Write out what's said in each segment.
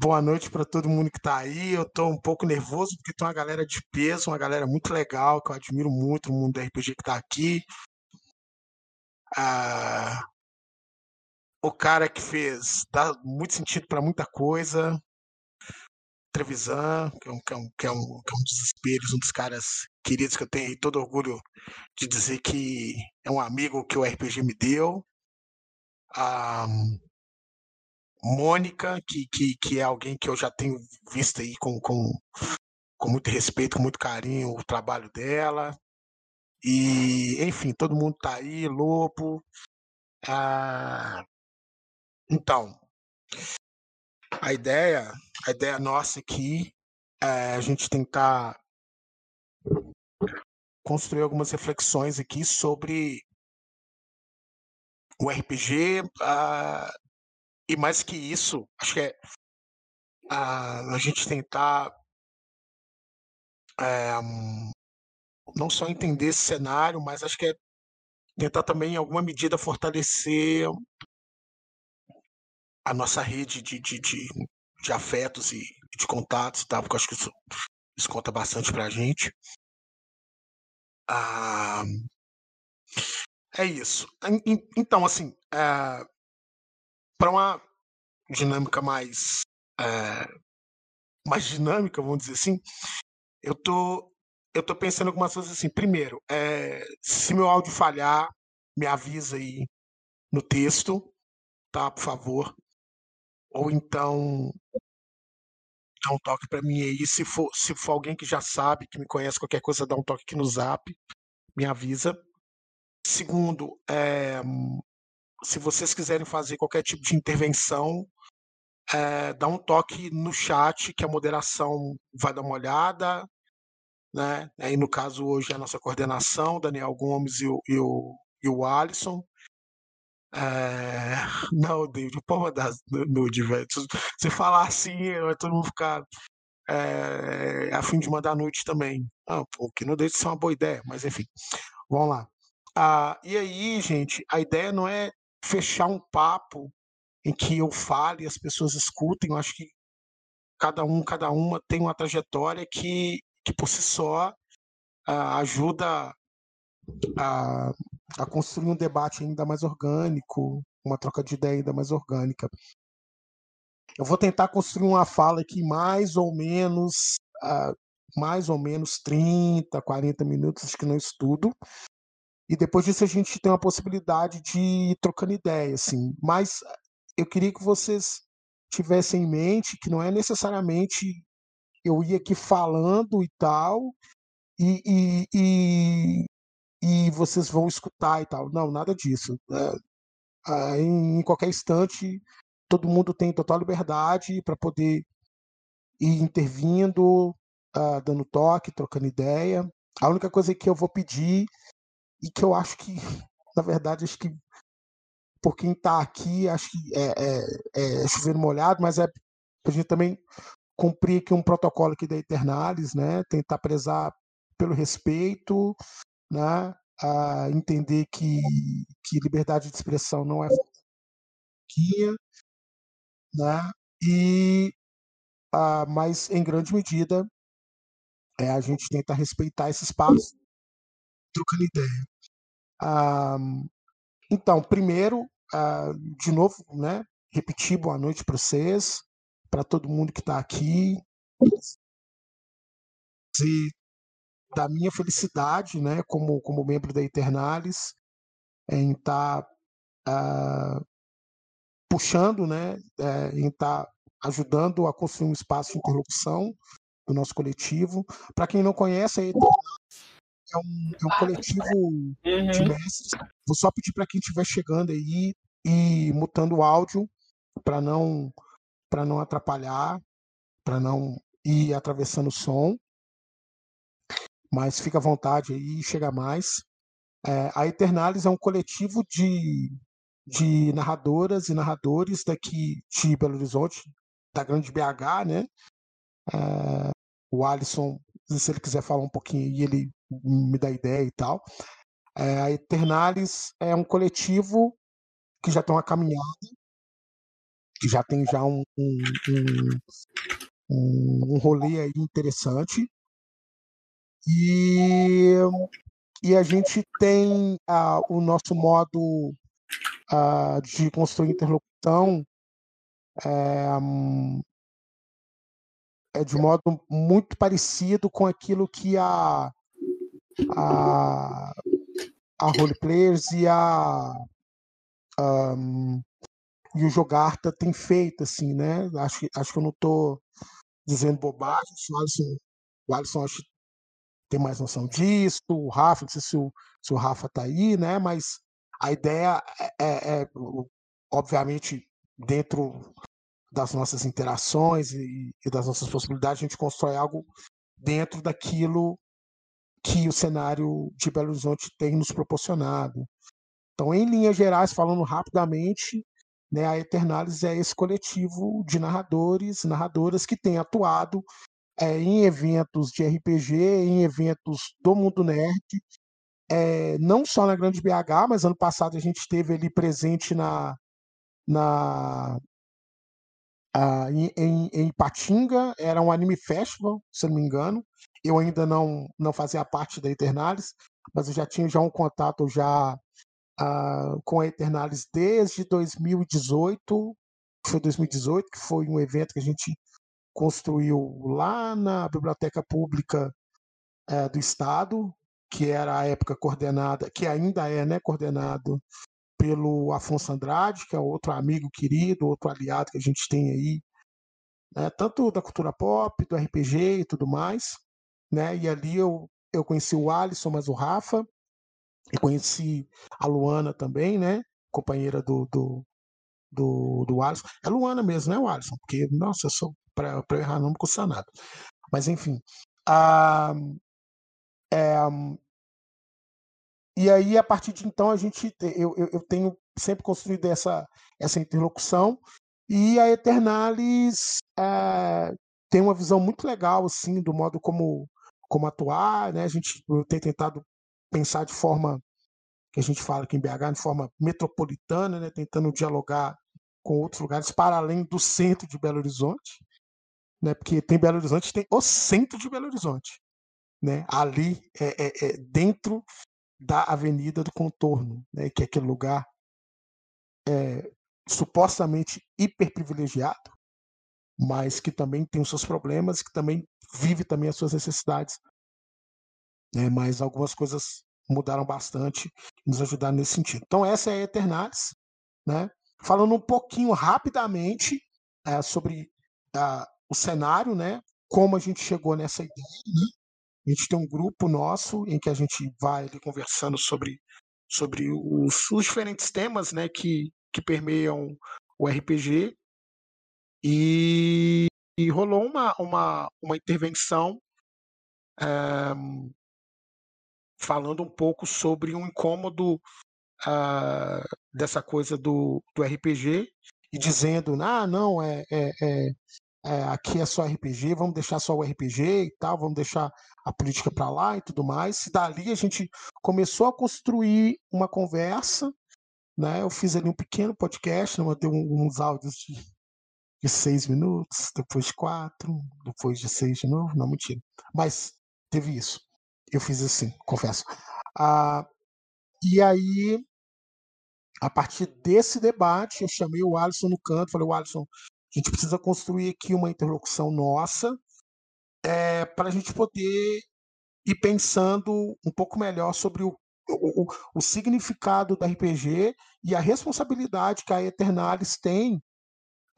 boa noite para todo mundo que está aí. Eu estou um pouco nervoso porque tem uma galera de peso, uma galera muito legal, que eu admiro muito no mundo do RPG que está aqui. Ah, o cara que fez dá muito sentido para muita coisa. Trevisan, que é, um, que, é um, que, é um, que é um dos espelhos, um dos caras queridos que eu tenho todo orgulho de dizer que é um amigo que o RPG me deu. A Mônica, que, que, que é alguém que eu já tenho visto aí com, com, com muito respeito, com muito carinho o trabalho dela. E, enfim, todo mundo tá aí, Lobo. Ah, então, a ideia, a ideia nossa aqui é a gente tentar construir algumas reflexões aqui sobre o RPG ah, e mais que isso, acho que é uh, a gente tentar é, não só entender esse cenário, mas acho que é tentar também, em alguma medida, fortalecer a nossa rede de, de, de, de afetos e de contatos, tá? porque acho que isso, isso conta bastante para a gente. Ah, é isso. Então, assim, é, para uma dinâmica mais, é, mais dinâmica, vamos dizer assim, eu tô, eu tô pensando algumas coisas assim. Primeiro, é, se meu áudio falhar, me avisa aí no texto, tá? Por favor. Ou então dá um toque para mim aí. Se for, se for alguém que já sabe, que me conhece, qualquer coisa, dá um toque aqui no zap, me avisa. Segundo, é, se vocês quiserem fazer qualquer tipo de intervenção, é, dá um toque no chat que a moderação vai dar uma olhada. Né? Aí, no caso, hoje é a nossa coordenação, Daniel Gomes e o, e o, e o Alisson. É... Não, David, pode mandar nude, velho. Se falar assim, vai todo mundo ficar é... a fim de mandar nude também. Ah, pô, que não deixa de ser uma boa ideia, mas enfim. Vamos lá. Ah, e aí, gente, a ideia não é fechar um papo em que eu fale e as pessoas escutem. Eu acho que cada um, cada uma tem uma trajetória que, que por si só ah, ajuda a, a construir um debate ainda mais orgânico, uma troca de ideia ainda mais orgânica. Eu vou tentar construir uma fala aqui mais ou menos, uh, mais ou menos 30, 40 minutos, acho que não estudo. E depois disso a gente tem uma possibilidade de ir trocando ideia, assim. Mas eu queria que vocês tivessem em mente que não é necessariamente eu ir aqui falando e tal, e, e, e, e vocês vão escutar e tal. Não, nada disso. É, em, em qualquer instante, todo mundo tem total liberdade para poder ir intervindo, uh, dando toque, trocando ideia. A única coisa que eu vou pedir e que eu acho que, na verdade, acho que por quem está aqui, acho que é, é, é chover molhado, mas é a gente também cumprir aqui um protocolo aqui da Eternalis, né? Tentar prezar pelo respeito, né? A entender que, que liberdade de expressão não é né? E ah, mas em grande medida é a gente tenta respeitar esse espaço, trocando ideia. Ah, então, primeiro, ah, de novo, né? Repetir boa noite para vocês, para todo mundo que está aqui. E da minha felicidade, né, como, como membro da Eternalis, em estar tá, uh, puxando, né, uh, em estar tá ajudando a construir um espaço de interlocução do nosso coletivo. Para quem não conhece, a Eternalis é um, é um coletivo uhum. de mestres. Vou só pedir para quem estiver chegando aí e mutando o áudio para não para não atrapalhar, para não ir atravessando o som mas fica à vontade aí, chega mais. É, a Eternalis é um coletivo de, de narradoras e narradores daqui de Belo Horizonte, da grande BH, né? É, o Alisson, se ele quiser falar um pouquinho aí, ele me dá ideia e tal. É, a Eternalis é um coletivo que já tem uma caminhada que já tem já um, um, um, um rolê aí interessante. E, e a gente tem uh, o nosso modo uh, de construir interlocução é, é de modo muito parecido com aquilo que a a, a roleplayers e a um, e o Jogarta tem feito assim, né? Acho, acho que eu não estou dizendo bobagem. O Alisson, o Alisson acho tem mais noção disso. O Rafa, não sei se o, se o Rafa está aí, né? Mas a ideia é, é, é obviamente, dentro das nossas interações e, e, das nossas possibilidades, a gente constrói algo dentro daquilo que o cenário de Belo Horizonte tem nos proporcionado. Então, em linhas gerais, falando rapidamente, né, a Eternalis é esse coletivo de narradores, narradoras que tem atuado é, em eventos de RPG, em eventos do mundo nerd, é, não só na Grande BH, mas ano passado a gente esteve ali presente na, na uh, em, em, em Ipatinga, era um anime festival, se não me engano. Eu ainda não, não fazia parte da Eternalis, mas eu já tinha já um contato já uh, com a Eternalis desde 2018, foi 2018, que foi um evento que a gente construiu lá na Biblioteca Pública uh, do Estado, que era a época coordenada, que ainda é né, coordenado pelo Afonso Andrade, que é outro amigo querido, outro aliado que a gente tem aí, né, tanto da cultura pop, do RPG e tudo mais. Né, e ali eu, eu conheci o Alisson, mas o Rafa, e conheci a Luana também, né, companheira do, do, do, do Alisson. É Luana mesmo, né, o Alisson? Porque, nossa, eu sou para errar não me custa nada. Mas, enfim. Ah, é, e aí, a partir de então, a gente, eu, eu, eu tenho sempre construído essa, essa interlocução. E a Eternalis é, tem uma visão muito legal assim do modo como, como atuar. Né? A gente tem tentado pensar de forma que a gente fala aqui em BH, de forma metropolitana, né? tentando dialogar com outros lugares para além do centro de Belo Horizonte, né? porque tem Belo Horizonte, tem o centro de Belo Horizonte. Né? Ali, é, é, é dentro da Avenida do Contorno, né, que é aquele lugar é, supostamente hiperprivilegiado, mas que também tem os seus problemas, que também vive também as suas necessidades. Né, mas algumas coisas mudaram bastante e nos ajudaram nesse sentido. Então essa é a Eternalis, né? Falando um pouquinho rapidamente é, sobre uh, o cenário, né? Como a gente chegou nessa ideia, né? A gente tem um grupo nosso em que a gente vai ali conversando sobre, sobre os, os diferentes temas né, que, que permeiam o RPG. E, e rolou uma, uma, uma intervenção é, falando um pouco sobre um incômodo uh, dessa coisa do, do RPG e dizendo, ah, não, é, é, é, é, aqui é só RPG, vamos deixar só o RPG e tal, vamos deixar a política para lá e tudo mais. E dali a gente começou a construir uma conversa, né? Eu fiz ali um pequeno podcast, né? mandei uns áudios de, de seis minutos, depois de quatro, depois de seis de novo, não, mentira. Mas teve isso. Eu fiz assim, confesso. Ah, e aí, a partir desse debate, eu chamei o Alisson no canto, falei, o Alisson, a gente precisa construir aqui uma interlocução nossa é, para a gente poder ir pensando um pouco melhor sobre o, o, o, significado do RPG e a responsabilidade que a Eternalis tem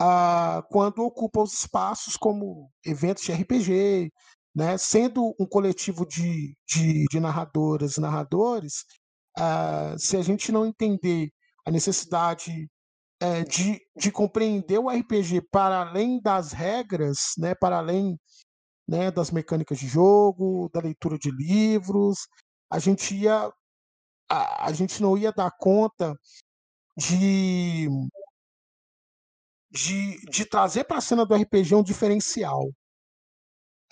ah, quando ocupa os espaços como eventos de RPG, né? sendo um coletivo de, de, de narradoras e narradores, ah, se a gente não entender a necessidade é, de, de compreender o RPG para além das regras, né, para além né, das mecânicas de jogo, da leitura de livros, a gente ia a, a gente não ia dar conta de de, de trazer para a cena do RPG um diferencial.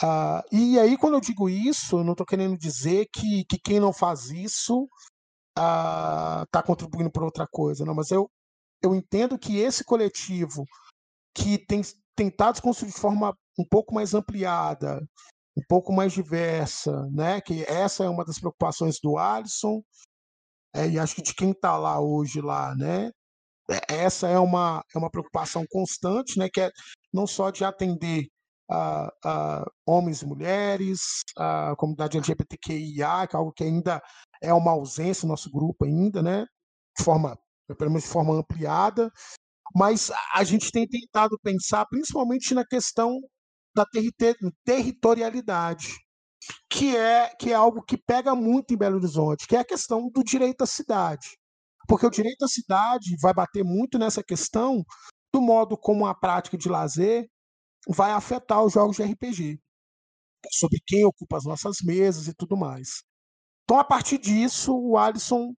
Uh, e aí, quando eu digo isso, não estou querendo dizer que, que quem não faz isso está ah, uh, contribuindo para outra coisa, não, mas eu, eu entendo que esse coletivo que tem tentado construir de forma um pouco mais ampliada, um pouco mais diversa, né? Que essa é uma das preocupações do Alisson, é, e acho que de quem está lá hoje lá, né? É, essa é uma, é uma preocupação constante, né? Que é não só de atender a homens e mulheres, a comunidade LGBTQIA, que é algo que ainda é uma ausência no nosso grupo ainda, né? De forma, pelo menos de forma ampliada, mas a gente tem tentado pensar principalmente na questão da territorialidade, que é, que é algo que pega muito em Belo Horizonte, que é a questão do direito à cidade. Porque o direito à cidade vai bater muito nessa questão do modo como a prática de lazer vai afetar os jogos de RPG, sobre quem ocupa as nossas mesas e tudo mais. Então, a partir disso, o Alisson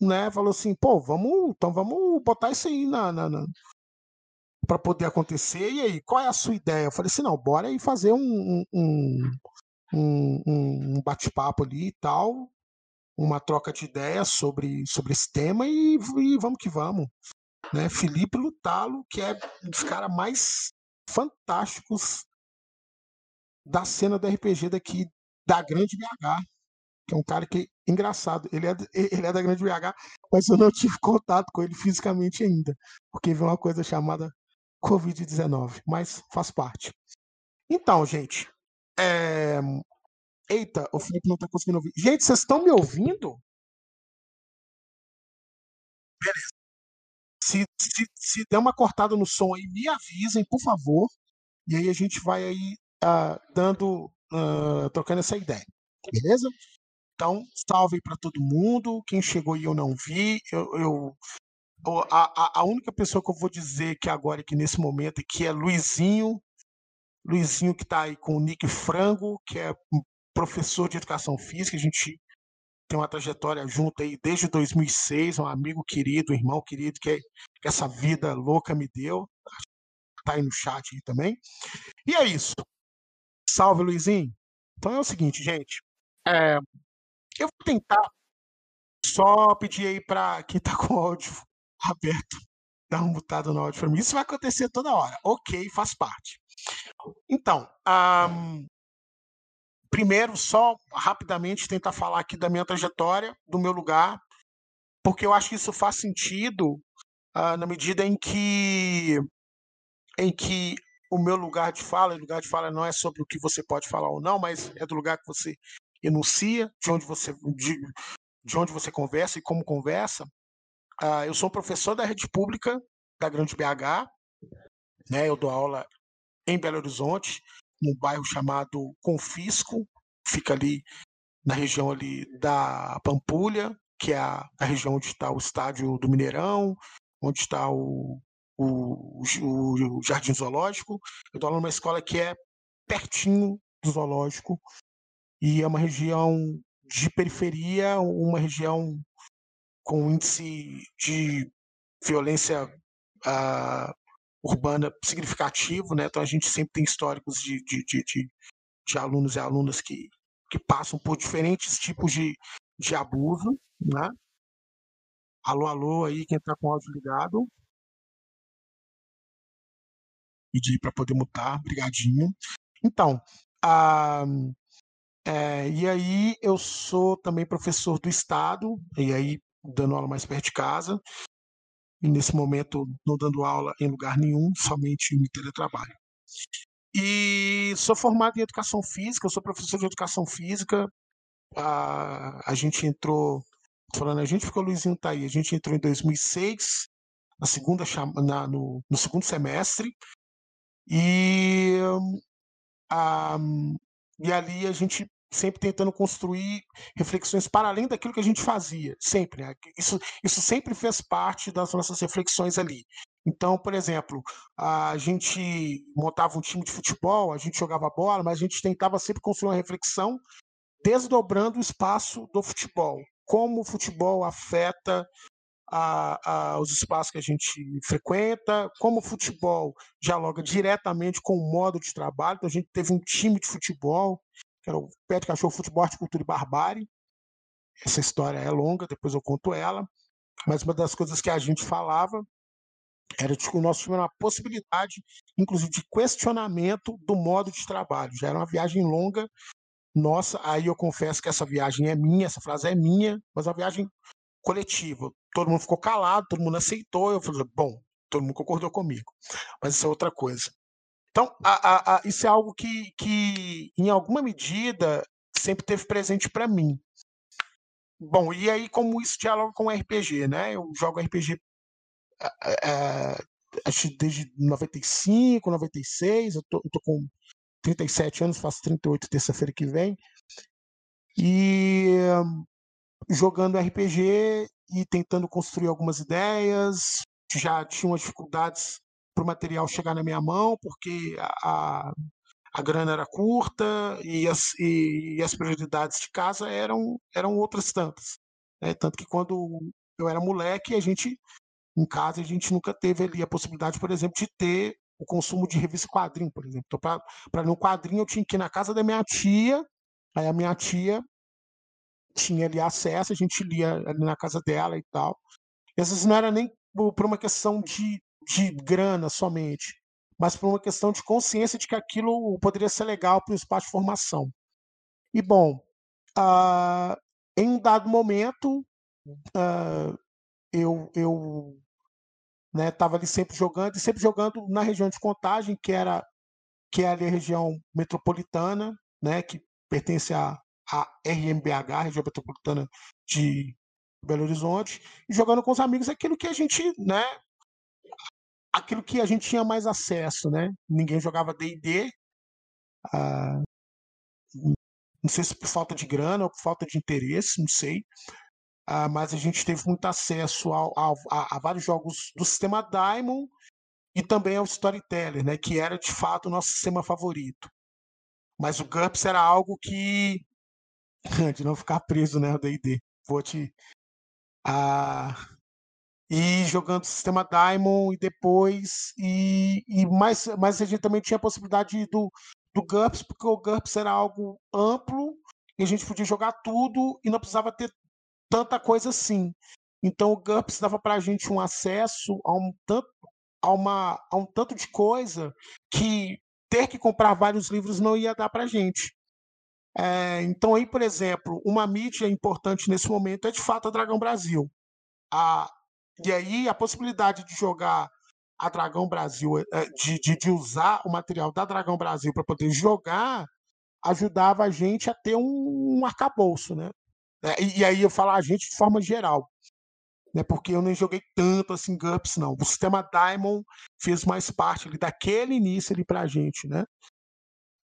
né, falou assim, pô, vamos, então vamos botar isso aí na, na, na para poder acontecer. E aí, qual é a sua ideia? Eu falei assim, não, bora aí fazer um, um, um, um bate-papo ali e tal, uma troca de ideias sobre, sobre esse tema e, e vamos que vamos. Né? Felipe Lutalo, que é um dos caras mais fantásticos da cena do RPG daqui da Grande BH, que é um cara que engraçado, ele é, ele é da Grande BH, mas eu não tive contato com ele fisicamente ainda, porque veio uma coisa chamada Covid-19, mas faz parte. Então, gente, é... eita, o Felipe não está conseguindo ouvir. Gente, vocês estão me ouvindo? Beleza. Se, se, se der uma cortada no som aí, me avisem, por favor. E aí a gente vai aí uh, dando, uh, trocando essa ideia. Beleza? Então, salve para todo mundo. Quem chegou e eu não vi, eu, eu a, a, única pessoa que eu vou dizer que agora, que nesse momento, que é Luizinho, Luizinho que está aí com o Nick Frango, que é professor de educação física, a gente tem uma trajetória junto aí desde 2006, um amigo querido, um irmão querido que, que essa vida louca me deu, tá aí no chat aí também. E é isso. Salve, Luizinho. Então é o seguinte, gente. É, eu vou tentar só pedir aí para quem está com o áudio aberto, dar uma mutada no áudio para mim. Isso vai acontecer toda hora. Ok, faz parte. Então, um, primeiro, só rapidamente tentar falar aqui da minha trajetória, do meu lugar, porque eu acho que isso faz sentido uh, na medida em que em que o meu lugar de fala, o lugar de fala não é sobre o que você pode falar ou não, mas é do lugar que você enuncia, de onde você de, de onde você conversa e como conversa. Uh, eu sou professor da rede pública da Grande BH, né? Eu dou aula em Belo Horizonte, num bairro chamado Confisco, fica ali na região ali da Pampulha, que é a, a região onde está o estádio do Mineirão, onde está o, o, o, o Jardim Zoológico. Eu dou aula numa escola que é pertinho do zoológico e é uma região de periferia, uma região com índice de violência uh, urbana significativo, né? Então a gente sempre tem históricos de, de, de, de, de alunos e alunas que, que passam por diferentes tipos de, de abuso, né? Alô, alô, aí quem está com o áudio ligado. Pedir para poder mutar, brigadinho. Então, a, é, e aí eu sou também professor do Estado, e aí dando aula mais perto de casa, e nesse momento não dando aula em lugar nenhum, somente no teletrabalho. E sou formado em educação física, eu sou professor de educação física. A, a gente entrou, falando, a gente ficou, Luizinho tá aí, a gente entrou em 2006, na segunda, na, no, no segundo semestre, e, a, e ali a gente sempre tentando construir reflexões para além daquilo que a gente fazia, sempre. Né? Isso, isso sempre fez parte das nossas reflexões ali. Então, por exemplo, a gente montava um time de futebol, a gente jogava bola, mas a gente tentava sempre construir uma reflexão desdobrando o espaço do futebol. Como o futebol afeta a, a, os espaços que a gente frequenta, como o futebol dialoga diretamente com o modo de trabalho. Então, a gente teve um time de futebol que era o Pé de Cachorro Futebol, Arte, Cultura e Barbárie. Essa história é longa, depois eu conto ela. Mas uma das coisas que a gente falava era o nosso tinha uma possibilidade, inclusive, de questionamento do modo de trabalho. Já era uma viagem longa, nossa. Aí eu confesso que essa viagem é minha, essa frase é minha, mas é uma viagem coletiva. Todo mundo ficou calado, todo mundo aceitou. Eu falei, bom, todo mundo concordou comigo. Mas isso é outra coisa. Então, a, a, a, isso é algo que, que, em alguma medida, sempre teve presente para mim. Bom, e aí como isso dialoga com RPG, né? Eu jogo RPG acho desde 95, 96, eu tô, eu tô com 37 anos, faço 38 terça-feira que vem. E jogando RPG e tentando construir algumas ideias, já tinha umas dificuldades para o material chegar na minha mão, porque a, a grana era curta e as, e, e as prioridades de casa eram, eram outras tantas. Né? Tanto que quando eu era moleque, a gente, em casa, a gente nunca teve ali a possibilidade, por exemplo, de ter o consumo de revista quadrinho, por exemplo. Então, para ler um quadrinho, eu tinha que ir na casa da minha tia, aí a minha tia tinha ali acesso, a gente lia ali na casa dela e tal. E às vezes não era nem por uma questão de, de grana somente, mas por uma questão de consciência de que aquilo poderia ser legal para o espaço de formação. E, bom, uh, em um dado momento, uh, eu, eu né, ali sempre jogando, e sempre jogando na região de Contagem, que era que é ali a região metropolitana, né, que pertence à, à RMBH, região metropolitana de Belo Horizonte, e jogando com os amigos aquilo que a gente, né, aquilo que a gente tinha mais acesso, né? Ninguém jogava D&D, ah, não sei se por falta de grana ou por falta de interesse, não sei. Ah, mas a gente teve muito acesso a, a, vários jogos do sistema Diamond e também ao Storyteller, né, que era de fato o nosso sistema favorito. Mas o GURPS era algo que. de não ficar preso, né, o DD. Vou te. Ah, e jogando o sistema Diamond e depois. E, e mais, mas a gente também tinha a possibilidade do, do GURPS, porque o GURPS era algo amplo e a gente podia jogar tudo e não precisava ter tanta coisa assim. Então o GURPS dava para a gente um acesso a um tanto, a, uma, a um tanto de coisa que ter que comprar vários livros não ia dar para a gente. É, então aí, por exemplo, uma mídia importante nesse momento é de fato a Dragão Brasil. A, e aí a possibilidade de jogar a Dragão Brasil, é, de, de, de usar o material da Dragão Brasil para poder jogar, ajudava a gente a ter um, um arcabouço, né? É, e, e, aí eu falo a gente de forma geral, né? Porque eu nem joguei tanto assim GURPS, não. O sistema Diamond fez mais parte ali, daquele início ali pra gente, né?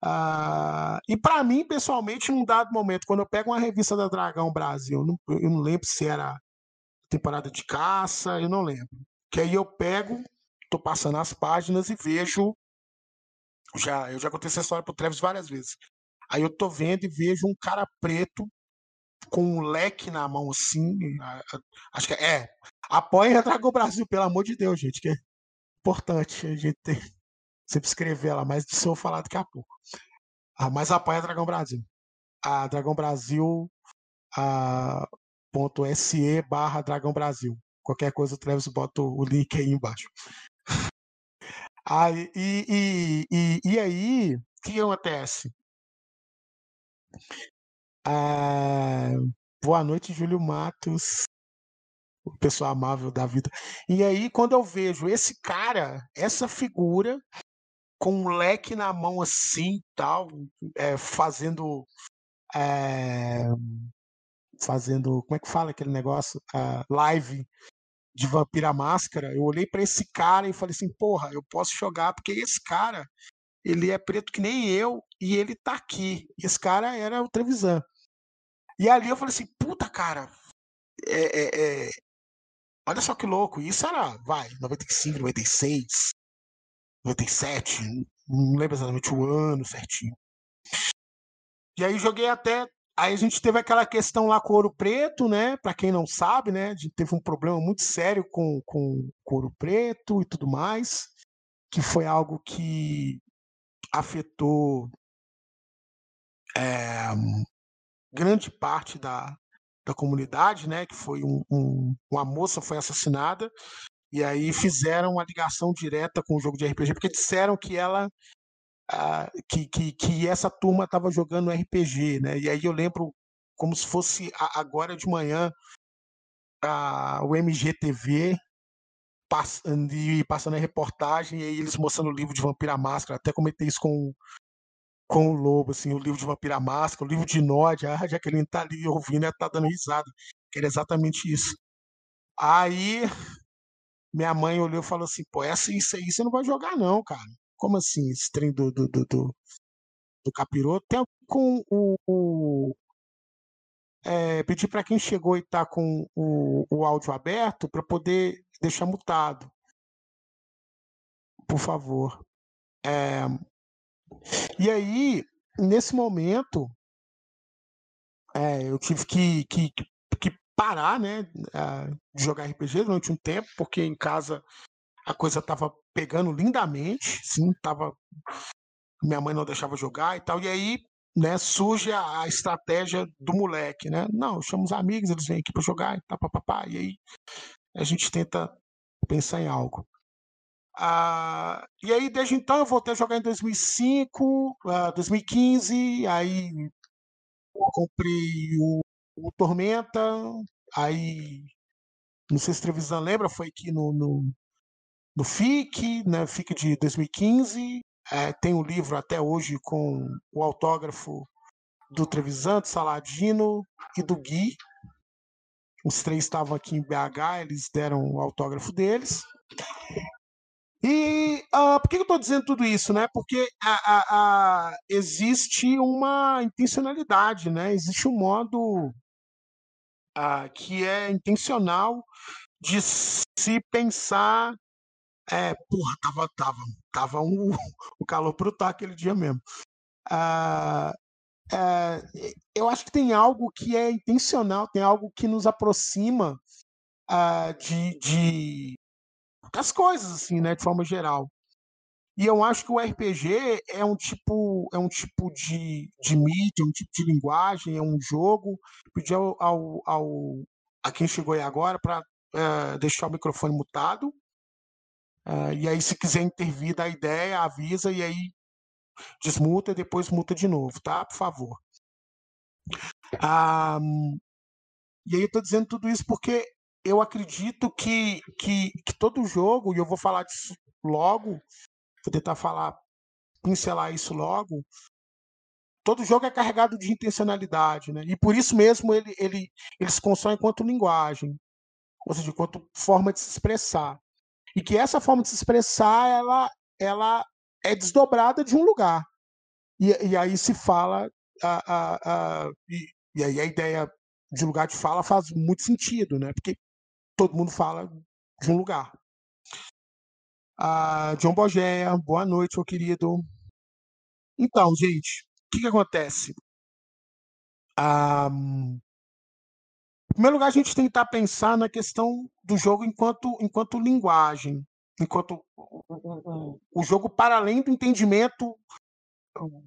Ah, e para mim, pessoalmente, num dado momento, quando eu pego uma revista da Dragão Brasil, eu não, eu não lembro se era temporada de caça, eu não lembro. Que aí eu pego, tô passando as páginas e vejo. Já, eu já contei essa história pro Travis várias vezes. Aí eu tô vendo e vejo um cara preto com um leque na mão assim. Acho que é. Apoia a Dragão Brasil, pelo amor de Deus, gente, que é importante a gente ter, sempre escrever ela, mas disso eu vou falar daqui a pouco. Ah, mas apoia a Dragão Brasil. A Dragão Brasil a, .se barra Dragão Brasil. Qualquer coisa o Travis bota o link aí embaixo. Ah, e, e, e, e aí, o que acontece? Ah, boa noite, Júlio Matos, o pessoal amável da vida. E aí, quando eu vejo esse cara, essa figura, com um leque na mão assim, tal, é, fazendo. É, fazendo. Como é que fala aquele negócio? Uh, live de Vampira Máscara. Eu olhei para esse cara e falei assim: porra, eu posso jogar, porque esse cara ele é preto que nem eu e ele tá aqui. Esse cara era o Trevisan. E ali eu falei assim, puta, cara, é, é, é... olha só que louco. Isso era, vai, 95, 96, 97, não lembro exatamente o ano certinho. E aí joguei até. Aí a gente teve aquela questão lá com ouro preto, né? Para quem não sabe, né? A gente teve um problema muito sério com, com, com ouro preto e tudo mais, que foi algo que afetou é, grande parte da, da comunidade, né? Que foi um, um, uma moça foi assassinada E aí fizeram uma ligação direta com o jogo de RPG, porque disseram que ela. Que, que, que essa turma estava jogando RPG, né? E aí eu lembro como se fosse agora de manhã a, o MGTV passando, passando a reportagem e aí eles mostrando o livro de Vampira Máscara. Até comentei isso com, com o Lobo, assim, o livro de Vampira Máscara, o livro de Nod. A Jaqueline tá ali ouvindo e tá dando risada. Que era exatamente isso. Aí minha mãe olhou e falou assim: pô, essa, isso aí você não vai jogar, não, cara. Como assim, esse trem do, do, do, do, do capiroto? Tem com o. o é, pedir para quem chegou e tá com o, o áudio aberto para poder deixar mutado. Por favor. É, e aí, nesse momento, é, eu tive que, que, que parar né, de jogar RPG durante um tempo, porque em casa a coisa estava pegando lindamente, sim, tava, minha mãe não deixava jogar e tal, e aí né, surge a, a estratégia do moleque, né? Não, chama os amigos, eles vêm aqui para jogar tal, papapá, e aí a gente tenta pensar em algo. Ah, e aí, desde então, eu voltei a jogar em 2005, ah, 2015, aí comprei o, o, Tormenta, aí, não sei se a televisão lembra, foi aqui no, no, no FIC, né, FIC de 2015, é, tem um livro até hoje com o autógrafo do Trevisan, do Saladino e do Gui. Os três estavam aqui em BH, eles deram o autógrafo deles. E uh, por que eu estou dizendo tudo isso, né? Porque a, a, a, existe uma intencionalidade, né? Existe um modo uh, que é intencional de se pensar. É, porra, tava, tava, tava um, o calor brutal aquele dia mesmo. Uh, eu acho que tem algo que é intencional, tem algo que nos aproxima de, de das coisas, assim, né, de forma geral. E eu acho que o RPG é um tipo, é um tipo de, de mídia, um tipo de linguagem, é um jogo. Pedir ao, ao, ao a quem chegou aí agora para uh, eh, deixar o microfone mutado. Uh, e aí, se quiser intervir da ideia, avisa e aí desmuta e depois muta de novo, tá? Por favor. Ah, e aí eu estou dizendo tudo isso porque eu acredito que, que, que todo jogo, e eu vou falar disso logo, vou tentar falar, pincelar isso logo, todo jogo é carregado de intencionalidade, né? E por isso mesmo ele, ele, ele se constrói enquanto linguagem, ou seja, enquanto forma de se expressar. E que essa forma de se expressar, ela, ela é desdobrada de um lugar. E, e aí se fala, a, a, a, e, e aí a ideia de lugar de fala faz muito sentido, né? Porque todo mundo fala de um lugar. Ah, John Bogéia, boa noite, meu querido. Então, gente, o que, que acontece? Ah, em primeiro lugar, a gente que estar pensar na questão do jogo enquanto, enquanto linguagem, enquanto o, o jogo para além do entendimento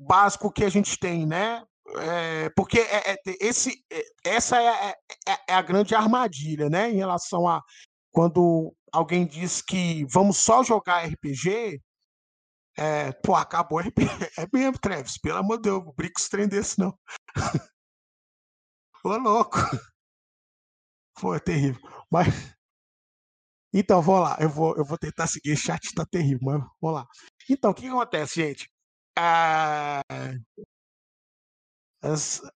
básico que a gente tem, né? É, porque é, é, esse, é, essa é, é, é, a grande armadilha, né? Em relação a quando alguém diz que vamos só jogar RPG, pô, acabou RPG. É mesmo, Travis, pelo amor de Deus, não brinco com trem desse, não. Ô, louco. Pô, é terrível. Mas. Então, vamos lá. Eu vou, eu vou tentar seguir. O chat tá terrível, mas vamos lá. Então, o que, acontece, gente? Ah,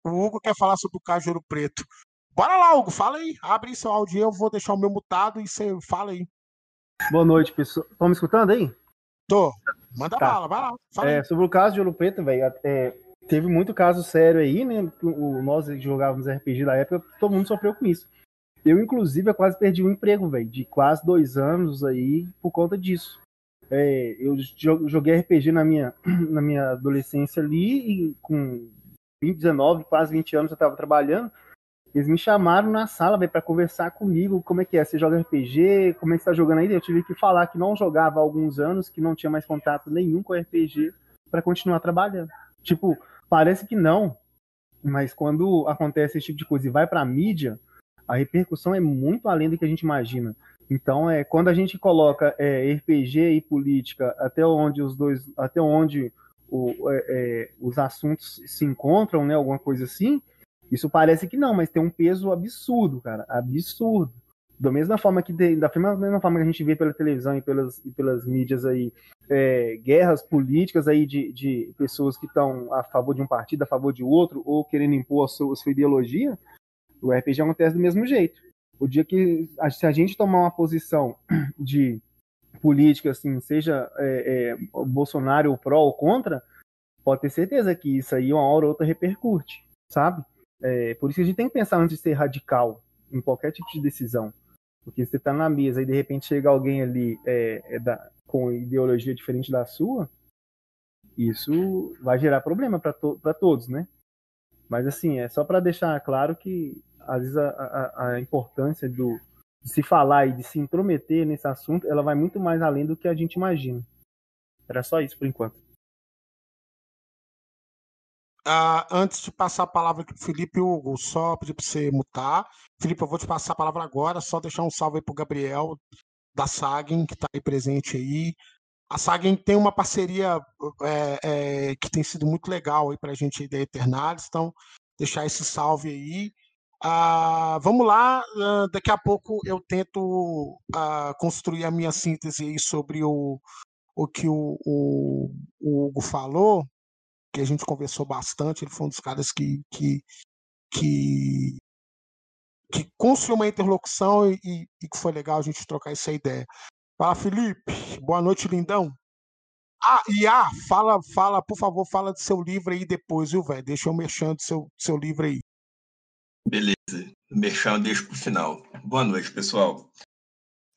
o Hugo quer falar sobre o Cajuru Preto. Bora lá, Hugo, fala aí. Abre seu áudio eu vou deixar o meu mutado e você fala aí. Boa noite, pessoal. Estão me escutando aí? Tô. Manda tá. bala, vai lá. É, sobre o caso de Ouro Preto, velho, é, teve muito caso sério aí, né? O, nós que jogávamos RPG da época, todo mundo sofreu com isso. Eu, inclusive, eu quase perdi um emprego, velho, de quase dois anos aí por conta disso. É, eu joguei RPG na minha, na minha adolescência ali, e com 20, 19, quase 20 anos eu estava trabalhando. Eles me chamaram na sala para conversar comigo como é que é, você joga RPG, como é que você tá jogando ainda? Eu tive que falar que não jogava há alguns anos, que não tinha mais contato nenhum com RPG para continuar trabalhando. Tipo, parece que não, mas quando acontece esse tipo de coisa e vai para a mídia, a repercussão é muito além do que a gente imagina. Então, é, quando a gente coloca é, RPG e política até onde os dois, até onde o, é, é, os assuntos se encontram, né, alguma coisa assim, isso parece que não, mas tem um peso absurdo, cara, absurdo. Da mesma forma que da mesma forma que a gente vê pela televisão e pelas, e pelas mídias aí, é, guerras políticas aí de, de pessoas que estão a favor de um partido, a favor de outro, ou querendo impor a sua, a sua ideologia, o RPG acontece do mesmo jeito. O dia que se a gente tomar uma posição de política, assim, seja é, é, Bolsonaro ou pró ou contra, pode ter certeza que isso aí uma hora ou outra repercute, sabe? É, por isso que a gente tem que pensar antes de ser radical em qualquer tipo de decisão. Porque você está na mesa e de repente chega alguém ali é, é da, com ideologia diferente da sua, isso vai gerar problema para to todos, né? Mas assim, é só para deixar claro que às vezes a, a, a importância do, de se falar e de se intrometer nesse assunto, ela vai muito mais além do que a gente imagina. Era só isso por enquanto. Uh, antes de passar a palavra para o Felipe Hugo, só pedir para você mutar. Felipe, eu vou te passar a palavra agora, só deixar um salve aí para o Gabriel da Sagen, que está aí presente aí. A Sagen tem uma parceria é, é, que tem sido muito legal aí para a gente da Eternalis, então deixar esse salve aí. Uh, vamos lá, uh, daqui a pouco eu tento uh, construir a minha síntese aí sobre o, o que o, o, o, Hugo falou, que a gente conversou bastante, ele foi um dos caras que, que, que, que construiu uma interlocução e, e, que foi legal a gente trocar essa ideia. Fala, Felipe, boa noite, lindão. Ah, e ah, fala, fala, por favor, fala do seu livro aí depois, viu, velho? Deixa eu mexendo do seu, seu livro aí. Beleza, merchan deixo para o final. Boa noite, pessoal.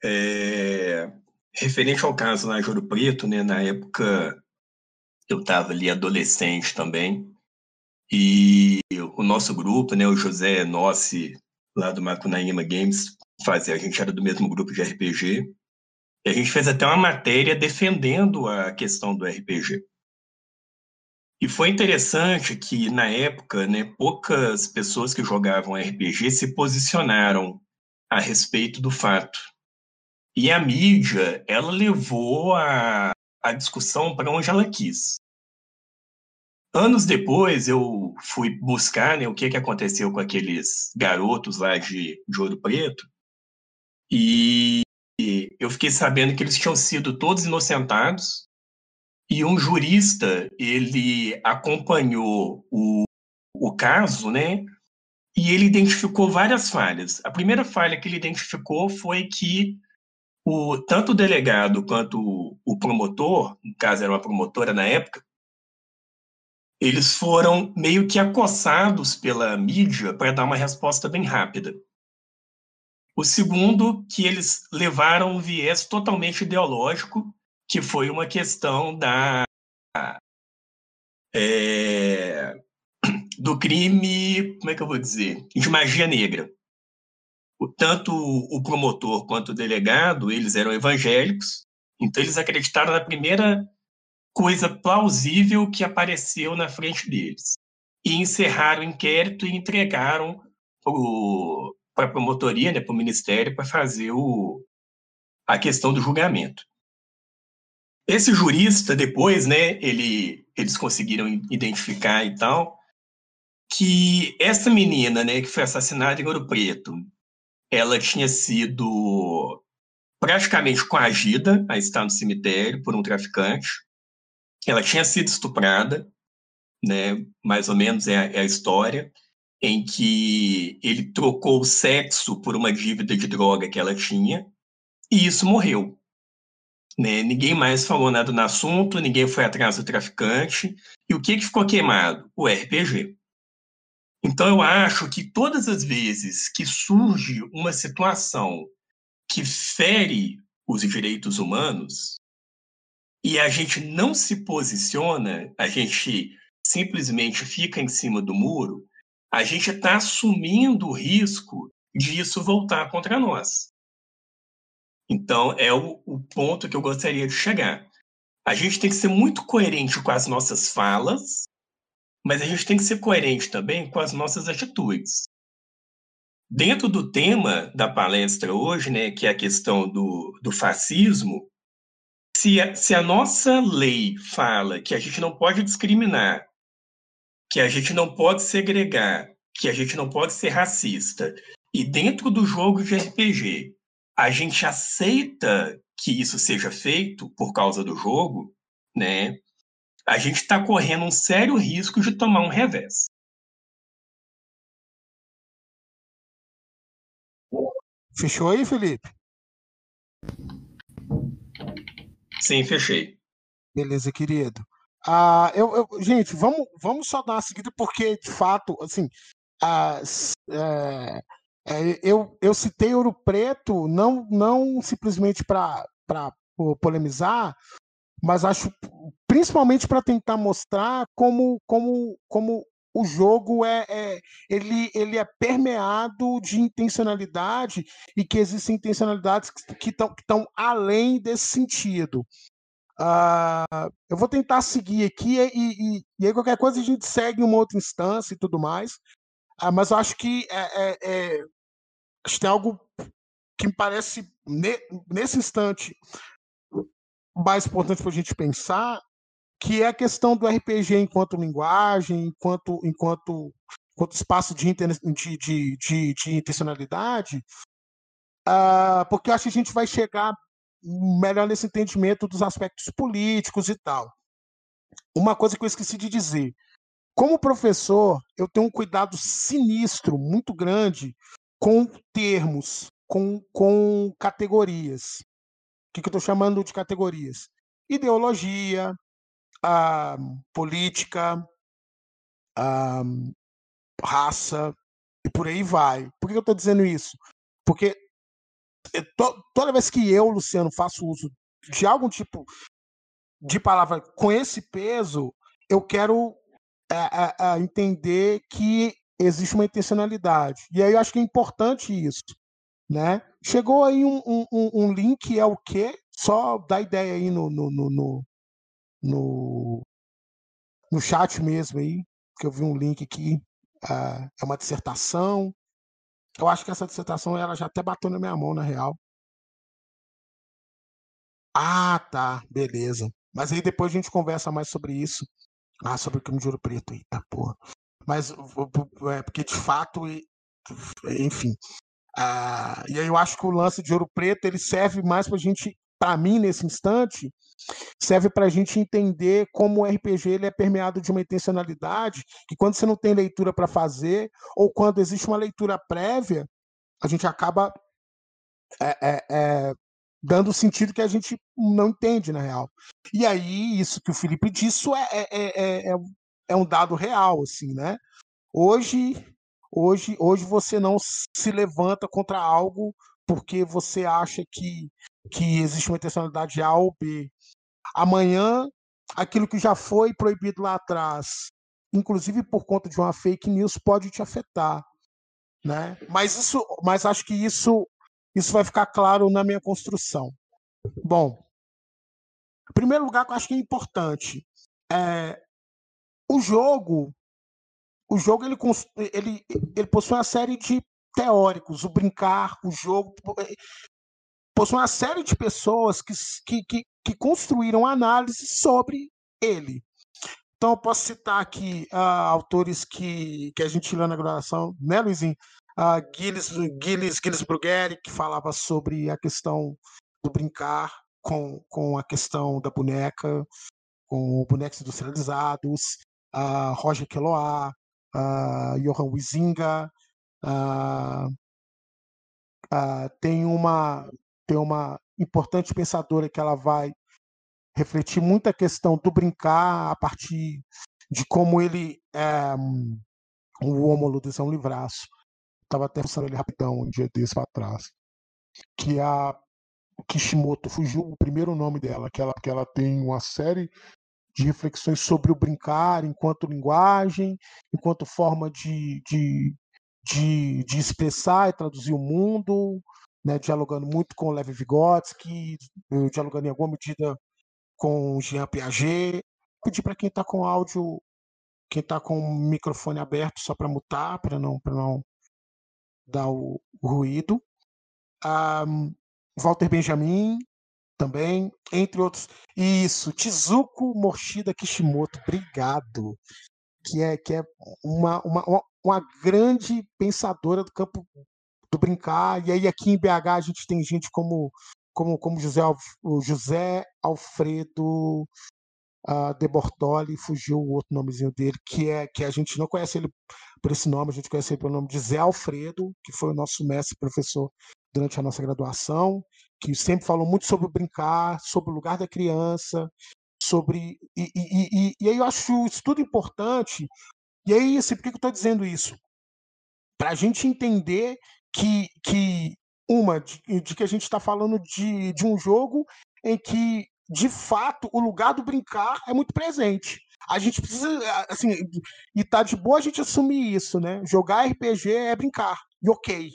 É... Referente ao caso na Juro Preto, né, na época eu estava ali adolescente também, e o nosso grupo, né, o José Nossi, lá do Macunaíma Games, fazia, a gente era do mesmo grupo de RPG, a gente fez até uma matéria defendendo a questão do RPG. E foi interessante que, na época, né, poucas pessoas que jogavam RPG se posicionaram a respeito do fato. E a mídia, ela levou a, a discussão para onde ela quis. Anos depois, eu fui buscar né, o que, que aconteceu com aqueles garotos lá de, de Ouro Preto, e eu fiquei sabendo que eles tinham sido todos inocentados, e um jurista, ele acompanhou o, o caso, né? E ele identificou várias falhas. A primeira falha que ele identificou foi que o, tanto o delegado quanto o, o promotor, no caso era uma promotora na época, eles foram meio que acossados pela mídia para dar uma resposta bem rápida. O segundo, que eles levaram um viés totalmente ideológico que foi uma questão da é, do crime, como é que eu vou dizer, de magia negra. O, tanto o promotor quanto o delegado, eles eram evangélicos, então eles acreditaram na primeira coisa plausível que apareceu na frente deles. E encerraram o inquérito e entregaram para a promotoria, né, para o ministério, para fazer o, a questão do julgamento. Esse jurista, depois, né, ele, eles conseguiram identificar e tal, que essa menina, né, que foi assassinada em Ouro Preto, ela tinha sido praticamente coagida a estar no cemitério por um traficante. Ela tinha sido estuprada, né, mais ou menos é a, é a história, em que ele trocou o sexo por uma dívida de droga que ela tinha, e isso morreu. Né? Ninguém mais falou nada no assunto, ninguém foi atrás do traficante. E o que, que ficou queimado? O RPG. Então, eu acho que todas as vezes que surge uma situação que fere os direitos humanos e a gente não se posiciona, a gente simplesmente fica em cima do muro, a gente está assumindo o risco de isso voltar contra nós. Então, é o, o ponto que eu gostaria de chegar. A gente tem que ser muito coerente com as nossas falas, mas a gente tem que ser coerente também com as nossas atitudes. dentro do tema da palestra hoje, né, que é a questão do, do fascismo, se a, se a nossa lei fala que a gente não pode discriminar, que a gente não pode segregar, que a gente não pode ser racista, e dentro do jogo de RPG a gente aceita que isso seja feito por causa do jogo, né? A gente está correndo um sério risco de tomar um revés. Fechou aí, Felipe? Sim, fechei. Beleza, querido. Ah, eu, eu, gente, vamos, vamos só dar uma seguida, porque, de fato, assim, ah, é, é, eu, eu citei Ouro Preto não, não simplesmente para polemizar, mas acho principalmente para tentar mostrar como, como, como o jogo é, é, ele, ele é permeado de intencionalidade e que existem intencionalidades que estão além desse sentido. Uh, eu vou tentar seguir aqui e, e, e, aí qualquer coisa a gente segue uma outra instância e tudo mais. Uh, mas eu acho que é, é, é, acho que tem algo que me parece ne, nesse instante mais importante para a gente pensar, que é a questão do RPG enquanto linguagem, enquanto, enquanto, enquanto espaço de, de, de, de, de intencionalidade, uh, porque eu acho que a gente vai chegar melhor nesse entendimento dos aspectos políticos e tal. Uma coisa que eu esqueci de dizer. Como professor, eu tenho um cuidado sinistro, muito grande, com termos, com, com categorias. O que, que eu estou chamando de categorias? Ideologia, a política, a raça e por aí vai. Por que eu estou dizendo isso? Porque to, toda vez que eu, Luciano, faço uso de algum tipo de palavra com esse peso, eu quero é, é, é, entender que existe uma intencionalidade. E aí eu acho que é importante isso. Né? Chegou aí um, um, um link, é o quê? Só dá ideia aí no, no, no, no, no chat mesmo aí, que eu vi um link aqui, uh, é uma dissertação. Eu acho que essa dissertação ela já até bateu na minha mão, na real. Ah, tá, beleza. Mas aí depois a gente conversa mais sobre isso. Ah, sobre o crime de ouro preto. Eita porra. Mas, é, porque de fato, enfim. Ah, e aí eu acho que o lance de ouro preto ele serve mais pra gente, para mim, nesse instante, serve para a gente entender como o RPG ele é permeado de uma intencionalidade, que quando você não tem leitura para fazer, ou quando existe uma leitura prévia, a gente acaba é, é, é, dando sentido que a gente não entende, na real. E aí, isso que o Felipe disse é, é, é, é um dado real, assim, né? Hoje, hoje, hoje você não se levanta contra algo porque você acha que, que existe uma intencionalidade A ou B. Amanhã, aquilo que já foi proibido lá atrás, inclusive por conta de uma fake news, pode te afetar. Né? Mas isso, mas acho que isso, isso vai ficar claro na minha construção. Bom, em primeiro lugar, que eu acho que é importante, é, o jogo, o jogo ele, ele, ele possui uma série de teóricos, o brincar, o jogo, eh, possui uma série de pessoas que, que, que, que construíram análise sobre ele. Então, eu posso citar aqui uh, autores que, que a gente leu na graduação, né, Luizinho? Uh, Gilles, Gilles, Gilles Brugueri, que falava sobre a questão do brincar com, com a questão da boneca, com bonecos industrializados, uh, Roger Queloa, uh, Johan Huizinga, Uh, uh, tem uma tem uma importante pensadora que ela vai refletir muito a questão do brincar a partir de como ele é o Homo Ludus é um livraço. Estava até pensando ele rapidão um dia desse para trás. Que a Kishimoto fugiu o primeiro nome dela, que ela, que ela tem uma série de reflexões sobre o brincar enquanto linguagem, enquanto forma de, de, de, de expressar e traduzir o mundo, né, dialogando muito com o Lev Vygotsky, eh, dialogando em alguma medida com Jean Piaget. Pedir para quem está com áudio, quem está com o microfone aberto só para mutar, para não, não, dar o, o ruído. Um, Walter Benjamin, também, entre outros. Isso, Tizuko Moshida Kishimoto, obrigado. Que é, que é uma, uma, uma grande pensadora do campo do brincar. E aí aqui em BH a gente tem gente como como, como José, José Alfredo uh, De Bortoli, fugiu o outro nomezinho dele, que é que a gente não conhece ele por esse nome, a gente conhece ele pelo nome de Zé Alfredo, que foi o nosso mestre professor durante a nossa graduação, que sempre falou muito sobre brincar, sobre o lugar da criança, sobre. E, e, e, e aí eu acho isso tudo importante. E aí, assim, por que eu estou dizendo isso? Para a gente entender que, que uma, de, de que a gente está falando de, de um jogo em que, de fato, o lugar do brincar é muito presente. A gente precisa, assim, e tá de boa a gente assumir isso, né? Jogar RPG é brincar, e ok,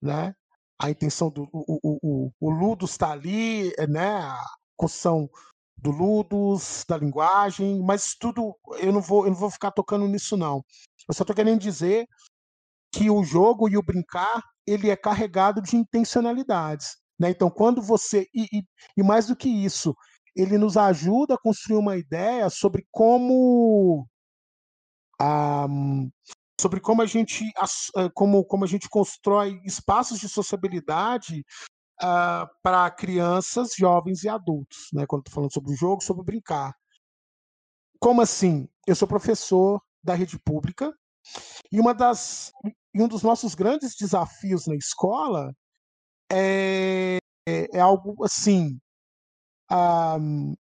né? a intenção do o, o, o, Ludus está ali, é, né? A construção do Ludus, da linguagem, mas tudo eu não vou eu não vou ficar tocando nisso não. Eu só estou querendo dizer que o jogo e o brincar ele é carregado de intencionalidades, né? Então quando você e, e, e mais do que isso ele nos ajuda a construir uma ideia sobre como a, sobre como a gente eh, como, como a gente constrói espaços de sociabilidade uh, para crianças, jovens e adultos, né? Quando estou falando sobre o jogo, sobre brincar. Como assim? Eu sou professor da rede pública e uma das e um dos nossos grandes desafios na escola é, é, é algo assim. Um, ah,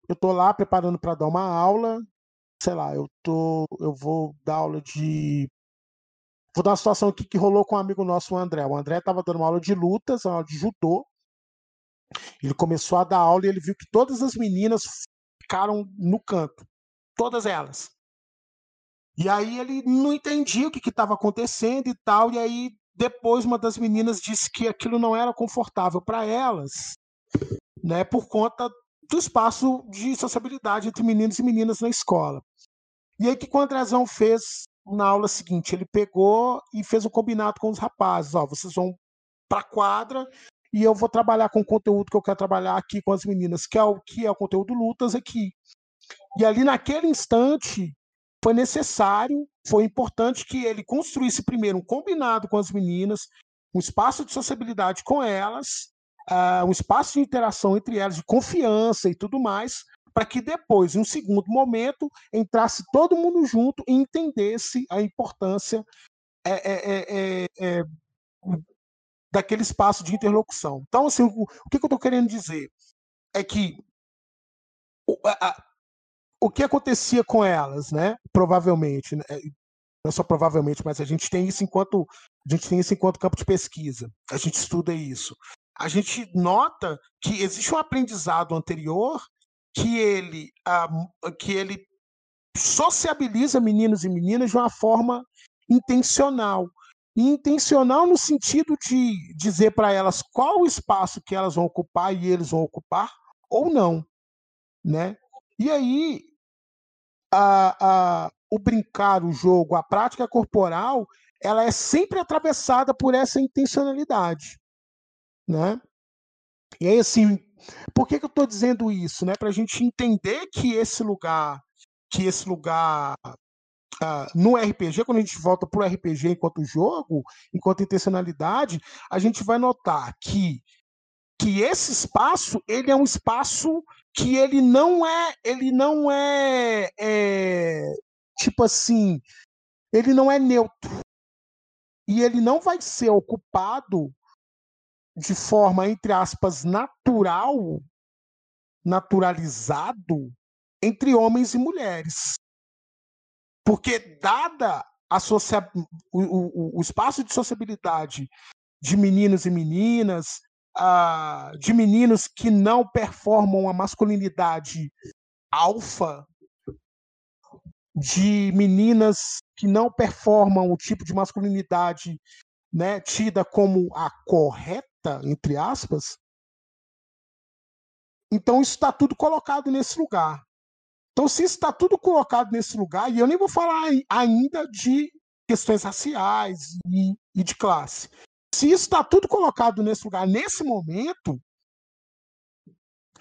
eu estou lá preparando para dar uma aula, sei lá, eu tô, eu vou dar aula de Vou dar uma situação aqui que rolou com um amigo nosso, o André. O André estava dando uma aula de lutas, uma aula de judô. Ele começou a dar aula e ele viu que todas as meninas ficaram no canto. Todas elas. E aí ele não entendia o que estava acontecendo e tal. E aí depois uma das meninas disse que aquilo não era confortável para elas, né, por conta do espaço de sociabilidade entre meninos e meninas na escola. E aí que o Andrezão fez na aula seguinte, ele pegou e fez um combinado com os rapazes, ó, vocês vão para a quadra e eu vou trabalhar com o conteúdo que eu quero trabalhar aqui com as meninas, que é o que é o conteúdo lutas aqui. E ali naquele instante foi necessário, foi importante que ele construísse primeiro um combinado com as meninas, um espaço de sociabilidade com elas, uh, um espaço de interação entre elas, de confiança e tudo mais, para que depois, em um segundo momento, entrasse todo mundo junto e entendesse a importância é, é, é, daquele espaço de interlocução. Então, assim, o, o que, eu estou querendo dizer é que o, que acontecia com elas, né? Provavelmente, né? não só provavelmente, mas a gente tem isso enquanto a gente tem isso enquanto campo de pesquisa. A gente estuda isso. A gente nota que existe um aprendizado anterior que ele, que ele sociabiliza meninos e meninas de uma forma intencional. E intencional no sentido de dizer para elas qual o espaço que elas vão ocupar e eles vão ocupar ou não. Né? E aí, a, a, o brincar, o jogo, a prática corporal, ela é sempre atravessada por essa intencionalidade. Né? E aí, assim, por que, que eu estou dizendo isso? Né? Para a gente entender que esse lugar, que esse lugar uh, no RPG, quando a gente volta para o RPG enquanto jogo, enquanto intencionalidade, a gente vai notar que, que esse espaço ele é um espaço que ele não é, ele não é, é tipo assim, ele não é neutro. E ele não vai ser ocupado de forma, entre aspas, natural, naturalizado entre homens e mulheres. Porque, dada a socia... o, o, o espaço de sociabilidade de meninos e meninas, uh, de meninos que não performam a masculinidade alfa, de meninas que não performam o tipo de masculinidade né, tida como a correta entre aspas. Então isso está tudo colocado nesse lugar. Então, se está tudo colocado nesse lugar, e eu nem vou falar ainda de questões raciais e, e de classe, Se isso está tudo colocado nesse lugar, nesse momento,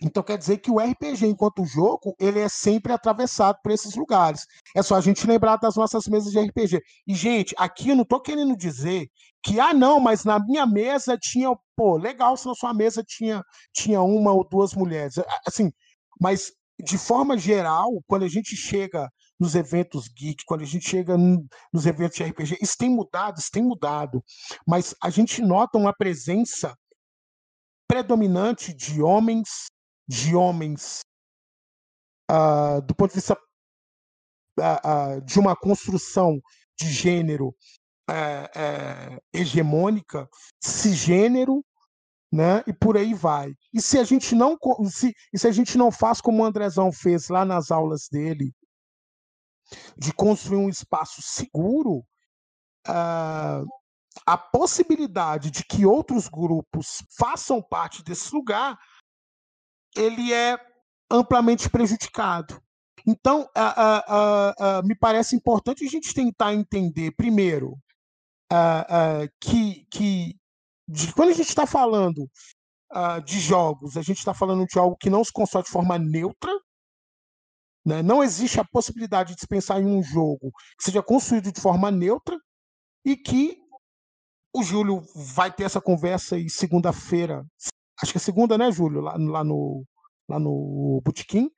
então quer dizer que o RPG, enquanto jogo, ele é sempre atravessado por esses lugares. É só a gente lembrar das nossas mesas de RPG. E, gente, aqui eu não estou querendo dizer que, ah, não, mas na minha mesa tinha. Pô, legal se na sua mesa tinha, tinha uma ou duas mulheres. Assim, mas de forma geral, quando a gente chega nos eventos geek, quando a gente chega nos eventos de RPG, isso tem mudado, isso tem mudado. Mas a gente nota uma presença predominante de homens de homens uh, do ponto de vista uh, uh, de uma construção de gênero eh, eh, hegemônica, cisgênero, né? E por aí vai. E se a gente não se, se a gente não faz como o Andrezão fez lá nas aulas dele, de construir um espaço seguro, a possibilidade de que outros grupos façam parte desse lugar ele é amplamente prejudicado. Então, uh, uh, uh, me parece importante a gente tentar entender, primeiro, que, que de, quando a gente está falando de jogos, a gente está falando de algo que não se constrói de forma neutra, né? não existe a possibilidade de se pensar em um jogo que seja construído de forma neutra e que o Júlio vai ter essa conversa aí segunda-feira, acho que é segunda, né, Júlio? Lá, lá no, lá no Botequim,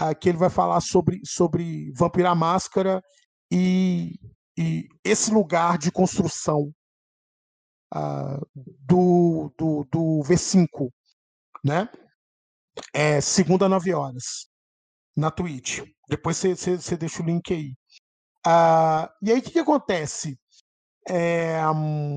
uh, que ele vai falar sobre, sobre Vampira Máscara e, e esse lugar de construção uh, do, do, do V5, né? É, segunda, nove horas, na Twitch. Depois você deixa o link aí. Uh, e aí, o que, que acontece? É, um,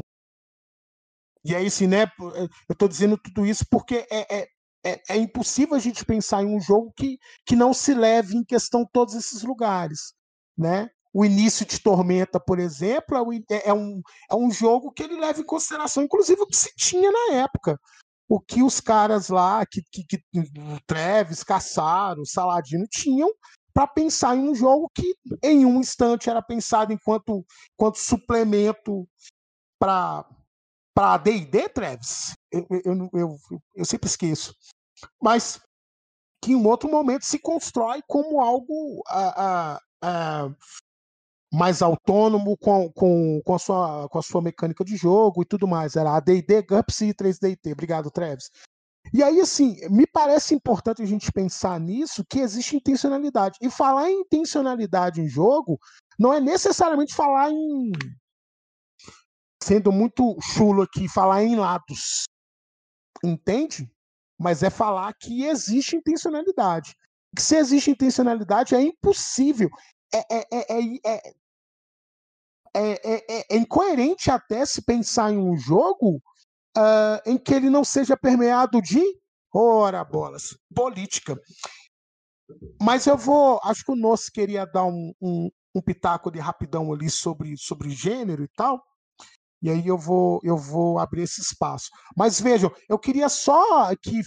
e aí, assim, né? Eu estou dizendo tudo isso porque é, é, é, é, impossível a gente pensar em um jogo que, que não se leve em questão todos esses lugares, né? O início de Tormenta, por exemplo, é, é, é um, é um jogo que ele leva em consideração, inclusive, o que se tinha na época. O que os caras lá, que, que, que Treves, Caçaro, Saladino, tinham para pensar em um jogo que, em um instante, era pensado enquanto, enquanto suplemento para para D&D, Travis, eu, eu, eu, eu, sempre esqueço, mas que em um outro momento se constrói como algo a, a, a, mais autônomo com, com, com, a sua, com a sua mecânica de jogo e tudo mais. Era a D&D, GUPS e 3DT. Obrigado, Travis. E aí, assim, me parece importante a gente pensar nisso, que existe intencionalidade. E falar em intencionalidade em jogo não é necessariamente falar em sendo muito chulo aqui, falar em lados. Entende? Mas é falar que existe intencionalidade. Que se existe intencionalidade, é impossível. É, é, é, é, é incoerente até se pensar em um jogo uh, em que ele não seja permeado de, ora bolas, política. Mas eu vou. Acho que o Nosso queria dar um, um, um pitaco de rapidão ali sobre, sobre gênero e tal e aí eu vou eu vou abrir esse espaço. Mas vejam, eu queria só que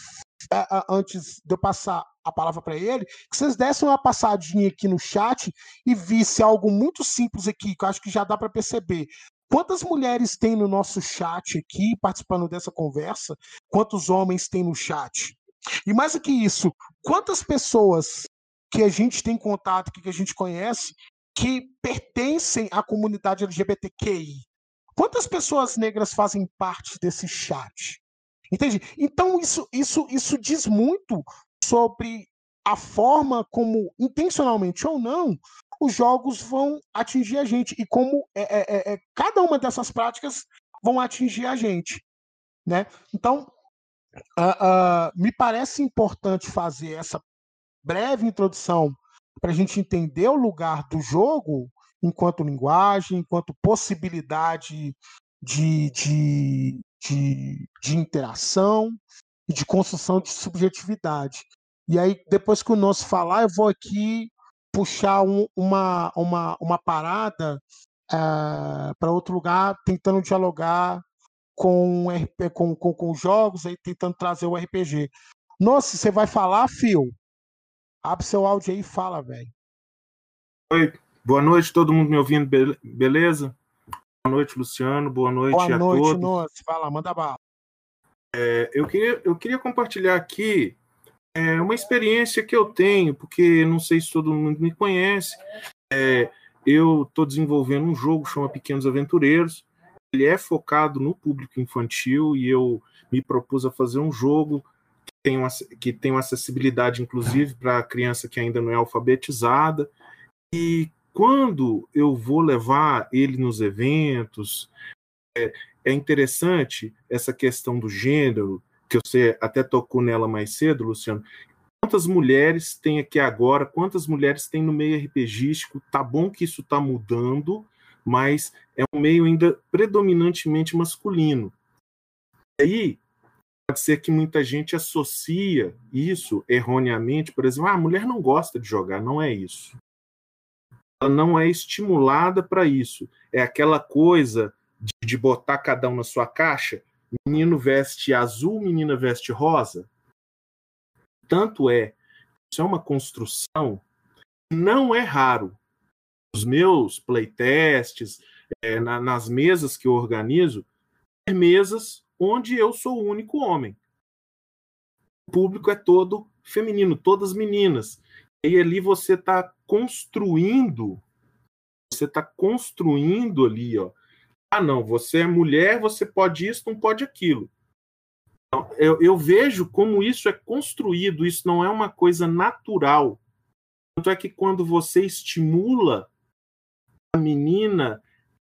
antes de eu passar a palavra para ele, que vocês dessem uma passadinha aqui no chat e visse algo muito simples aqui, que eu acho que já dá para perceber. Quantas mulheres tem no nosso chat aqui participando dessa conversa? Quantos homens tem no chat? E mais do que isso, quantas pessoas que a gente tem contato, que a gente conhece, que pertencem à comunidade LGBTQI? Quantas pessoas negras fazem parte desse chat? Entende? Então isso, isso, isso diz muito sobre a forma como, intencionalmente ou não, os jogos vão atingir a gente e como é, é, é, é cada uma dessas práticas vão atingir a gente, né? Então, uh, uh, me parece importante fazer essa breve introdução para a gente entender o lugar do jogo enquanto linguagem, enquanto possibilidade de, de, de, de interação e de construção de subjetividade. E aí, depois que o nosso falar, eu vou aqui puxar um, uma, uma, uma parada é, eh, para outro lugar, tentando dialogar com, com, com, com jogos, aí tentando trazer o RPG. Nossa, você vai falar, Fio? Abre seu áudio aí e fala, velho. Oi, Boa noite, todo mundo me ouvindo, beleza? Boa noite, Luciano. Boa noite Boa a noite, todos. Noce. Fala, manda bala. É, eu, queria, eu queria compartilhar aqui é, uma experiência que eu tenho, porque não sei se todo mundo me conhece. É, eu estou desenvolvendo um jogo chama Pequenos Aventureiros. Ele é focado no público infantil e eu me propus a fazer um jogo que tem uma, que tem uma acessibilidade, inclusive, para a criança que ainda não é alfabetizada. E quando eu vou levar ele nos eventos, é, é interessante essa questão do gênero, que você até tocou nela mais cedo, Luciano. Quantas mulheres tem aqui agora? Quantas mulheres tem no meio RPGístico? Tá bom que isso está mudando, mas é um meio ainda predominantemente masculino. E aí, pode ser que muita gente associa isso erroneamente, por exemplo, ah, a mulher não gosta de jogar, não é isso. Ela não é estimulada para isso. É aquela coisa de, de botar cada um na sua caixa. Menino veste azul, menina veste rosa. Tanto é, isso é uma construção não é raro. Os meus playtests, é, na, nas mesas que eu organizo, é mesas onde eu sou o único homem. O público é todo feminino, todas meninas. E ali você está construindo, você está construindo ali, ó. Ah, não, você é mulher, você pode isso, não pode aquilo. Então, eu, eu vejo como isso é construído, isso não é uma coisa natural. Tanto é que quando você estimula a menina,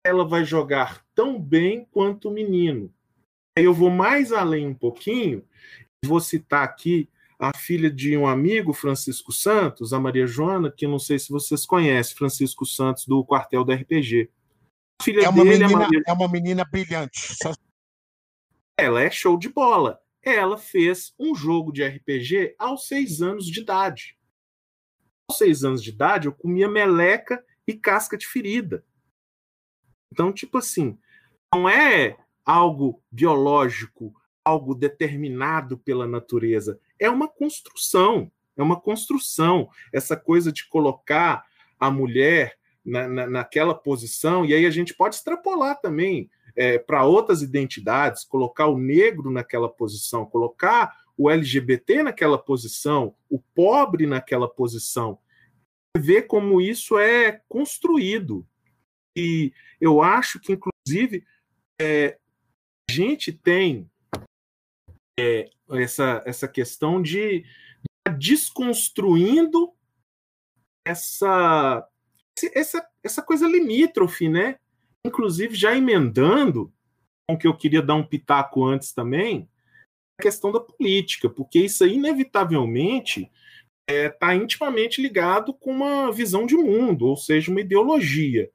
ela vai jogar tão bem quanto o menino. Eu vou mais além um pouquinho, vou citar aqui a filha de um amigo, Francisco Santos, a Maria Joana, que não sei se vocês conhecem, Francisco Santos, do quartel da RPG. A filha é, uma dele, menina, Maria... é uma menina brilhante. Ela é show de bola. Ela fez um jogo de RPG aos seis anos de idade. Aos seis anos de idade, eu comia meleca e casca de ferida. Então, tipo assim, não é algo biológico, algo determinado pela natureza. É uma construção. É uma construção. Essa coisa de colocar a mulher na, na, naquela posição, e aí a gente pode extrapolar também é, para outras identidades, colocar o negro naquela posição, colocar o LGBT naquela posição, o pobre naquela posição. Ver como isso é construído. E eu acho que, inclusive, é, a gente tem é, essa, essa questão de desconstruindo essa, essa, essa coisa limítrofe, né? Inclusive, já emendando, com que eu queria dar um pitaco antes também, a questão da política, porque isso aí, inevitavelmente, está é, tá intimamente ligado com uma visão de mundo, ou seja, uma ideologia.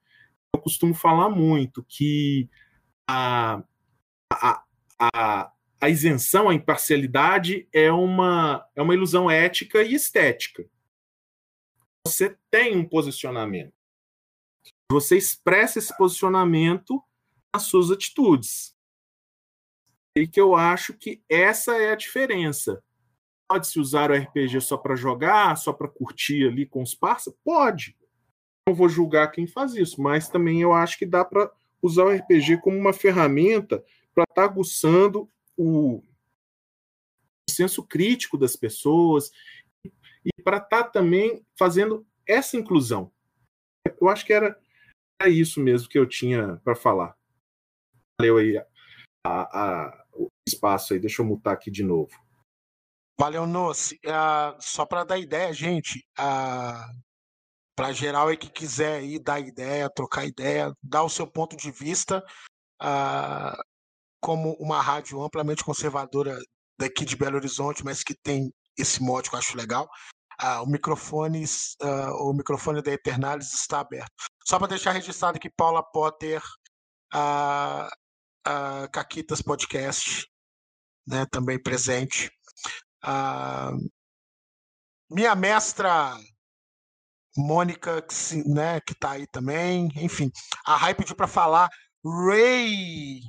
Eu costumo falar muito que a, a, a, a isenção, a imparcialidade é uma, é uma ilusão ética e estética. Você tem um posicionamento. Você expressa esse posicionamento nas suas atitudes. E que eu acho que essa é a diferença. Pode-se usar o RPG só para jogar, só para curtir ali com os parceiros? Pode. Não vou julgar quem faz isso, mas também eu acho que dá para usar o RPG como uma ferramenta para estar tá aguçando o, senso crítico das pessoas e para estar tá também fazendo essa inclusão. Eu acho que era, era isso mesmo que eu tinha para falar. Valeu aí a, a, o espaço aí. Deixa eu mutar aqui de novo. Valeu, Noce. Uh, só para dar ideia, gente, uh, para geral aí que quiser ir dar ideia, trocar ideia, dar o seu ponto de vista, uh, como uma rádio amplamente conservadora daqui de Belo Horizonte, mas que tem esse mote que eu acho legal. Uh, o microfone, uh, o microfone da Eternalis está aberto. Só para deixar registrado que Paula Potter, uh, uh, Caquitas Podcast, né, também presente. minha mestra Mônica, que, né, tá aí também. Enfim, a Rai pediu para falar. Ray,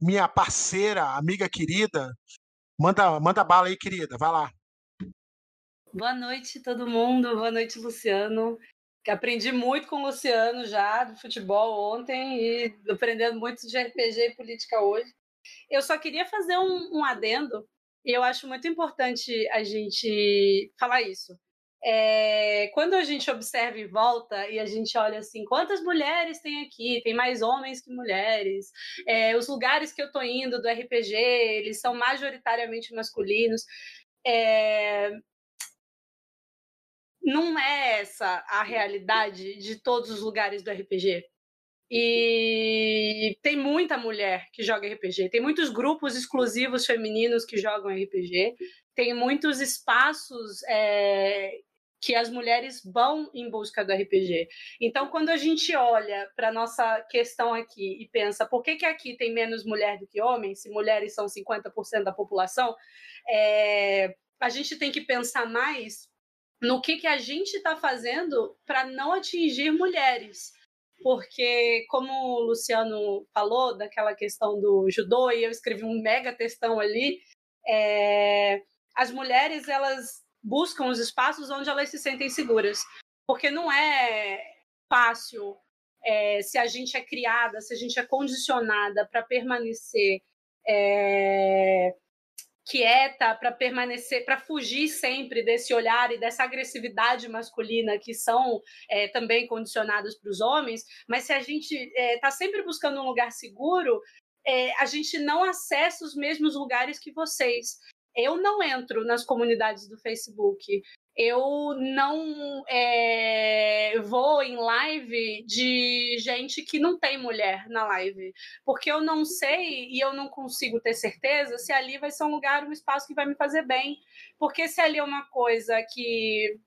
minha parceira, amiga querida, manda, manda bala aí, querida. Vai lá. Boa noite, todo mundo. Boa noite, Luciano. aprendi muito com o Luciano já do futebol ontem e aprendendo muito de RPG e política hoje. Eu só queria fazer um, um adendo e eu acho muito importante a gente falar isso. É, quando a gente observa em volta e a gente olha assim, quantas mulheres tem aqui? Tem mais homens que mulheres. É, os lugares que eu estou indo do RPG, eles são majoritariamente masculinos. É, não é essa a realidade de todos os lugares do RPG. E tem muita mulher que joga RPG, tem muitos grupos exclusivos femininos que jogam RPG, tem muitos espaços é, que as mulheres vão em busca do RPG. Então, quando a gente olha para nossa questão aqui e pensa por que, que aqui tem menos mulher do que homens, se mulheres são 50% da população, é, a gente tem que pensar mais no que, que a gente está fazendo para não atingir mulheres. Porque, como o Luciano falou daquela questão do judô, e eu escrevi um mega textão ali, é, as mulheres elas buscam os espaços onde elas se sentem seguras. Porque não é fácil é, se a gente é criada, se a gente é condicionada para permanecer é, quieta, para permanecer, para fugir sempre desse olhar e dessa agressividade masculina que são é, também condicionados para os homens. Mas se a gente está é, sempre buscando um lugar seguro, é, a gente não acessa os mesmos lugares que vocês eu não entro nas comunidades do Facebook. Eu não é, vou em live de gente que não tem mulher na live, porque eu não sei e eu não consigo ter certeza se ali vai ser um lugar, um espaço que vai me fazer bem. Porque se ali é uma coisa que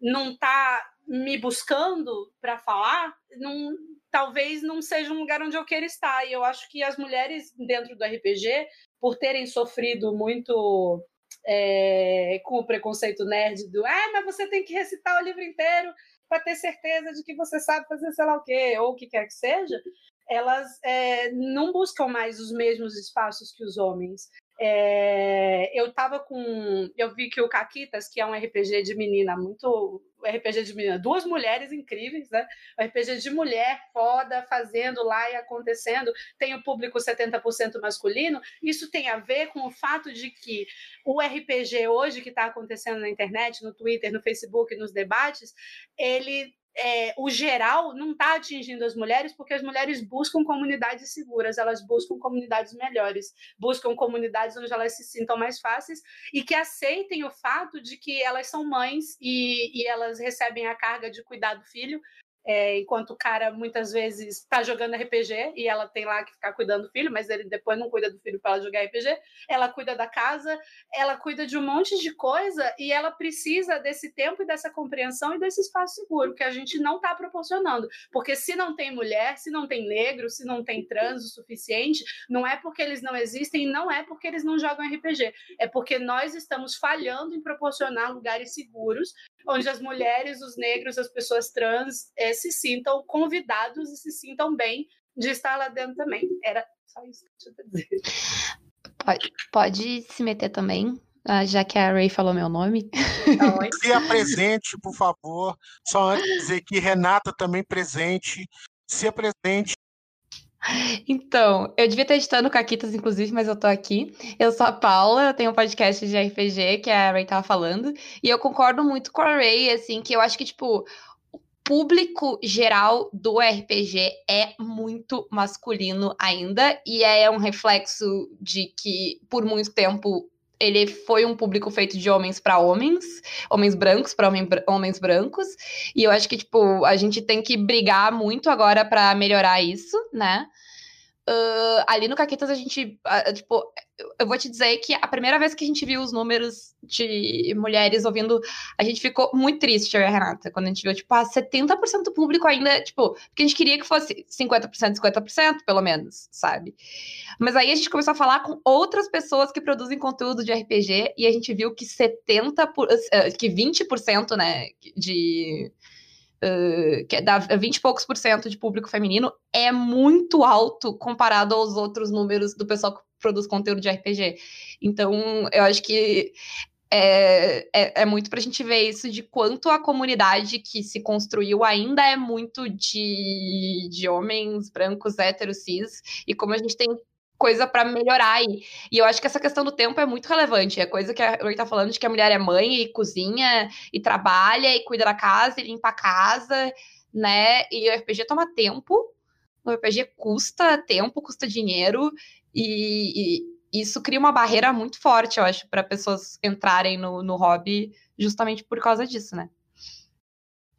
não está me buscando para falar, não, talvez não seja um lugar onde eu queira estar. E eu acho que as mulheres dentro do RPG por terem sofrido muito é, com o preconceito nerd do ah, mas você tem que recitar o livro inteiro para ter certeza de que você sabe fazer sei lá o quê, ou o que quer que seja, elas é, não buscam mais os mesmos espaços que os homens. É, eu tava com. Eu vi que o Caquitas, que é um RPG de menina muito. RPG de menina, duas mulheres incríveis, né? Um RPG de mulher foda, fazendo lá e acontecendo, tem o público 70% masculino. Isso tem a ver com o fato de que o RPG hoje, que está acontecendo na internet, no Twitter, no Facebook, nos debates, ele é, o geral não está atingindo as mulheres porque as mulheres buscam comunidades seguras, elas buscam comunidades melhores, buscam comunidades onde elas se sintam mais fáceis e que aceitem o fato de que elas são mães e, e elas recebem a carga de cuidar do filho, é, enquanto o cara muitas vezes está jogando RPG e ela tem lá que ficar cuidando do filho, mas ele depois não cuida do filho para ela jogar RPG. Ela cuida da casa, ela cuida de um monte de coisa e ela precisa desse tempo e dessa compreensão e desse espaço seguro que a gente não está proporcionando. Porque se não tem mulher, se não tem negro, se não tem trans o suficiente, não é porque eles não existem não é porque eles não jogam RPG. É porque nós estamos falhando em proporcionar lugares seguros onde as mulheres, os negros, as pessoas trans é, se sintam convidados e se sintam bem de estar lá dentro também. Era só isso que eu tinha dizer. Pode, pode se meter também, ah, já que a Ray falou meu nome. Se presente, por favor. Só antes de dizer que Renata também presente. Se apresente então, eu devia estar editando Caquitas, inclusive, mas eu tô aqui. Eu sou a Paula, eu tenho um podcast de RPG que a Ray tava falando, e eu concordo muito com a Ray, assim, que eu acho que, tipo, o público geral do RPG é muito masculino ainda, e é um reflexo de que, por muito tempo, ele foi um público feito de homens para homens, homens brancos para homem, homens brancos, e eu acho que, tipo, a gente tem que brigar muito agora para melhorar isso, né? Uh, ali no Caquetas a gente, uh, tipo, eu vou te dizer que a primeira vez que a gente viu os números de mulheres ouvindo, a gente ficou muito triste, eu e a Renata, quando a gente viu, tipo, ah, 70% do público ainda, tipo, porque a gente queria que fosse 50%, 50%, pelo menos, sabe? Mas aí a gente começou a falar com outras pessoas que produzem conteúdo de RPG e a gente viu que 70%, por, uh, que 20%, né, de uh, que dá 20 e poucos por cento de público feminino, é muito alto comparado aos outros números do pessoal que produz conteúdo de RPG. Então, eu acho que é, é, é, muito pra gente ver isso de quanto a comunidade que se construiu ainda é muito de, de homens brancos, héteros, cis, e como a gente tem coisa para melhorar aí. E eu acho que essa questão do tempo é muito relevante. É coisa que a Rui tá falando de que a mulher é mãe e cozinha e trabalha e cuida da casa e limpa a casa, né? E o RPG toma tempo. O RPG custa tempo, custa dinheiro e, e isso cria uma barreira muito forte, eu acho, para pessoas entrarem no, no hobby justamente por causa disso, né?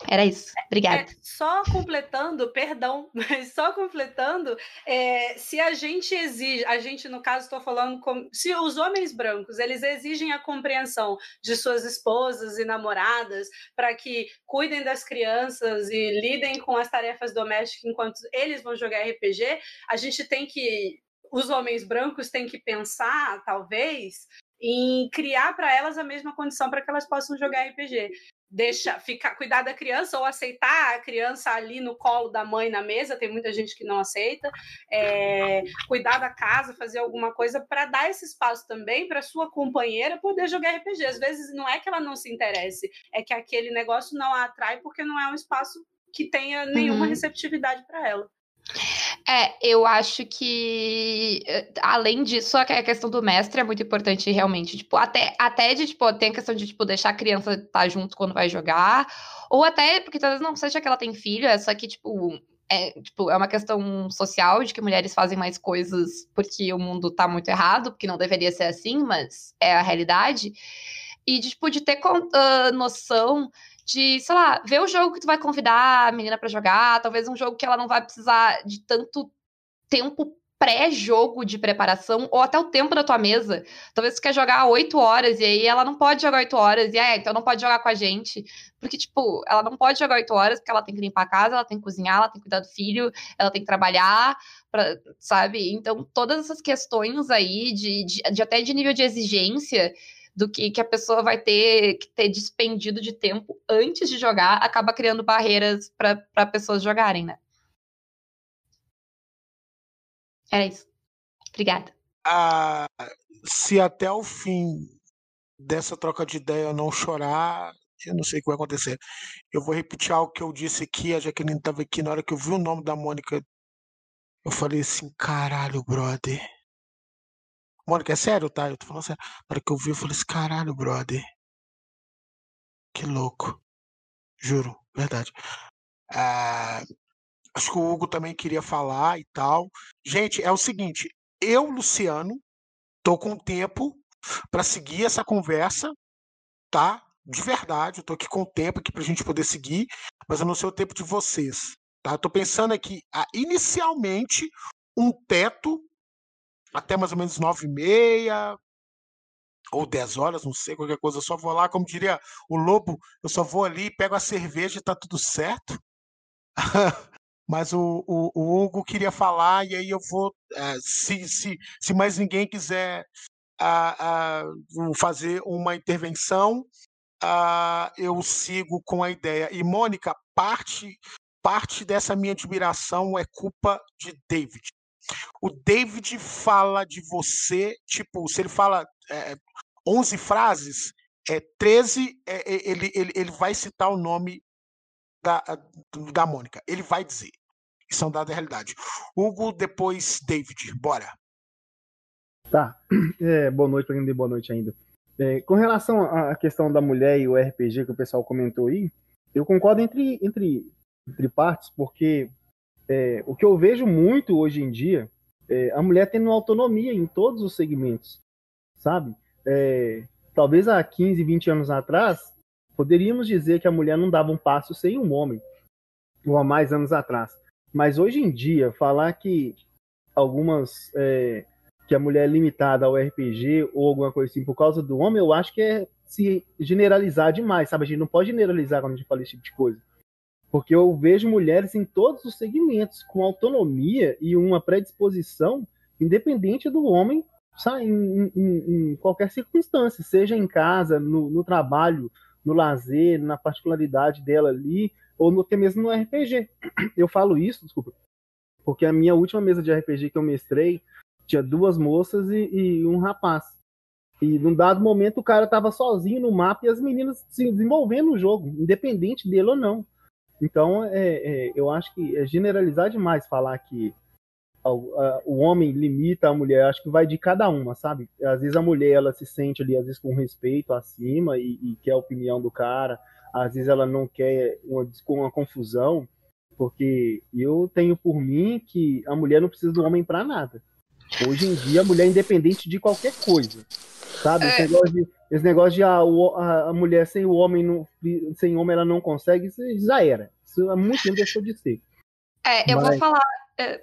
Era isso. Obrigada. É, só completando, perdão, mas só completando, é, se a gente exige, a gente no caso estou falando, com, se os homens brancos eles exigem a compreensão de suas esposas e namoradas para que cuidem das crianças e lidem com as tarefas domésticas enquanto eles vão jogar RPG, a gente tem que os homens brancos têm que pensar, talvez, em criar para elas a mesma condição para que elas possam jogar RPG. Deixa, ficar, cuidar da criança ou aceitar a criança ali no colo da mãe na mesa, tem muita gente que não aceita. É, cuidar da casa, fazer alguma coisa para dar esse espaço também para sua companheira poder jogar RPG. Às vezes não é que ela não se interesse, é que aquele negócio não a atrai porque não é um espaço que tenha nenhuma uhum. receptividade para ela. É, eu acho que eh, além disso, a questão do mestre é muito importante realmente, tipo, até até de tipo, tem a questão de tipo deixar a criança estar tá junto quando vai jogar, ou até porque talvez não seja que ela tem filho, é só que tipo é, tipo, é uma questão social de que mulheres fazem mais coisas porque o mundo tá muito errado, porque não deveria ser assim, mas é a realidade. E de, tipo, de ter uh, noção de, sei lá, ver o jogo que tu vai convidar a menina para jogar, talvez um jogo que ela não vai precisar de tanto tempo pré-jogo de preparação, ou até o tempo da tua mesa. Talvez tu quer jogar oito horas, e aí ela não pode jogar oito horas, e é, então não pode jogar com a gente. Porque, tipo, ela não pode jogar oito horas, porque ela tem que limpar a casa, ela tem que cozinhar, ela tem que cuidar do filho, ela tem que trabalhar, pra, sabe? Então, todas essas questões aí, de, de, de até de nível de exigência, do que, que a pessoa vai ter que ter despendido de tempo antes de jogar, acaba criando barreiras para pessoas jogarem, né? Era isso. Obrigada. Ah, se até o fim dessa troca de ideia eu não chorar, eu não sei o que vai acontecer. Eu vou repetir algo que eu disse aqui, a Jaqueline estava aqui, na hora que eu vi o nome da Mônica, eu falei assim, caralho, brother. Mônica, é sério, tá? Eu tô falando sério. Na hora que eu vi, eu falei assim, caralho, brother. Que louco. Juro, verdade. É, acho que o Hugo também queria falar e tal. Gente, é o seguinte, eu, Luciano, tô com tempo para seguir essa conversa, tá? De verdade, eu tô aqui com tempo aqui pra gente poder seguir, mas eu não sei o tempo de vocês, tá? Eu tô pensando aqui, a, inicialmente, um teto até mais ou menos nove e meia ou dez horas, não sei, qualquer coisa, eu só vou lá, como diria o Lobo, eu só vou ali, pego a cerveja e tá tudo certo. Mas o, o, o, Hugo queria falar, e aí eu vou, é, se, se, se mais ninguém quiser fazer uma intervenção, eu sigo com a ideia. E, Mônica, parte, parte dessa minha admiração é culpa de David. O David fala de você, tipo, se ele fala é, 11 frases, é, 13 é, é, ele, ele, ele vai citar o nome da, da Mônica. Ele vai dizer. Isso é um dado da realidade. Hugo, depois David. Bora. Tá. É, boa noite para quem deu boa noite ainda. É, com relação à questão da mulher e o RPG que o pessoal comentou aí, eu concordo entre, entre, entre partes, porque é, o que eu vejo muito hoje em dia é a mulher tendo autonomia em todos os segmentos, sabe? É, talvez há 15, 20 anos atrás, poderíamos dizer que a mulher não dava um passo sem um homem, ou há mais anos atrás. Mas hoje em dia, falar que algumas. É, que a mulher é limitada ao RPG ou alguma coisa assim por causa do homem, eu acho que é se generalizar demais, sabe? A gente não pode generalizar quando a gente fala esse tipo de coisa. Porque eu vejo mulheres em todos os segmentos, com autonomia e uma predisposição, independente do homem, em, em, em qualquer circunstância, seja em casa, no, no, trabalho, no lazer, na particularidade dela ali, ou no, até mesmo no RPG. Eu falo isso, desculpa, porque a minha última mesa de RPG que eu mestrei tinha duas moças e, e um rapaz. E num dado momento o cara tava sozinho no mapa e as meninas se desenvolvendo o jogo, independente dele ou não. Então, é, é, eu acho que é generalizar demais falar que o, homem limita a mulher. Acho que vai de cada uma, sabe? Às vezes a mulher ela se sente ali, às vezes com respeito acima e, e quer a opinião do cara. Às vezes ela não quer uma, uma confusão, porque eu tenho por mim que a mulher não precisa do homem para nada. Hoje em dia a mulher é independente de qualquer coisa. Sabe? Esse, é. negócio de, esse negócio de ah, a, a, mulher sem o homem, não, sem homem ela não consegue, isso já era. Isso há muito tempo deixou de ser. É, eu Mas... vou falar.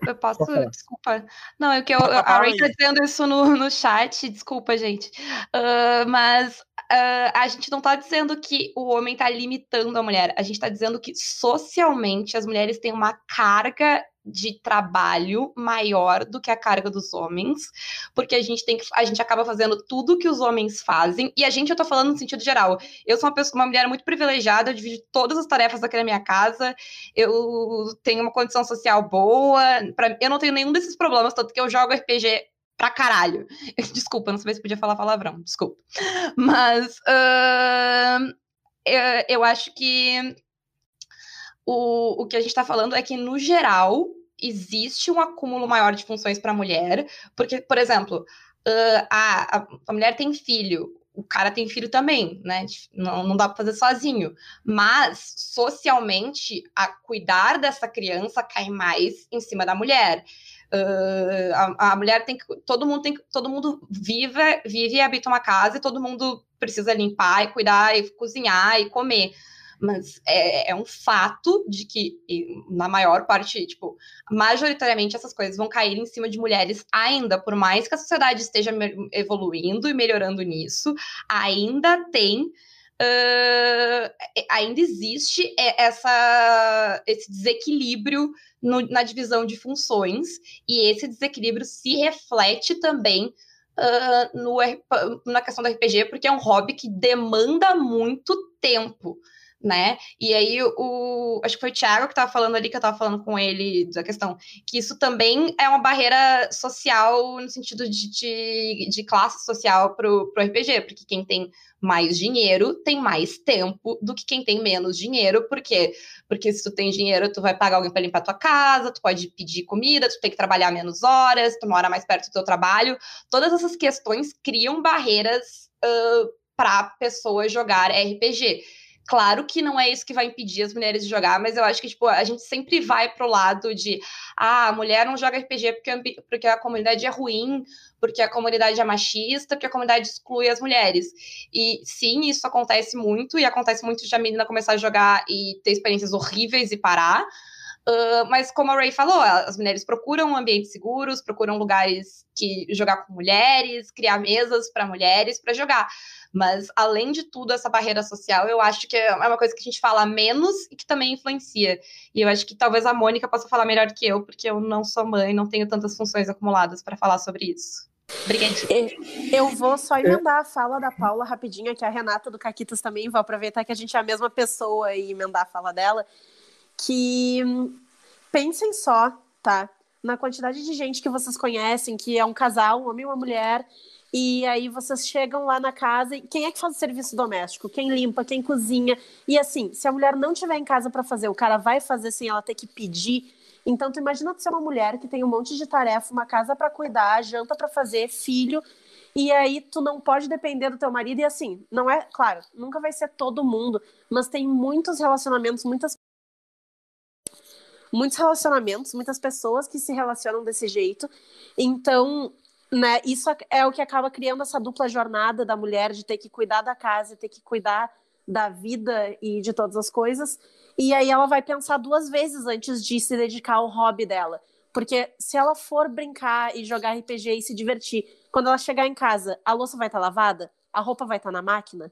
Eu posso, desculpa. Não, é que eu, a Ray tá dizendo isso no, no chat, desculpa, gente. Uh, mas uh, a gente não tá dizendo que o homem tá limitando a mulher, a gente tá dizendo que socialmente as mulheres têm uma carga de trabalho maior do que a carga dos homens, porque a gente tem que a gente acaba fazendo tudo que os homens fazem, e a gente eu tô falando no sentido geral. Eu sou uma pessoa, uma mulher muito privilegiada, eu divido todas as tarefas aqui na minha casa, eu tenho uma condição social boa, pra, eu não tenho nenhum desses problemas, tanto que eu jogo RPG pra caralho. Desculpa, não sei se podia falar palavrão, desculpa. Mas uh, eu, eu acho que o, o que a gente está falando é que, no geral, existe um acúmulo maior de funções para a mulher, porque, por exemplo, uh, a, a mulher tem filho, o cara tem filho também, né? Não, não dá para fazer sozinho. Mas, socialmente, a cuidar dessa criança cai mais em cima da mulher. Uh, a, a, mulher tem que. Todo mundo tem. Todo mundo vive, vive e habita uma casa e todo mundo precisa limpar e cuidar e cozinhar e comer mas é, é, um fato de que, na maior parte, tipo, majoritariamente essas coisas vão cair em cima de mulheres ainda, por mais que a sociedade esteja evoluindo e melhorando nisso, ainda tem. Uh, ainda existe essa, esse desequilíbrio no, na divisão de funções, e esse desequilíbrio se reflete também uh, no, na questão do RPG, porque é um hobby que demanda muito tempo né? E aí o acho que foi o Thiago que estava falando ali que eu estava falando com ele da questão que isso também é uma barreira social no sentido de, de, de classe social pro, pro RPG, porque quem tem mais dinheiro tem mais tempo do que quem tem menos dinheiro, por quê? Porque se tu tem dinheiro, tu vai pagar alguém para limpar tua casa, tu pode pedir comida, tu tem que trabalhar menos horas, tu mora mais perto do teu trabalho. Todas essas questões criam barreiras uh, para pessoas jogar RPG. Claro que não é isso que vai impedir as mulheres de jogar, mas eu acho que, tipo, a gente sempre vai pro lado de ah, a mulher não joga RPG porque, porque a comunidade é ruim, porque a comunidade é machista, porque a comunidade exclui as mulheres. E sim, isso acontece muito, e acontece muito de a menina começar a jogar e ter experiências horríveis e parar. Uh, mas como a Ray falou, as mulheres procuram ambientes seguros, procuram lugares que jogar com mulheres, criar mesas para mulheres para jogar. Mas, além de tudo, essa barreira social, eu acho que é uma coisa que a gente fala menos e que também influencia. E eu acho que talvez a Mônica possa falar melhor do que eu, porque eu não sou mãe, não tenho tantas funções acumuladas para falar sobre isso. Obrigadinha. Eu vou só emendar a fala da Paula rapidinho, que a Renata do Caquitas também, vou aproveitar que a gente é a mesma pessoa e emendar a fala dela. Que pensem só, tá? Na quantidade de gente que vocês conhecem, que é um casal, um homem e uma mulher, e aí vocês chegam lá na casa e quem é que faz o serviço doméstico? Quem limpa, quem cozinha? E assim, se a mulher não tiver em casa para fazer, o cara vai fazer sem ela ter que pedir. Então tu imagina tu ser uma mulher que tem um monte de tarefa, uma casa para cuidar, janta para fazer, filho, e aí tu não pode depender do teu marido e assim, não é, claro, nunca vai ser todo mundo, mas tem muitos relacionamentos, muitas muitos relacionamentos, muitas pessoas que se relacionam desse jeito. Então, né? Isso é o que acaba criando essa dupla jornada da mulher de ter que cuidar da casa, ter que cuidar da vida e de todas as coisas. E aí ela vai pensar duas vezes antes de se dedicar ao hobby dela. Porque se ela for brincar e jogar RPG e se divertir, quando ela chegar em casa, a louça vai estar tá lavada? A roupa vai estar tá na máquina?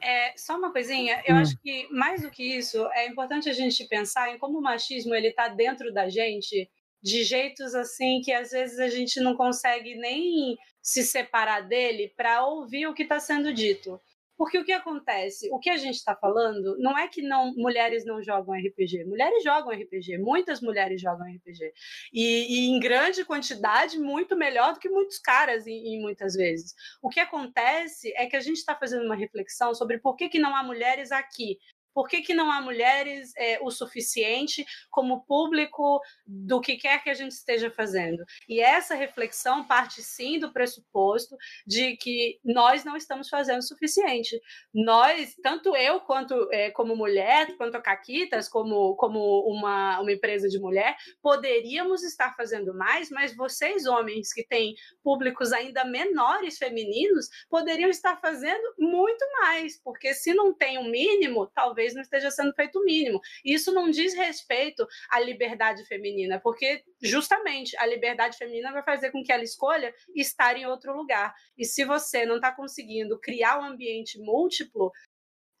É, só uma coisinha, eu hum. acho que mais do que isso, é importante a gente pensar em como o machismo ele está dentro da gente de jeitos assim que às vezes a gente não consegue nem se separar dele para ouvir o que está sendo dito. Porque o que acontece? O que a gente está falando não é que não mulheres não jogam RPG. Mulheres jogam RPG. Muitas mulheres jogam RPG. E, e em grande quantidade, muito melhor do que muitos caras, em, em muitas vezes. O que acontece é que a gente está fazendo uma reflexão sobre por que, que não há mulheres aqui. Por que, que não há mulheres é, o suficiente como público do que quer que a gente esteja fazendo? E essa reflexão parte sim do pressuposto de que nós não estamos fazendo o suficiente. Nós, tanto eu quanto é, como mulher, quanto a Caquitas, como, como uma, uma empresa de mulher, poderíamos estar fazendo mais, mas vocês, homens, que têm públicos ainda menores femininos, poderiam estar fazendo muito mais, porque se não tem um mínimo, talvez talvez não esteja sendo feito o mínimo. Isso não diz respeito à liberdade feminina, porque justamente a liberdade feminina vai fazer com que ela escolha estar em outro lugar. E se você não está conseguindo criar um ambiente múltiplo,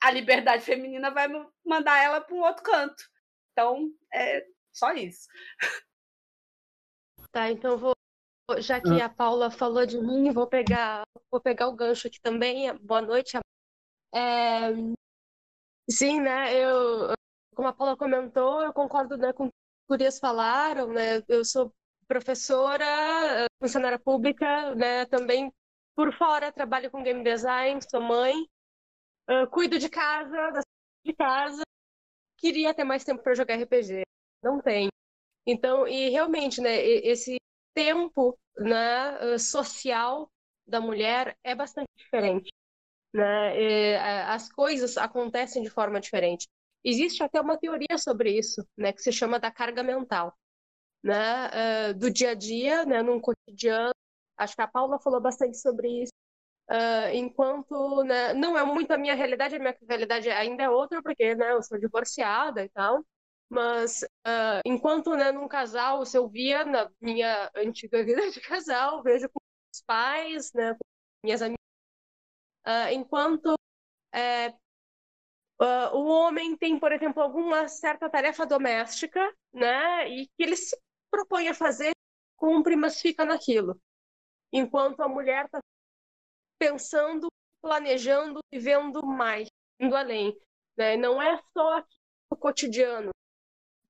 a liberdade feminina vai mandar ela para um outro canto. Então, é só isso. Tá, então vou já que a Paula falou de mim, vou pegar, vou pegar o gancho aqui também. Boa noite. É, Sim, né? Eu, como a Paula comentou, eu concordo né, com o que as falaram, né? Eu sou professora, funcionária pública, né? Também por fora trabalho com game design, sou mãe, uh, cuido de casa, da de casa. Queria ter mais tempo para jogar RPG, não tenho. Então, e realmente, né? Esse tempo, né? Social da mulher é bastante diferente né? as coisas acontecem de forma diferente. Existe até uma teoria sobre isso, né, que se chama da carga mental, né, uh, do dia a dia, né, num cotidiano. Acho que a Paula falou bastante sobre isso. Uh, enquanto né, não é muito a minha realidade, a minha realidade ainda é outra, porque né, eu sou divorciada e tal. Mas uh, enquanto né, num casal, se eu via na minha antiga vida de casal, vejo com os pais, né, com minhas amigas Uh, enquanto uh, o homem tem, por exemplo, alguma certa tarefa doméstica, né, e que ele se propõe a fazer, cumpre, mas fica naquilo. Enquanto a mulher está pensando, planejando, vivendo mais, indo além. Né? Não é só o cotidiano,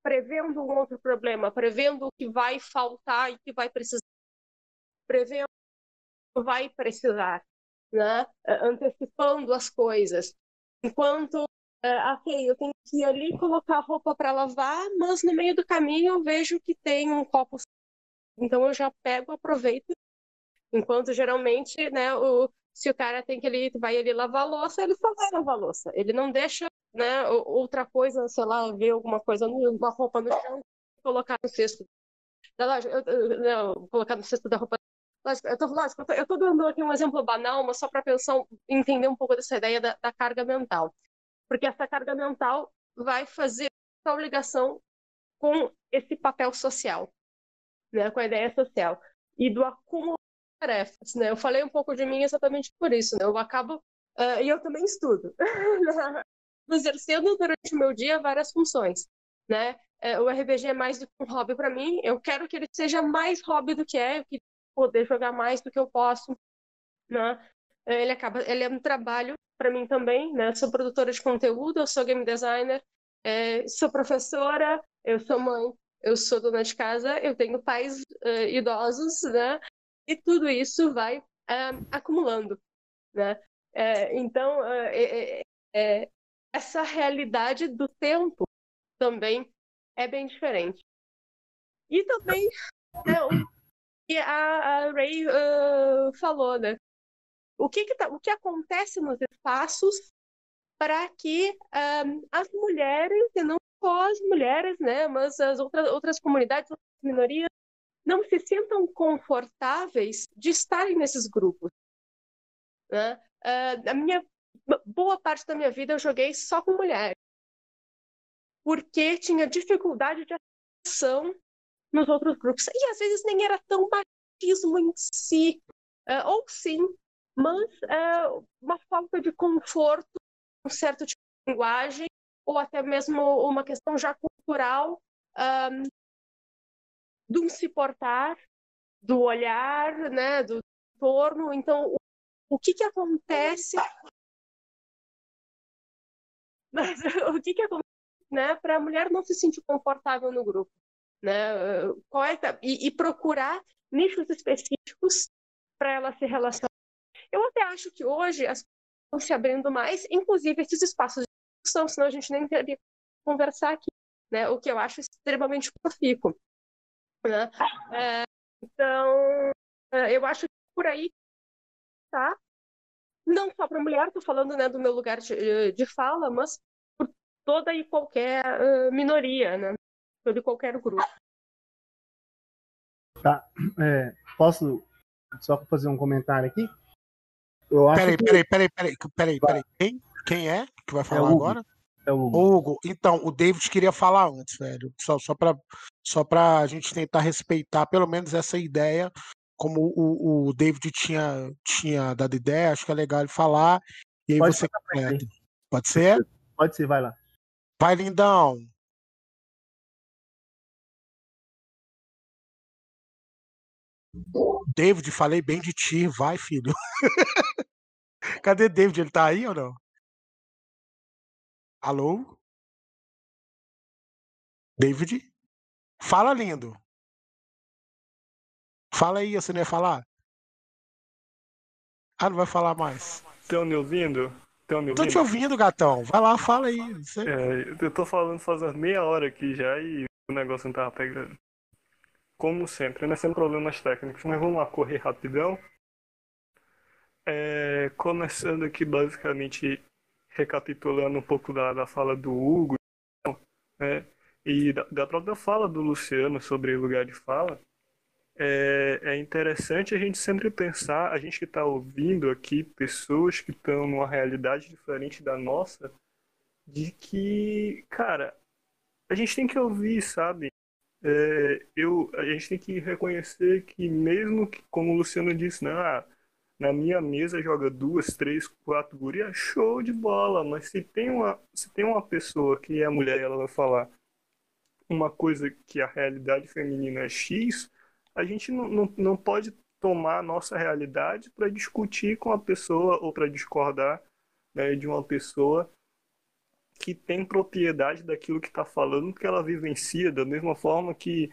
prevendo um outro problema, prevendo o que vai faltar e que vai precisar, prevendo o que vai precisar né? antecipando as coisas. Enquanto, uh, ok, eu tenho que ir ali colocar roupa para lavar, mas no meio do caminho eu vejo que tem um copo. Então eu já pego, aproveito. Enquanto geralmente, né, o, se o cara tem que ele vai ali lavar a louça, ele só vai lavar a louça. Ele não deixa, né, outra coisa, sei lá, ver alguma coisa, uma roupa no chão, colocar no cesto. Não, colocar no cesto da roupa Lógico, eu tô, lógico, eu tô dando aqui um exemplo banal, mas só para pensar, entender um pouco dessa ideia da, da, carga mental. Porque essa carga mental vai fazer a ligação com esse papel social, né, com a ideia social e do acúmulo de tarefas, né? Eu falei um pouco de mim exatamente por isso, né? Eu acabo uh, e eu também estudo, exercendo durante o meu dia várias funções, né? Uh, o RPG é mais do que um hobby para mim. Eu quero que ele seja mais hobby do que é. Eu poder jogar mais do que eu posso, né? Ele acaba, ele é um trabalho para mim também, né? Eu sou produtora de conteúdo, eu sou game designer, é, sou professora, eu sou mãe, eu sou dona de casa, eu tenho pais uh, idosos, né? E tudo isso vai uh, acumulando, né? É, então, é, essa realidade do tempo também é bem diferente. E também é, que a, a Ray uh, falou, né? O que, que tá, o que acontece nos espaços para que um, as mulheres, e não só as mulheres, né, mas as outras, outras comunidades, outras minorias, não se sintam confortáveis de estarem nesses grupos. Né? Uh, a minha boa parte da minha vida eu joguei só com mulheres, porque tinha dificuldade de ação nos outros grupos. E às vezes nem era tão machismo em si, uh, ou sim, mas uh, uma falta de conforto, um certo tipo de linguagem, ou até mesmo uma questão já cultural um, de um se portar, do olhar, né, do entorno. Então, o, o que, que acontece Mas o que que acontece, né, para a mulher não se sentir confortável no grupo, né? Qual é e, e procurar nichos específicos para ela se relacionar. Eu até acho que hoje as coisas estão se abrindo mais, inclusive esses espaços de discussão, senão a gente nem teria conversar aqui, né? O que eu acho extremamente profícuo, né? É, então, é, eu acho que por aí tá. Não só para mulher, estou falando né, do meu lugar de, de fala, mas por toda e qualquer uh, minoria, né? Todo e qualquer grupo. Tá. É, posso só fazer um comentário aqui? Eu acho peraí, que... peraí, peraí, peraí, peraí, peraí. Quem, quem é que vai falar é agora? É o Hugo. Hugo. Então, o David queria falar antes, velho. Só, só para só pra gente tentar respeitar pelo menos essa ideia, como o, o David tinha, tinha dado ideia, acho que é legal ele falar. E aí Pode você completa. Pode ser? Pode ser, vai lá. Vai, lindão. David, falei bem de ti, vai, filho. Cadê David? Ele tá aí ou não? Alô? David? Fala, lindo. Fala aí, você não ia falar? Ah, não vai falar mais. Estão me ouvindo? Estão me ouvindo? Tô te ouvindo, gatão. Vai lá, fala aí. Você... É, eu tô falando faz meia hora aqui já e o negócio não tava pegando. Como sempre, né? Sem problemas técnicos. Mas vamos lá, correr rapidão. É, começando aqui basicamente recapitulando um pouco da, da fala do Hugo né, e da, da, própria fala do Luciano sobre lugar de fala, é, é interessante a gente sempre pensar, a gente que está ouvindo aqui pessoas que estão numa realidade diferente da nossa, de que, cara, a gente tem que ouvir, sabe? É, eu, a gente tem que reconhecer que mesmo que, como o Luciano disse, né, ah, na minha mesa joga duas, três, quatro gurias, show de bola. Mas se tem uma, se tem uma pessoa que é mulher e ela vai falar uma coisa que a realidade feminina é X, a gente não, não, não pode tomar a nossa realidade para discutir com a pessoa ou para discordar né, de uma pessoa que tem propriedade daquilo que está falando, que ela vivencia, da mesma forma que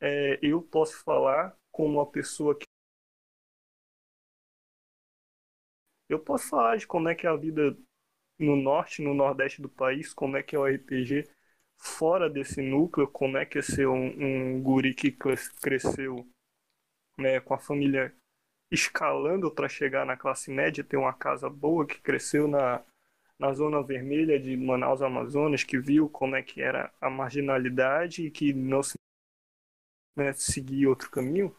é, eu posso falar com uma pessoa que Eu posso falar de como é que é a vida no norte, no nordeste do país, como é que é o RPG fora desse núcleo, como é que é ser um, um guri que cresceu né, com a família escalando para chegar na classe média, ter uma casa boa, que cresceu na, na zona vermelha de Manaus, Amazonas, que viu como é que era a marginalidade e que não se né, seguia outro caminho.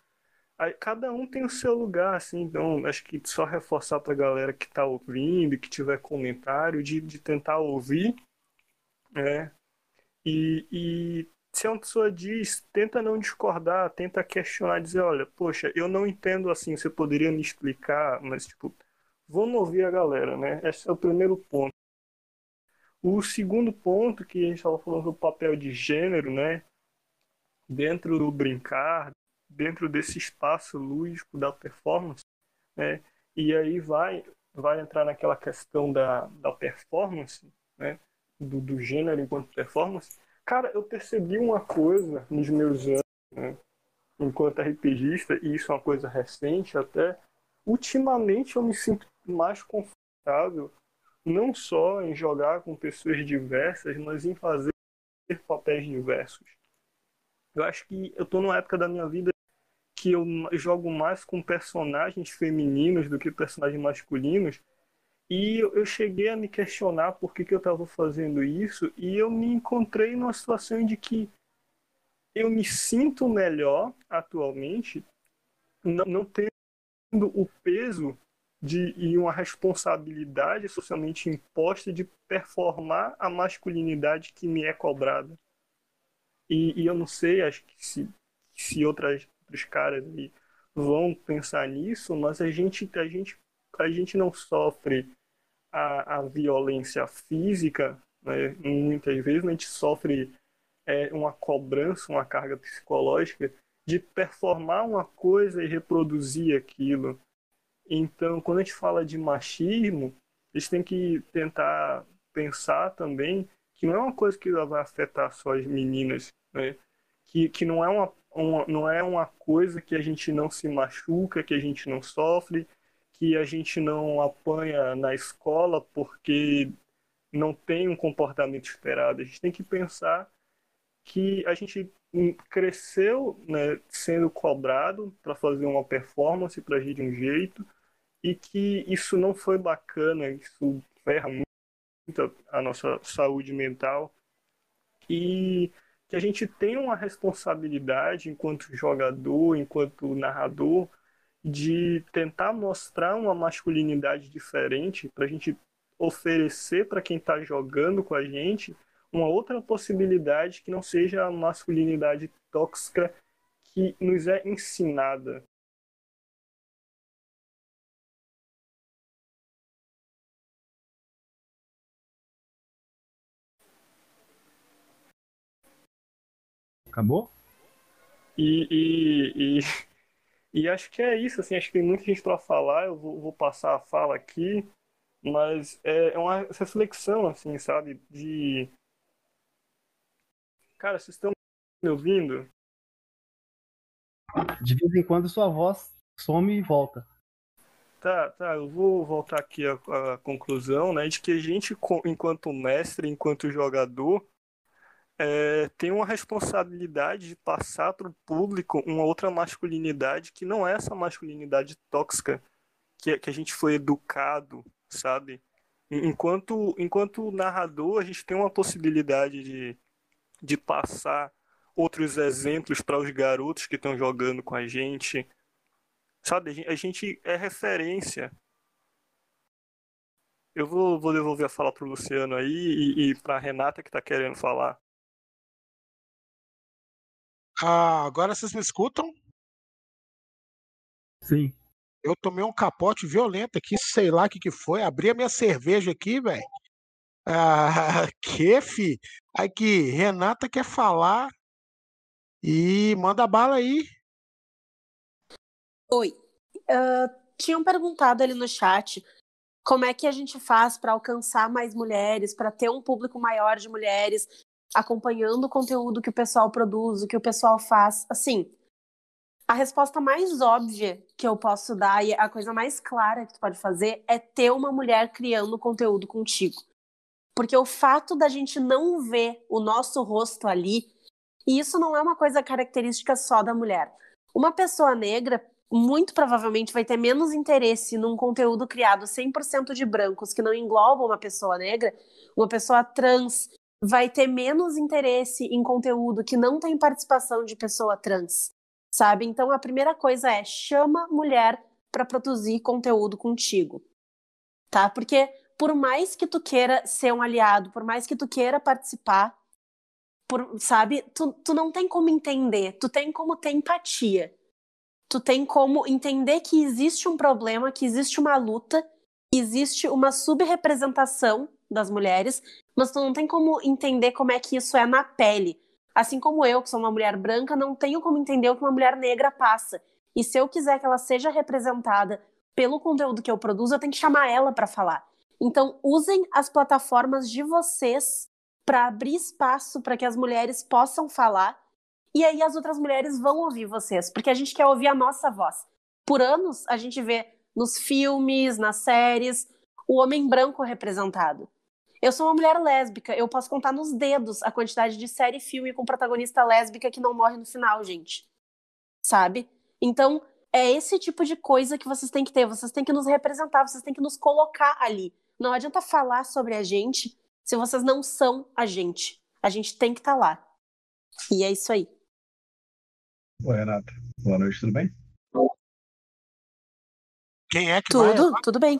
Aí, cada um tem o seu lugar, assim, então acho que só reforçar para a galera que está ouvindo, que tiver comentário, de, de tentar ouvir, né? E, e se uma pessoa diz, tenta não discordar, tenta questionar, dizer, olha, poxa, eu não entendo assim, você poderia me explicar, mas tipo, vamos ouvir a galera, né? Esse é o primeiro ponto. O segundo ponto que a gente estava falando do papel de gênero, né? Dentro do brincar, dentro desse espaço lúdico da performance, né? E aí vai vai entrar naquela questão da, da performance, né? Do, do gênero enquanto performance. Cara, eu percebi uma coisa nos meus anos, né? enquanto RPGista, e isso é uma coisa recente até. Ultimamente eu me sinto mais confortável, não só em jogar com pessoas diversas, mas em fazer papéis diversos. Eu acho que eu estou numa época da minha vida que eu jogo mais com personagens femininos do que personagens masculinos. E eu cheguei a me questionar por que, que eu estava fazendo isso, e eu me encontrei numa situação de que eu me sinto melhor atualmente, não, não tendo o peso de, e uma responsabilidade socialmente imposta de performar a masculinidade que me é cobrada. E, e eu não sei, acho que se, se outras outros caras vão pensar nisso, mas a gente, a gente, a gente não sofre a, a violência física, né? muitas vezes a gente sofre é, uma cobrança, uma carga psicológica de performar uma coisa e reproduzir aquilo. Então, quando a gente fala de machismo, a gente tem que tentar pensar também que não é uma coisa que vai afetar só as meninas, né? Que, que não, é uma, uma, não é uma coisa que a gente não se machuca, que a gente não sofre, que a gente não apanha na escola porque não tem um comportamento esperado. A gente tem que pensar que a gente cresceu né, sendo cobrado para fazer uma performance, para agir de um jeito, e que isso não foi bacana, isso ferra muito a nossa saúde mental. E que a gente tem uma responsabilidade enquanto jogador, enquanto narrador, de tentar mostrar uma masculinidade diferente para a gente oferecer para quem está jogando com a gente uma outra possibilidade que não seja a masculinidade tóxica que nos é ensinada. Acabou? E, e, e, e, acho que é isso, assim, acho que tem muita gente para falar, eu vou, vou, passar a fala aqui, mas é, é uma reflexão, assim, sabe, de Cara, vocês estão me ouvindo? De vez em quando sua voz some e volta. Tá, tá, eu vou voltar aqui à, à conclusão, né, de que a gente, enquanto mestre, enquanto jogador, é, tem uma responsabilidade de passar para o público uma outra masculinidade que não é essa masculinidade tóxica que, que a gente foi educado, sabe? Enquanto, enquanto narrador, a gente tem uma possibilidade de, de passar outros exemplos para os garotos que estão jogando com a gente. Sabe, a gente é referência. Eu vou, vou devolver a fala para o Luciano aí e, e para a Renata que está querendo falar. Ah, agora vocês me escutam? Sim. Eu tomei um capote violento aqui, sei lá o que, que foi. Abri a minha cerveja aqui, velho. Ah, que, fi? Aqui, Renata quer falar e manda bala aí. Oi. Uh, tinham perguntado ali no chat como é que a gente faz para alcançar mais mulheres, para ter um público maior de mulheres acompanhando o conteúdo que o pessoal produz, o que o pessoal faz. Assim, a resposta mais óbvia que eu posso dar e a coisa mais clara que tu pode fazer é ter uma mulher criando conteúdo contigo. Porque o fato da gente não ver o nosso rosto ali, e isso não é uma coisa característica só da mulher. Uma pessoa negra muito provavelmente vai ter menos interesse num conteúdo criado 100% de brancos que não engloba uma pessoa negra, uma pessoa trans vai ter menos interesse em conteúdo que não tem participação de pessoa trans, sabe? Então a primeira coisa é chama mulher para produzir conteúdo contigo. Tá? Porque por mais que tu queira ser um aliado, por mais que tu queira participar, por, sabe, tu, tu não tem como entender, tu tem como ter empatia. Tu tem como entender que existe um problema, que existe uma luta, existe uma subrepresentação das mulheres, mas tu não tem como entender como é que isso é na pele. Assim como eu, que sou uma mulher branca, não tenho como entender o que uma mulher negra passa. E se eu quiser que ela seja representada pelo conteúdo que eu produzo, eu tenho que chamar ela para falar. Então, usem as plataformas de vocês para abrir espaço para que as mulheres possam falar e aí as outras mulheres vão ouvir vocês, porque a gente quer ouvir a nossa voz. Por anos, a gente vê nos filmes, nas séries, o homem branco representado. Eu sou uma mulher lésbica, eu posso contar nos dedos a quantidade de série e filme com protagonista lésbica que não morre no final, gente. Sabe? Então, é esse tipo de coisa que vocês têm que ter. Vocês têm que nos representar, vocês têm que nos colocar ali. Não adianta falar sobre a gente se vocês não são a gente. A gente tem que estar tá lá. E é isso aí. Oi, Renata. Boa noite, tudo bem? Quem é que Tudo, vai? tudo bem.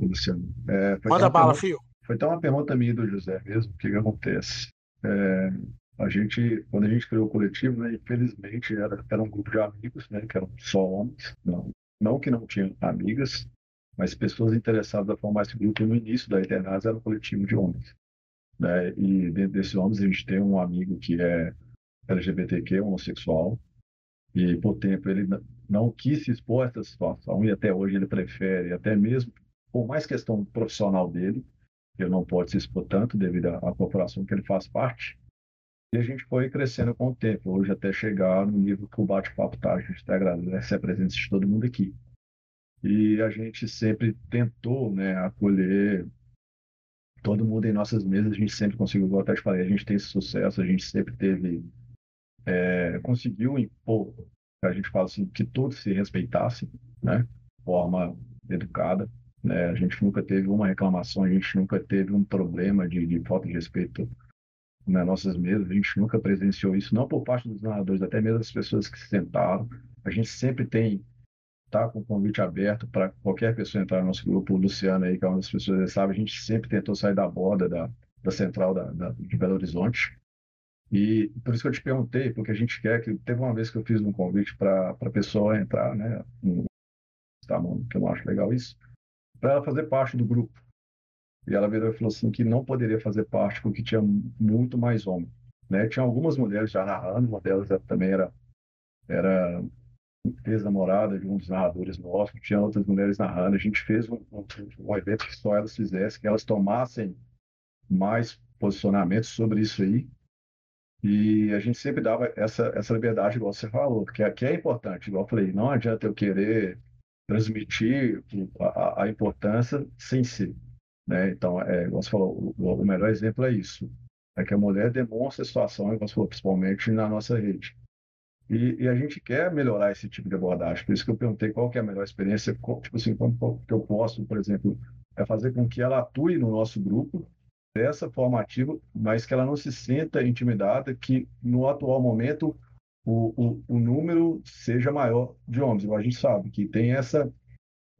O Luciano. É, Manda bala, filho. Foi até uma pergunta minha do José mesmo, o que, que acontece? É, a gente, quando a gente criou o coletivo, né, infelizmente era, era um grupo de amigos, né, que eram só homens, não, não que não tinham amigas, mas pessoas interessadas a formar esse grupo no início da Eternaz era um coletivo de homens. Né? E dentro desses homens a gente tem um amigo que é LGBTQ, homossexual, e por tempo ele não quis se expor a essa situação e até hoje ele prefere, até mesmo por mais questão profissional dele, ele não pode se expor tanto devido à, corporação que ele faz parte. E a gente foi crescendo com o tempo, hoje até chegar no nível que o bate-papo está. A gente está agradece a presença de todo mundo aqui. E a gente sempre tentou né, acolher todo mundo em nossas mesas, a gente sempre conseguiu, até te falei, a gente tem esse sucesso, a gente sempre teve, é, conseguiu impor, a gente fala assim, que todos se respeitassem, né, de forma educada, né, a gente nunca teve uma reclamação, a gente nunca teve um problema de, de falta de respeito nas nossas mesas, a gente nunca presenciou isso, não por parte dos narradores, até mesmo das pessoas que se sentaram, a gente sempre tem tá com o convite aberto para qualquer pessoa entrar no nosso grupo. O Luciano aí, que é uma das pessoas que sabe, a gente sempre tentou sair da borda da, da central da, da, de Belo Horizonte. E por isso que eu te perguntei, porque a gente quer que. Teve uma vez que eu fiz um convite para a pessoa entrar, né? No, que eu não acho legal isso, para ela fazer parte do grupo. E ela virou e falou assim que não poderia fazer parte porque tinha muito mais homem. Né? Tinha algumas mulheres já narrando, uma delas também era, era ex-namorada de um dos narradores nossos, tinha outras mulheres narrando. A gente fez um, um, um, evento que só elas fizessem, que elas tomassem mais posicionamentos sobre isso aí. E a gente sempre dava essa, essa liberdade, igual você falou, que, que é importante. Igual eu falei, não adianta eu querer transmitir a, a importância sem ser. Né? Então, é, igual você falou, o, o melhor exemplo é isso. É que a mulher demonstra a situação, igual você falou, principalmente na nossa rede e, e, a gente quer melhorar esse tipo de abordagem. Por isso que eu perguntei qual que é a melhor experiência, tipo assim, como que eu posso, por exemplo, é fazer com que ela atue no nosso grupo dessa forma ativa, mas que ela não se sinta intimidada, que no atual momento o, o, o número seja maior de homens. A gente sabe que tem essa,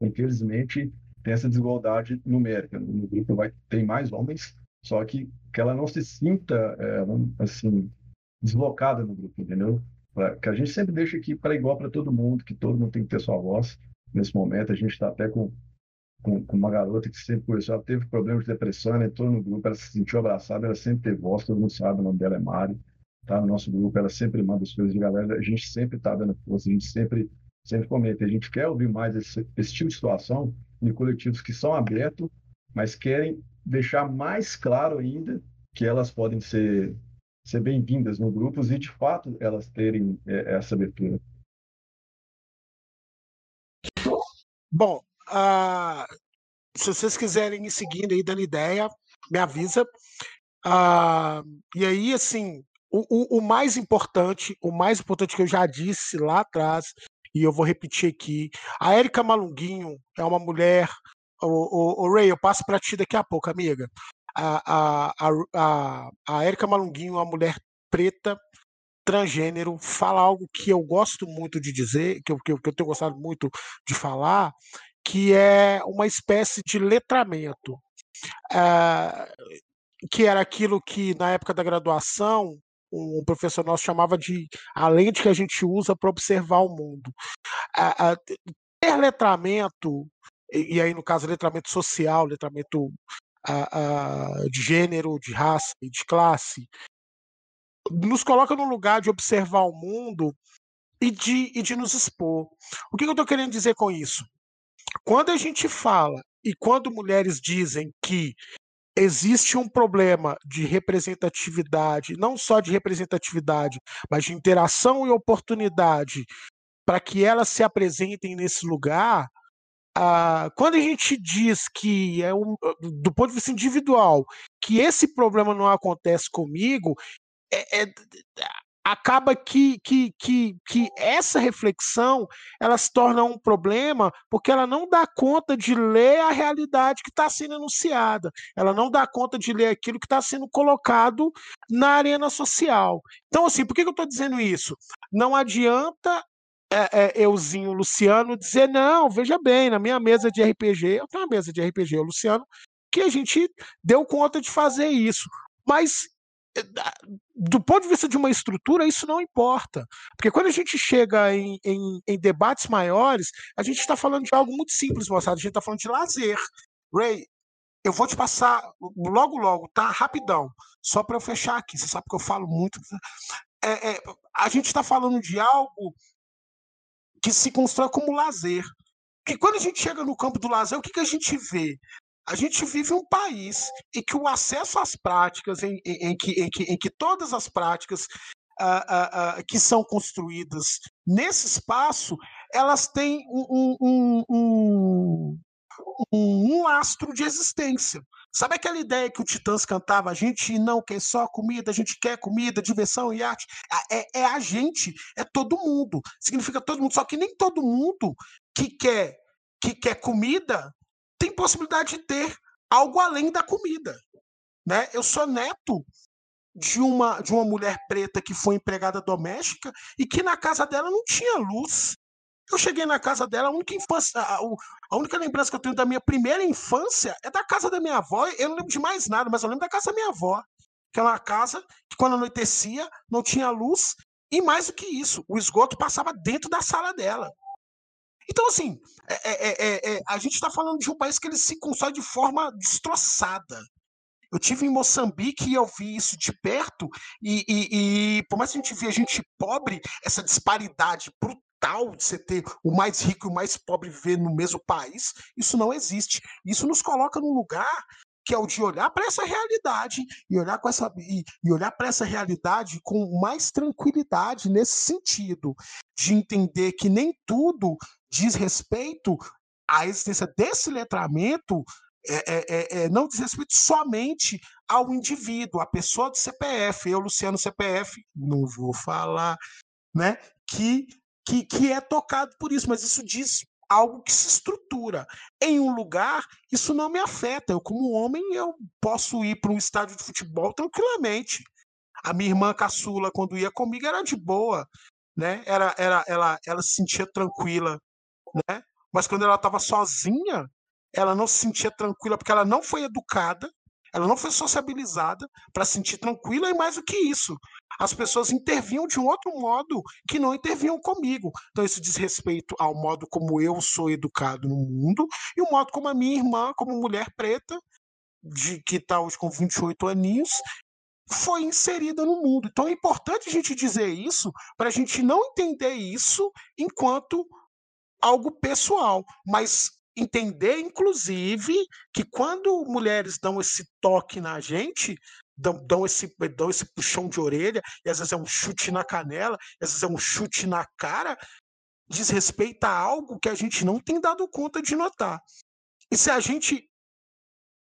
infelizmente, tem essa desigualdade numérica. No grupo vai tem mais homens, só que que ela não se sinta é, assim deslocada no grupo, entendeu? que a gente sempre deixa aqui para igual para todo mundo, que todo mundo tem que ter sua voz. Nesse momento, a gente está até com, com, com, uma garota que sempre conheceu, ela teve problemas de depressão, ela entrou no grupo, ela se sentiu abraçada, ela sempre teve voz, todo mundo sabe, o nome dela é Mari, tá no nosso grupo, ela sempre manda as coisas de galera, a gente sempre está dando força, a gente sempre, sempre comenta, a gente quer ouvir mais esse, esse tipo de situação em coletivos que são abertos, mas querem deixar mais claro ainda que elas podem ser ser bem-vindas no grupo e, de fato, elas terem é, essa abertura. Bom, uh, se vocês quiserem ir seguindo aí, dando ideia, me avisa. Uh, e aí, assim, o, o, o, mais importante, o mais importante que eu já disse lá atrás, e eu vou repetir aqui, a Érica Malunguinho é uma mulher. O, o, o Ray, eu passo para ti daqui a pouco, amiga a, a, a, a Erika Malunguinho, uma mulher preta, transgênero, fala algo que eu gosto muito de dizer, que eu, que eu, que eu tenho gostado muito de falar, que é uma espécie de letramento. É, que era aquilo que, na época da graduação, um professor nosso chamava de a lente que a gente usa para observar o mundo. É, ter letramento, e aí no caso letramento social, letramento de gênero, de raça e de classe, nos coloca no lugar de observar o mundo e de, e de nos expor. O que eu estou querendo dizer com isso? Quando a gente fala e quando mulheres dizem que existe um problema de representatividade, não só de representatividade, mas de interação e oportunidade para que elas se apresentem nesse lugar, ah, quando a gente diz que é um, do ponto de vista individual que esse problema não acontece comigo, é, é, acaba que, que, que, que essa reflexão ela se torna um problema porque ela não dá conta de ler a realidade que está sendo anunciada, ela não dá conta de ler aquilo que está sendo colocado na arena social. Então, assim, por que, que eu estou dizendo isso? Não adianta é, é, euzinho Luciano dizer, não, veja bem, na minha mesa de RPG, eu tenho uma mesa de RPG, o Luciano, que a gente deu conta de fazer isso. Mas do ponto de vista de uma estrutura, isso não importa. Porque quando a gente chega em, em, em debates maiores, a gente está falando de algo muito simples, moçada. A gente está falando de lazer. Ray, eu vou te passar logo, logo, tá? Rapidão. Só para eu fechar aqui. Você sabe que eu falo muito. É, é, a gente está falando de algo que se constrói como lazer. Porque quando a gente chega no campo do lazer, o que, que a gente vê? A gente vive um país em que o acesso às práticas, em, em, em que, em, que, que todas as práticas uh, uh, que são construídas nesse espaço, elas têm um, um, um, um, lastro de existência. Sabe aquela ideia que o Titãs cantava? A gente não quer só comida, a gente quer comida, diversão e arte. É, é a gente, é todo mundo. Significa todo mundo. Só que nem todo mundo que quer, que quer comida tem possibilidade de ter algo além da comida. Né? Eu sou neto de uma, de uma mulher preta que foi empregada doméstica e que na casa dela não tinha luz. Eu cheguei na casa dela, a única infância, a, a, única lembrança que eu tenho da minha primeira infância é da casa da minha avó. Eu não lembro de mais nada, mas eu lembro da casa da minha avó. Que é uma casa que, quando anoitecia, não tinha luz. E mais do que isso, o esgoto passava dentro da sala dela. Então, assim, é, é, é, a gente está falando de um país que ele se constrói de forma destroçada. Eu tive em Moçambique e eu vi isso de perto, e, e, e por mais que a gente vê a gente pobre, essa disparidade brutal de você ter o mais rico e o mais pobre viver no mesmo país, isso não existe. Isso nos coloca num lugar que é o de olhar para essa realidade e olhar com essa e, e olhar para essa realidade com mais tranquilidade nesse sentido de entender que nem tudo diz respeito à existência desse letramento é, é, é, é, não diz respeito somente ao indivíduo, à pessoa do CPF. Eu, Luciano CPF, não vou falar, né? Que, que, que é tocado por isso, mas isso diz algo que se estrutura. Em um lugar, isso não me afeta. Eu, como homem, eu posso ir para um estádio de futebol tranquilamente. A minha irmã caçula, quando ia comigo, era de boa, né? Era, era, ela, ela se sentia tranquila, né? Mas quando ela estava sozinha, ela não se sentia tranquila porque ela não foi educada, ela não foi sociabilizada para se sentir tranquila e mais do que isso, as pessoas intervinham de um outro modo que não intervinham comigo. Então isso diz respeito ao modo como eu sou educado no mundo e o modo como a minha irmã, como mulher preta, de que está hoje com 28 aninhos, foi inserida no mundo. Então é importante a gente dizer isso para a gente não entender isso enquanto algo pessoal, mas entender, inclusive, que quando mulheres dão esse toque na gente, dão, dão, esse, dão esse puxão de orelha, e às vezes é um chute na canela, às vezes é um chute na cara, diz respeito a algo que a gente não tem dado conta de notar. E se a gente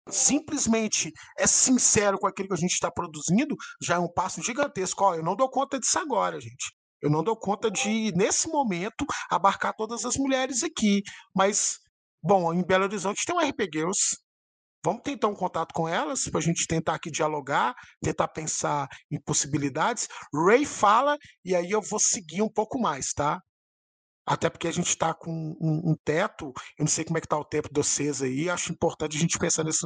simplesmente é sincero com aquilo que a gente está produzindo, já é um passo gigantesco. Ó, eu não dou conta disso agora, gente. Eu não dou conta de, nesse momento, abarcar todas as mulheres aqui. Mas Bom, em Belo Horizonte tem um RP Girls. Vamos tentar um contato com elas para a gente tentar aqui dialogar, tentar pensar em possibilidades. Ray fala e aí eu vou seguir um pouco mais, tá? Até porque a gente está com um, um, teto, eu não sei como é que está o tempo de vocês aí, acho importante a gente pensar nesse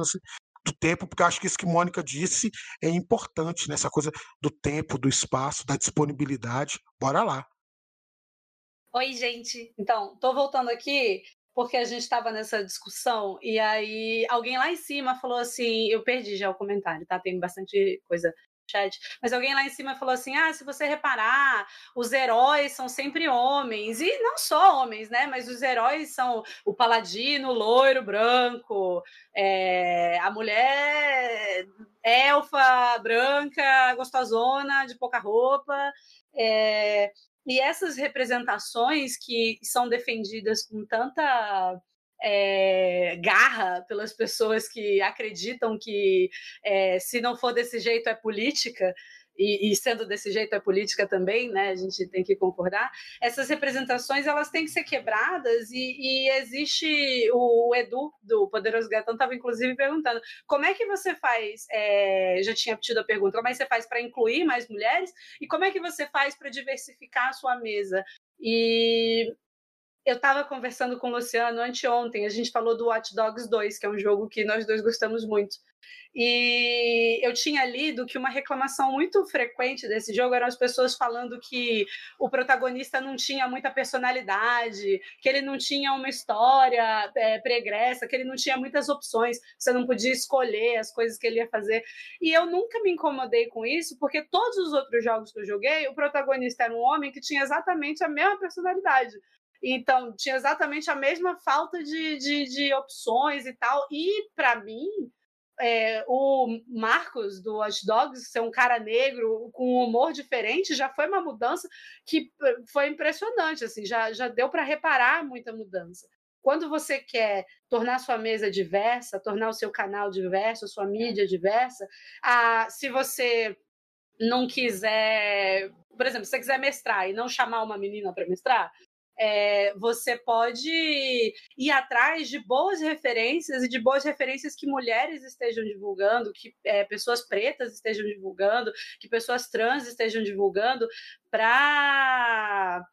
do tempo, porque acho que isso que Mônica disse é importante, nessa né? coisa do tempo, do espaço, da disponibilidade. Bora lá. Oi, gente. Então, tô voltando aqui porque a gente estava nessa discussão e aí alguém lá em cima falou assim, eu perdi já o comentário, tá? Tem bastante coisa chat, mas alguém lá em cima falou assim: "Ah, se você reparar, os heróis são sempre homens". E não só homens, né? Mas os heróis são o paladino, loiro, branco, é, a mulher elfa, branca, gostosona, de pouca roupa, é, e essas representações que são defendidas com tanta é, garra pelas pessoas que acreditam que é, se não for desse jeito é política, e, e, sendo desse jeito é política também, né? A gente tem que concordar. Essas representações elas têm que ser quebradas e, e existe o, Edu do Poderoso Gatão estava inclusive perguntando como é que você faz? É, já tinha tido a pergunta como é que você faz para incluir mais mulheres e como é que você faz para diversificar a sua mesa? E eu estava conversando com o Luciano anteontem, a gente falou do Watch Dogs 2, que é um jogo que nós dois gostamos muito. E eu tinha lido que uma reclamação muito frequente desse jogo eram as pessoas falando que o protagonista não tinha muita personalidade, que ele não tinha uma história é, pregressa, que ele não tinha muitas opções, você não podia escolher as coisas que ele ia fazer. E eu nunca me incomodei com isso, porque todos os outros jogos que eu joguei, o protagonista era um homem que tinha exatamente a mesma personalidade. Então, tinha exatamente a mesma falta de, de, de opções e tal. E, para mim, é, o Marcos do Watch Dogs ser um cara negro com um humor diferente já foi uma mudança que eh, foi impressionante, assim, já, já deu para reparar muita mudança. Quando você quer tornar sua mesa diversa, tornar o seu canal diverso, a sua mídia diversa, a, se você não quiser, por exemplo, se você quiser mestrar e não chamar uma menina para mestrar, é, você pode ir atrás de boas referências e de boas referências que mulheres estejam divulgando, que é, pessoas pretas estejam divulgando, que pessoas trans estejam divulgando, para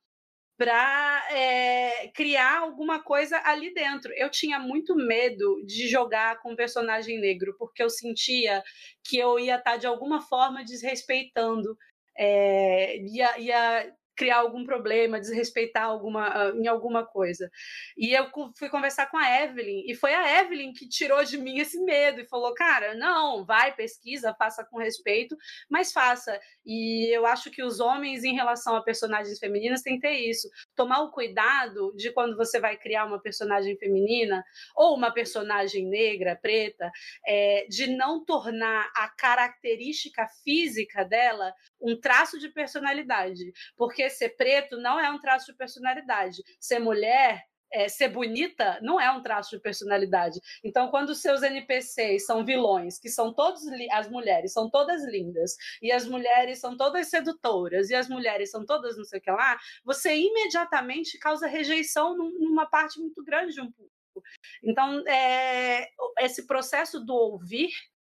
para é, criar alguma coisa ali dentro. Eu tinha muito medo de jogar com um personagem negro, porque eu sentia que eu ia estar, de alguma forma, desrespeitando é, ia, ia criar algum problema, desrespeitar alguma, ah, em alguma coisa. E eu fui conversar com a Evelyn, e foi a Evelyn que tirou de mim esse medo e falou: cara, não, vai, pesquisa, faça com respeito, mas faça. E eu acho que os homens, em relação a personagens femininas, têm que ter isso. Tomar o cuidado de quando você vai criar uma personagem feminina ou uma personagem negra, preta, é, de não tornar a característica física dela um traço de personalidade. Porque ser preto não é um traço de personalidade. Ser mulher é, ser bonita não é um traço de personalidade. Então, quando seus NPCs são vilões, que são todos as mulheres são todas lindas, e as mulheres são todas sedutoras, e as mulheres são todas não sei o que lá, você imediatamente causa rejeição numa parte muito grande de um público. Então, é, esse processo do ouvir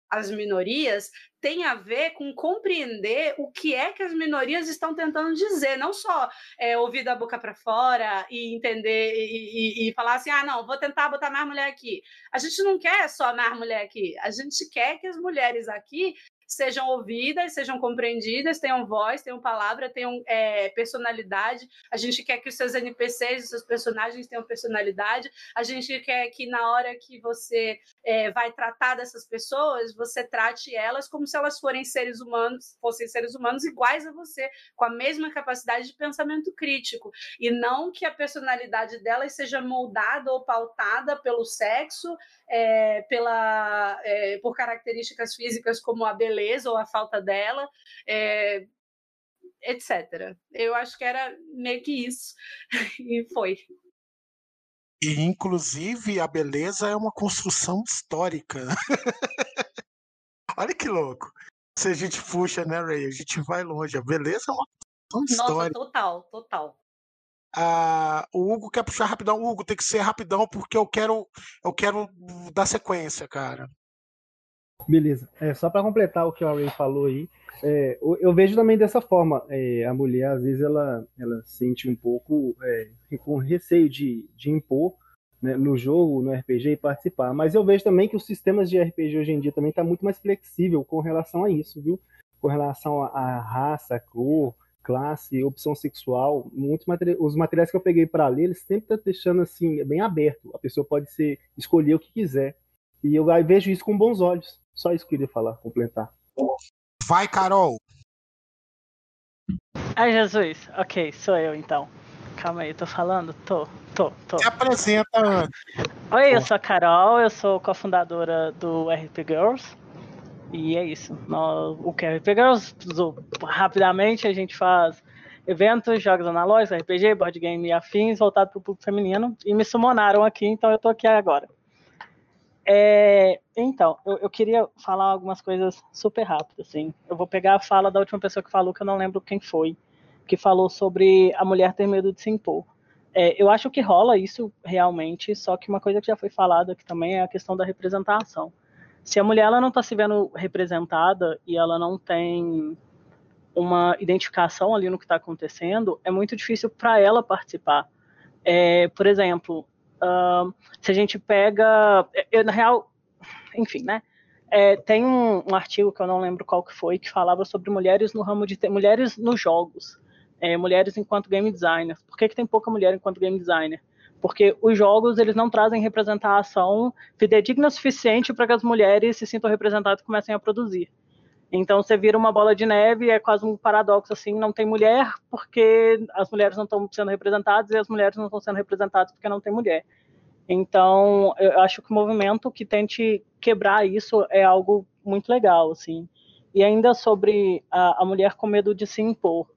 as minorias tem a ver com compreender o que é que as minorias estão tentando dizer, não só é, ouvir da boca para fora e entender e, e, e, falar assim, ah, não, vou tentar botar mais mulher aqui. A gente não quer só mais mulher aqui, a gente quer que as mulheres aqui sejam ouvidas, sejam compreendidas, tenham voz, tenham palavra, tenham é, personalidade. A gente quer que os seus NPCs, os seus personagens tenham personalidade. A gente quer que na hora que você é, vai tratar dessas pessoas, você trate elas como se elas forem seres humanos, fossem seres humanos iguais a você, com a mesma capacidade de pensamento crítico, e não que a personalidade delas seja moldada ou pautada pelo sexo, é, pela, é, por características físicas como a beleza ou a falta dela, é, etc. Eu acho que era meio que isso, e foi. E, inclusive, a beleza é uma construção histórica. Olha que louco. Se a gente puxa, né, Ray? A gente vai longe. A beleza é uma construção histórica. Nossa, total, total. Ah, o Hugo quer puxar rapidão. Hugo, tem que ser rapidão porque eu quero, eu quero dar sequência, cara. Beleza. É, só para completar o que o Ray falou aí, é, eu vejo também dessa forma. É, a mulher, às vezes, ela, ela sente um pouco é, com receio de, de impor né, no jogo, no RPG e participar. Mas eu vejo também que os sistemas de RPG hoje em dia também está muito mais flexível com relação a isso, viu? Com relação à raça, cor, classe, opção sexual, muitos os materiais que eu peguei para ler, eles sempre estão tá deixando assim, bem aberto. A pessoa pode ser escolher o que quiser. E eu vejo isso com bons olhos. Só isso que eu queria falar, completar. Vai, Carol! Ai, Jesus. Ok, sou eu então. Calma aí, tô falando? Tô, tô, tô. Se apresenta. Oi, eu sou a Carol, eu sou cofundadora do RP Girls. E é isso. o que Girls, rapidamente a gente faz eventos, jogos analógicos, RPG, board game e afins, voltado para o público feminino. E me sumonaram aqui, então eu estou aqui agora. É, então, eu, eu, queria falar algumas coisas super rápidas, assim. Eu vou pegar a fala da última pessoa que falou, que eu não lembro quem foi, que falou sobre a mulher ter medo de se impor. É, eu acho que rola isso realmente, só que uma coisa que já foi falada aqui também é a questão da representação se a mulher ela não está se vendo representada e ela não tem uma identificação ali no que está acontecendo, é muito difícil para ela participar. É, por exemplo, uh, se a gente pega, eu, na real, enfim, né? É, tem um, um, artigo que eu não lembro qual que foi que falava sobre mulheres no ramo de mulheres nos jogos, é, mulheres enquanto game designers. Por que, que tem pouca mulher enquanto game designer? Porque os jogos eles não trazem representação fidedigna o suficiente para que as mulheres se sintam representadas e comecem a produzir. Então você vira uma bola de neve, é quase um paradoxo assim, não tem mulher porque as mulheres não estão sendo representadas e as mulheres não estão sendo representadas porque não tem mulher. Então, eu acho que o movimento que tente quebrar isso é algo muito legal, assim. E ainda sobre a, a mulher com medo de se impor.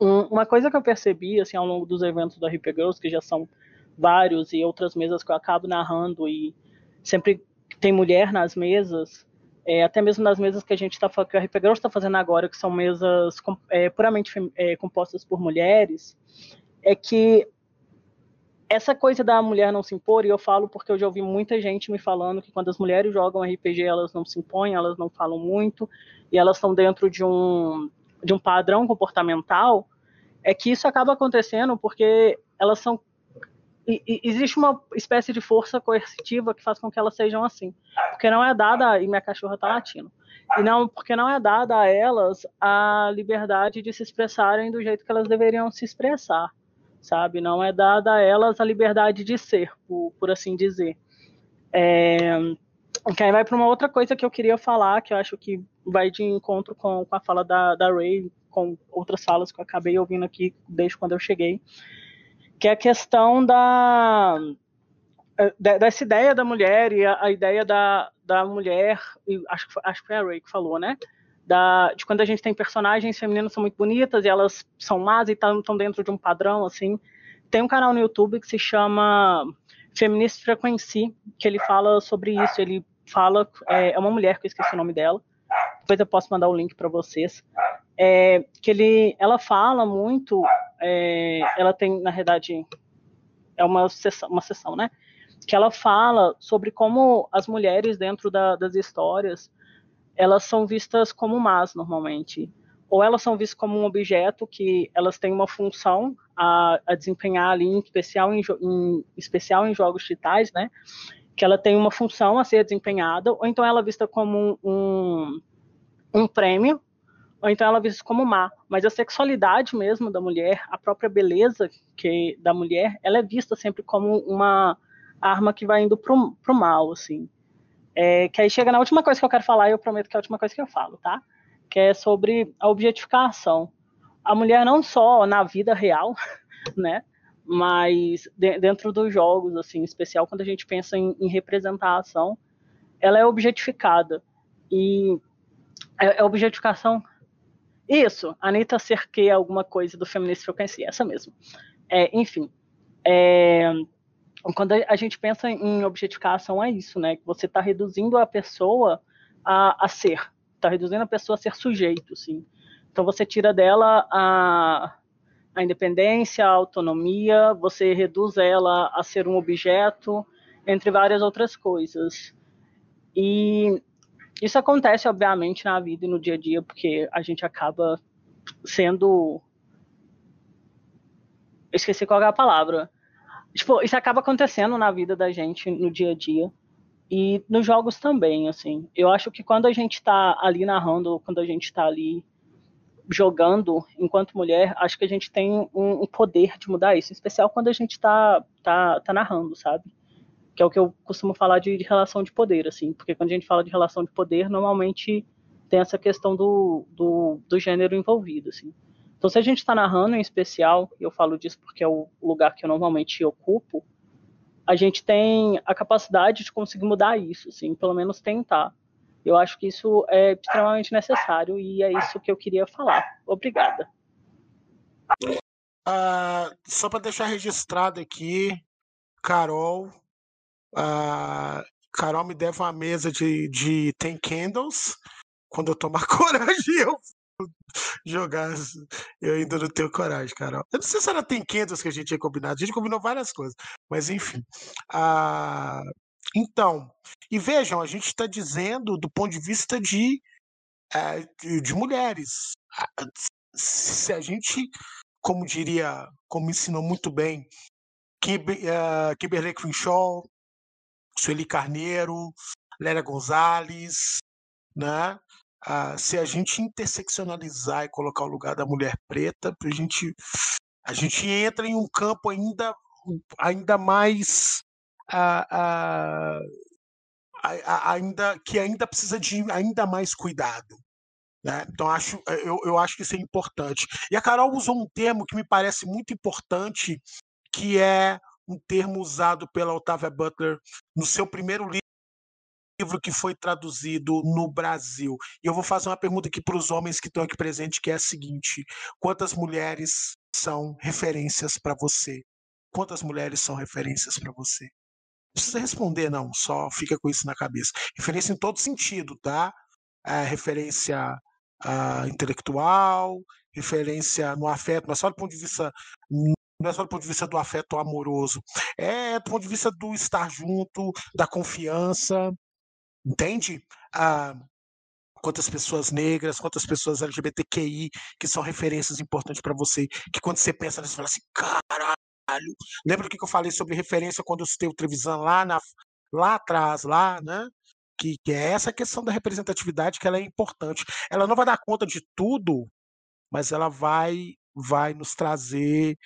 Um, uma coisa que eu percebi, assim, ao longo dos eventos do RP Girls, que já são vários, e outras mesas que eu acabo narrando, e sempre tem mulher nas mesas, é, até mesmo nas mesas que a gente está que o RP Girls está fazendo agora, que são mesas é, puramente é, compostas por mulheres, é que essa coisa da mulher não se impor, e eu falo porque eu já ouvi muita gente me falando que quando as mulheres jogam RPG, elas não se impõem, elas não falam muito, e elas estão dentro de um, de um padrão comportamental, é que isso acaba acontecendo porque elas são e, existe uma espécie de força coercitiva que faz com que elas sejam assim. Porque não é dada, e minha cachorra tá latindo, e não, porque não é dada a elas a liberdade de se expressarem do jeito que elas deveriam se expressar, sabe? Não é dada a elas a liberdade de ser, por, por assim dizer. É, que aí vai para uma outra coisa que eu queria falar, que eu acho que vai de encontro com, com a fala da, da Ray, com outras falas que eu acabei ouvindo aqui desde quando eu cheguei, que é a questão da, dessa ideia da mulher e a, a ideia da, da mulher, acho, acho que foi a Ray que falou, né? Da, de quando a gente tem personagens femininas são muito bonitas e elas são más e estão dentro de um padrão, assim. Tem um canal no YouTube que se chama Feminist Frequency, que ele fala sobre isso. Ele fala, é, é uma mulher que eu esqueci o nome dela, depois eu posso mandar o link para vocês. É, que ele, ela fala muito é, ela tem, na verdade, é uma sessão, uma sessão, né? Que ela fala sobre como as mulheres dentro da, das histórias elas são vistas como más normalmente, ou elas são vistas como um objeto que elas têm uma função a, a desempenhar ali, em especial em, em, especial em jogos digitais, né? Que ela tem uma função a ser desempenhada, ou então ela é vista como um, um, um prêmio ou então ela é vista como má. Mas a sexualidade mesmo da mulher, a própria beleza que da mulher, ela é vista sempre como uma arma que vai indo pro, pro mal, assim. É, que aí chega na última coisa que eu quero falar, e eu prometo que é a última coisa que eu falo, tá? Que é sobre a objetificação. A mulher não só na vida real, né? Mas de, dentro dos jogos, assim, em especial quando a gente pensa em, em representação, ela é objetificada. E é, a objetificação isso, Anitta cerqueia alguma coisa do feminismo que eu conheci, essa mesmo. É, enfim, é, quando a gente pensa em objetificação, é isso, né? Que você está reduzindo a pessoa a, a ser, está reduzindo a pessoa a ser sujeito, sim. Então você tira dela a, a independência, a autonomia, você reduz ela a ser um objeto, entre várias outras coisas. E isso acontece, obviamente, na vida e no dia a dia, porque a gente acaba sendo. Eu esqueci qual é a palavra. Tipo, isso acaba acontecendo na vida da gente no dia a dia. E nos jogos também, assim. Eu acho que quando a gente tá ali narrando, quando a gente tá ali jogando enquanto mulher, acho que a gente tem um, um poder de mudar isso, em especial quando a gente tá, tá, tá narrando, sabe? Que é o que eu costumo falar de, de, relação de poder, assim, porque quando a gente fala de relação de poder, normalmente tem essa questão do, do, do gênero envolvido, assim. Então, se a gente está narrando em especial, e eu falo disso porque é o lugar que eu normalmente ocupo, a gente tem a capacidade de conseguir mudar isso, assim, pelo menos tentar. Eu acho que isso é extremamente necessário e é isso que eu queria falar. Obrigada. Uh, só para deixar registrado aqui, Carol a Carol me deve uma mesa de, de Ten Candles. Quando eu tomar coragem, eu jogar. Eu ainda não tenho coragem, Carol. Eu não sei se era Ten Candles que a gente tinha combinado. A gente combinou várias coisas. Mas enfim. Ah, então, e vejam, a gente está dizendo do ponto de vista de, é, de, mulheres. Se a gente, como diria, como ensinou muito bem uh, Kimberly Crenshaw, Sueli Carneiro, Lélia Gonzalez, né? Ah, se a gente interseccionalizar e colocar o lugar da mulher preta, a gente, a gente entra em um campo ainda, ainda mais ah, ah, ainda que ainda precisa de ainda mais cuidado, Né? Então, acho, eu, eu acho que isso é importante. E a Carol usou um termo que me parece muito importante, que é um termo usado pela Octavia Butler no seu primeiro livro que foi traduzido no Brasil. E eu vou fazer uma pergunta aqui para os homens que estão aqui presentes, que é a seguinte: quantas mulheres são referências para você? Quantas mulheres são referências para você? Não precisa responder, não, só fica com isso na cabeça. Referência em todo sentido, tá? É, referência uh, intelectual, referência no afeto, mas só do ponto de vista não é só do ponto de vista do afeto amoroso, é do ponto de vista do estar junto, da confiança, entende? Ah, quantas pessoas negras, quantas pessoas LGBTQI que são referências importantes para você, que quando você pensa você fala assim, caralho. Lembra o que eu falei sobre referência quando eu citei o Trevisan lá, na, lá atrás, lá, né? Que, que é essa questão da representatividade que ela é importante. Ela não vai dar conta de tudo, mas ela vai vai nos trazer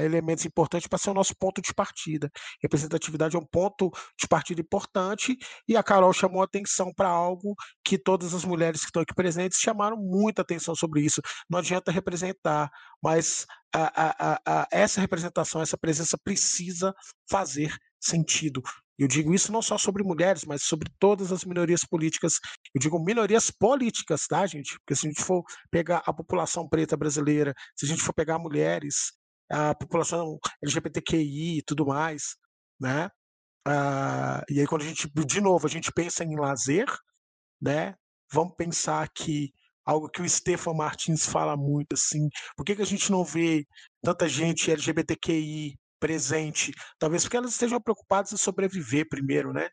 elementos importantes para ser o nosso ponto de partida. Representatividade é um ponto de partida importante e a Carol chamou atenção para algo que todas as mulheres que estão aqui presentes chamaram muita atenção sobre isso. Não adianta representar, mas a, a, a, essa representação, essa presença precisa fazer sentido. Eu digo isso não só sobre mulheres, mas sobre todas as minorias políticas. Eu digo minorias políticas, tá, gente? Porque se a gente for pegar a população preta brasileira, se a gente for pegar mulheres, a população LGBTQI e tudo mais, né? Ah, e aí quando a gente, de novo, a gente pensa em lazer, né? Vamos pensar que algo que o Stefan Martins fala muito assim, por que, que a gente não vê tanta gente LGBTQI presente? Talvez porque elas estejam preocupadas em sobreviver primeiro, né?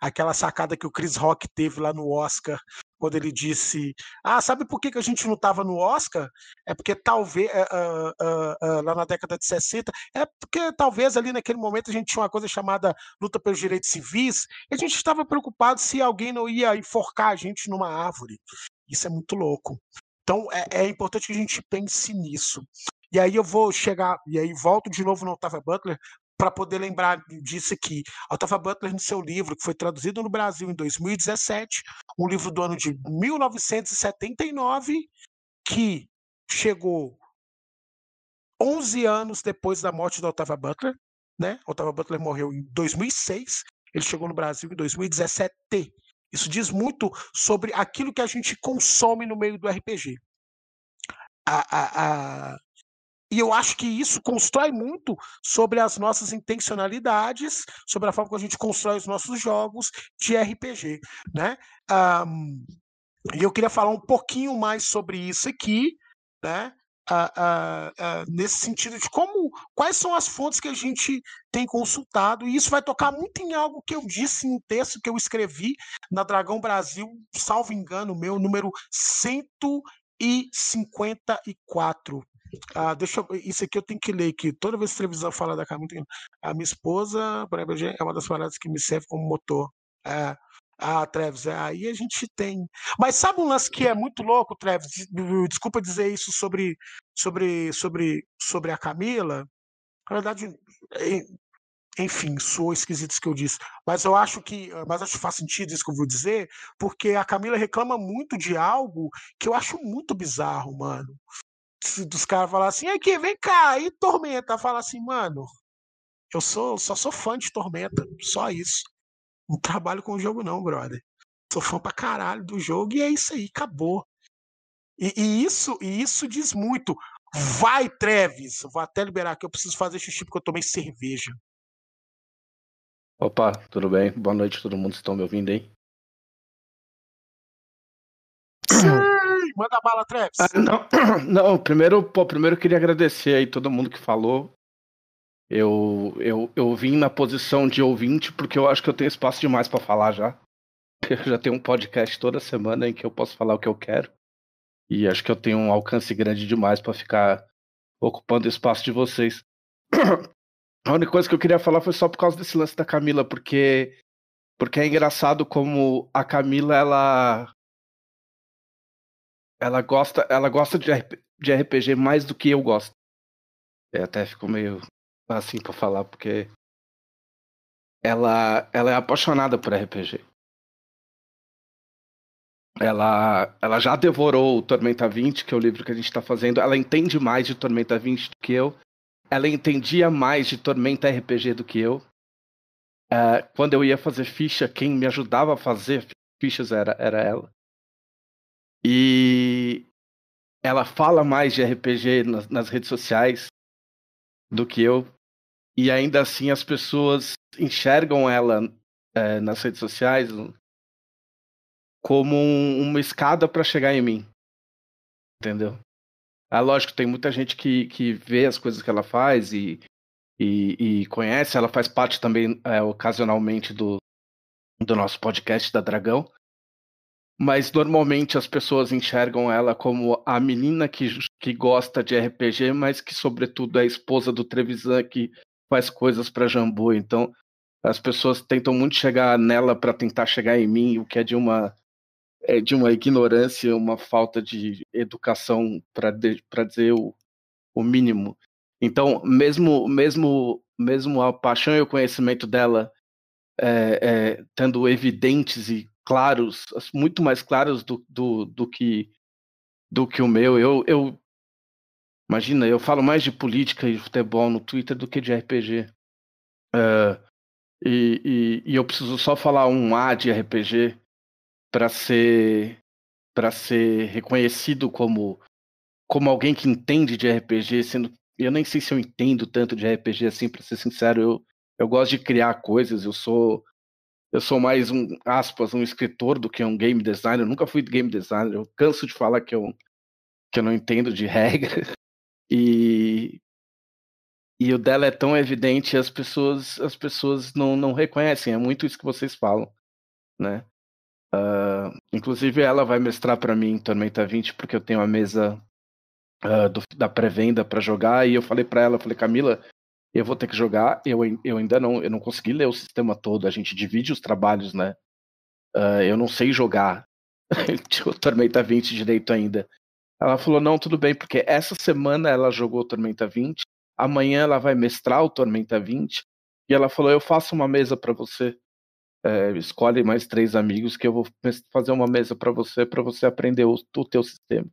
Aquela sacada que o Chris Rock teve lá no Oscar quando ele disse: Ah, sabe por que, que a gente não estava no Oscar? É porque talvez, uh, uh, uh, lá na década de 60, é porque talvez ali naquele momento a gente tinha uma coisa chamada luta pelos direitos civis, e a gente estava preocupado se alguém não ia enforcar a gente numa árvore. Isso é muito louco. Então é, é importante que a gente pense nisso. E aí eu vou chegar, e aí volto de novo no Octavia Butler, para poder lembrar disso aqui. Otávio Butler, no seu livro, que foi traduzido no Brasil em 2017, um livro do ano de 1979, que chegou 11 anos depois da morte do Otávio Butler. Né? Otávio Butler morreu em 2006, ele chegou no Brasil em 2017. Isso diz muito sobre aquilo que a gente consome no meio do RPG. A, a, e eu acho que isso constrói muito sobre as nossas intencionalidades, sobre a forma como a gente constrói os nossos jogos de RPG, né? Um, e eu queria falar um pouquinho mais sobre isso aqui, né? Uh, uh, uh, nesse sentido de como quais são as fontes que a gente tem consultado e isso vai tocar muito em algo que eu disse em um texto que eu escrevi na Dragão Brasil, salvo engano, meu número 154. Ah, deixa eu, isso aqui eu tenho que ler que toda vez que televisão fala da Camila, a minha esposa, é uma das paradas que me serve como motor. É, ah, Treves, é, aí a gente tem. Mas sabe um lance que é muito louco, Treves? Desculpa dizer isso sobre, sobre, sobre, sobre a Camila. Na verdade, enfim, sou esquisito isso que eu disse. Mas eu acho que. Mas acho que faz sentido isso que eu vou dizer, porque a Camila reclama muito de algo que eu acho muito bizarro, mano dos caras falar assim, aqui, vem cá, e Tormenta? Fala assim, mano, eu sou, só sou fã de Tormenta, só isso. Não trabalho com o jogo, não, brother. Sou fã pra caralho do jogo e é isso aí, acabou. E, e isso, e isso diz muito. Vai, Treves! Vou até liberar que eu preciso fazer xixi porque eu tomei cerveja. Opa, tudo bem? Boa noite todo mundo, estão me ouvindo aí? Manda bala, Travis. Ah, não, não, primeiro, pô, primeiro eu queria agradecer aí todo mundo que falou. Eu, eu, eu vim na posição de ouvinte porque eu acho que eu tenho espaço demais para falar já. Eu já tenho um podcast toda semana em que eu posso falar o que eu quero. E acho que eu tenho um alcance grande demais para ficar ocupando o espaço de vocês. A única coisa que eu queria falar foi só por causa desse lance da Camila, porque porque é engraçado como a Camila ela ela gosta, ela gosta de, RPG mais do que eu gosto. Eu até fico meio assim para falar, porque ela, ela é apaixonada por RPG. ela, ela já devorou o Tormenta 20, que é o livro que a gente está fazendo. Ela entende mais de Tormenta 20 do que eu. Ela entendia mais de Tormenta RPG do que eu. É, quando eu ia fazer ficha, quem me ajudava a fazer fichas era, era ela. E ela fala mais de RPG nas, nas redes sociais do que eu. E ainda assim as pessoas enxergam ela é, nas redes sociais como um, uma escada para chegar em mim. Entendeu? É lógico, tem muita gente que, que vê as coisas que ela faz e, e, e conhece. Ela faz parte também, é, ocasionalmente, do, do nosso podcast da Dragão. Mas normalmente as pessoas enxergam ela como a menina que, que gosta de RPG, mas que, sobretudo, é a esposa do Trevisan que faz coisas para Jambu. Então, as pessoas tentam muito chegar nela para tentar chegar em mim, o que é de uma é de uma ignorância, uma falta de educação para dizer o, o mínimo. Então, mesmo mesmo mesmo a paixão e o conhecimento dela é, é, tendo evidentes e claros, muito mais claros do, do, do que do que o meu, eu, eu imagina, eu falo mais de política e futebol no Twitter do que de RPG. Uh, e, e, e, eu preciso só falar um A de RPG para ser para ser reconhecido como como alguém que entende de RPG, sendo eu nem sei se eu entendo tanto de RPG assim, para ser sincero, eu eu gosto de criar coisas, eu sou eu sou mais um aspas um escritor do que um game designer, eu nunca fui game designer, eu canso de falar que eu que eu não entendo de regra. E e o dela é tão evidente, as pessoas as pessoas não, não reconhecem, é muito isso que vocês falam, né? Uh, inclusive, ela vai mestrar para mim em Tormenta 20, porque eu tenho a mesa uh, do, da pré-venda para jogar. E eu falei para ela, falei, Camila, eu vou ter que jogar. Eu, eu ainda não, eu não consegui ler o sistema todo. A gente divide os trabalhos, né? Uh, eu não sei jogar o Tormenta 20 direito ainda. Ela falou, não, tudo bem, porque essa semana ela jogou o Tormenta 20, amanhã ela vai mestrar o Tormenta 20, e ela falou, eu faço uma mesa para você é, escolhe mais três amigos que eu vou fazer uma mesa para você, para você aprender o, o teu sistema.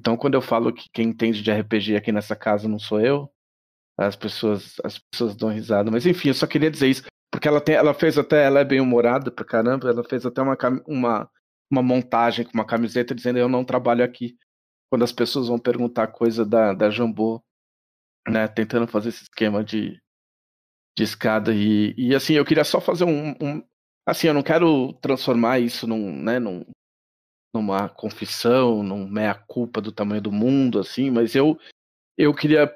Então, quando eu falo que quem entende de RPG aqui nessa casa não sou eu, as pessoas, as pessoas dão risada. Mas enfim, eu só queria dizer isso, porque ela tem, ela fez até, ela é bem humorada pra caramba, ela fez até uma, uma, uma montagem com uma camiseta dizendo eu não trabalho aqui. Quando as pessoas vão perguntar coisa da, da Jambô, né, tentando fazer esse esquema de, de escada. E, e assim, eu queria só fazer um, um, Assim, eu não quero transformar isso num, né, num, numa confissão, num meia-culpa do tamanho do mundo, assim, mas eu, eu queria,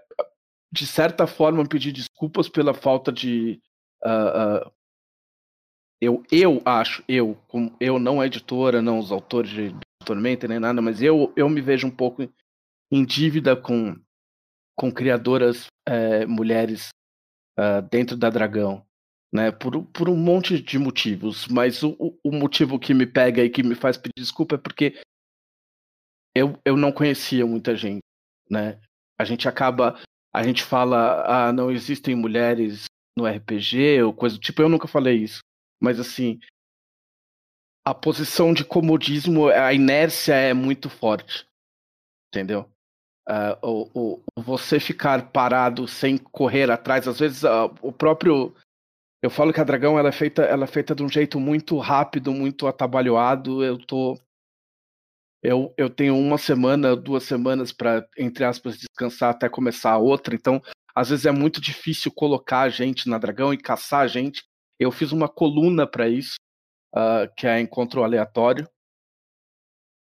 de certa forma, pedir desculpas pela falta de. Uh, uh, eu, eu acho, eu, como eu não a editora, não os autores de Tormenta nem nada, mas eu, eu me vejo um pouco em dívida com, com criadoras é, mulheres uh, dentro da Dragão, né? Por, por um monte de motivos, mas o, o motivo que me pega e que me faz pedir desculpa é porque eu, eu não conhecia muita gente, né? A gente acaba, a gente fala, ah, não existem mulheres no RPG ou coisa do tipo, eu nunca falei isso, mas assim, a posição de comodismo, a inércia é muito forte, entendeu? Uh, o, o, você ficar parado sem correr atrás, às vezes uh, o próprio. Eu falo que a dragão ela é feita, ela é feita de um jeito muito rápido, muito atabalhoado. Eu tô, eu, eu tenho uma semana, duas semanas para entre aspas descansar até começar a outra. Então, às vezes é muito difícil colocar a gente na dragão e caçar a gente. Eu fiz uma coluna para isso, uh, que é encontro aleatório,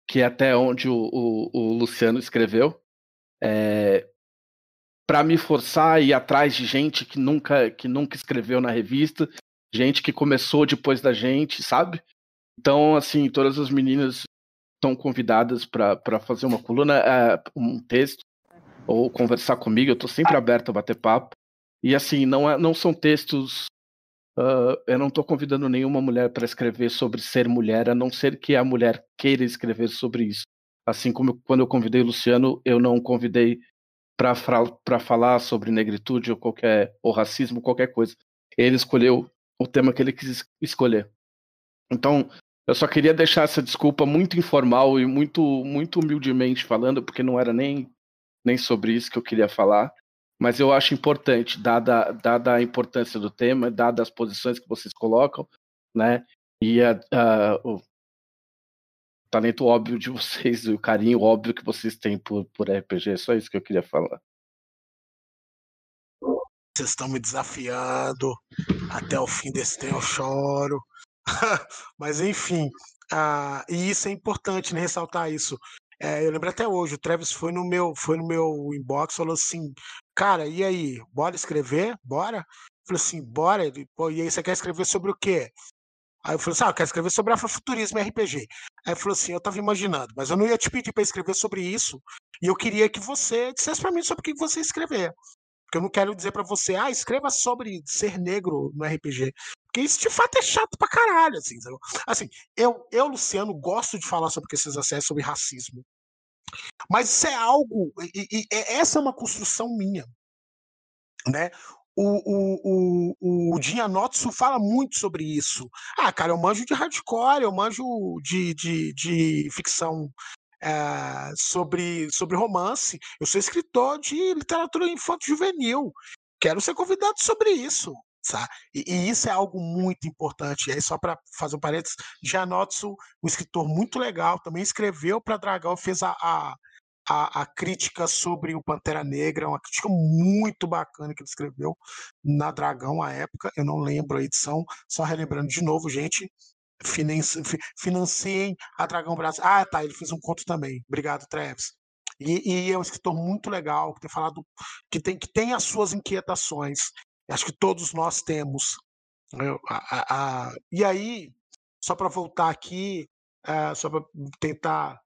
que é até onde o, o, o Luciano escreveu é, para me forçar a ir atrás de gente que nunca, que nunca escreveu na revista, gente que começou depois da gente, sabe? Então, assim, todas as meninas estão convidadas para fazer uma coluna, é, um texto, ou conversar comigo. Eu estou sempre aberto a bater papo. E, assim, não, é, não são textos. Uh, eu não estou convidando nenhuma mulher para escrever sobre ser mulher, a não ser que a mulher queira escrever sobre isso. Assim como quando eu convidei o Luciano, eu não convidei para falar sobre negritude ou qualquer ou racismo, qualquer coisa. Ele escolheu o tema que ele quis escolher. Então, Eu só queria deixar essa desculpa muito informal e muito, muito humildemente falando, porque não era nem, nem sobre isso que eu queria falar. Mas eu acho importante, dada, dada a importância do tema, dada as posições que vocês colocam, né? E a, a, o talento óbvio de vocês e o carinho óbvio que vocês têm por, por RPG. É só isso que eu queria falar. Vocês estão me desafiando. Até o fim desse tempo eu choro. Mas enfim, uh, e isso é importante, né, ressaltar isso. É, eu lembro até hoje, o Travis foi no meu, foi no meu inbox falou assim, cara, e aí, bora escrever? Bora? Falei assim, bora. Ele, Pô, e aí, você quer escrever sobre o quê? Aí eu falei assim, ah, quero escrever sobre afrofuturismo e RPG. Aí ele falou assim, eu tava imaginando, mas eu não ia te pedir para escrever sobre isso, e eu queria que você dissesse para mim sobre o que você escrever. Porque eu não quero dizer para você, ah, escreva sobre ser negro no RPG. Porque isso de fato é chato pra caralho, assim. Sabe? Assim, eu, eu, Luciano, gosto de falar sobre questões acessos, sobre racismo. Mas isso é algo, e, e, essa é uma construção minha. Né? O, o, o, o Notsu fala muito sobre isso. Ah, cara, eu manjo de hardcore, eu manjo de, de, de ficção é, sobre, sobre romance. Eu sou escritor de literatura infanto-juvenil. Quero ser convidado sobre isso. Sabe? E, e, isso é algo muito importante. E aí, só para fazer um parênteses, Janotsu, um escritor muito legal, também escreveu para Dragão, fez a, a, a, a, crítica sobre o Pantera Negra, uma crítica muito bacana que ele escreveu na Dragão à época. Eu não lembro a edição, só relembrando de novo, gente. Financiem a Dragão Brasil. Ah, tá, ele fez um conto também. Obrigado, Travis. E, e, é um escritor muito legal, que tem falado, que tem, que tem as suas inquietações. Acho que todos nós temos. Né, a, a, a, e aí, só para voltar aqui, é, só para tentar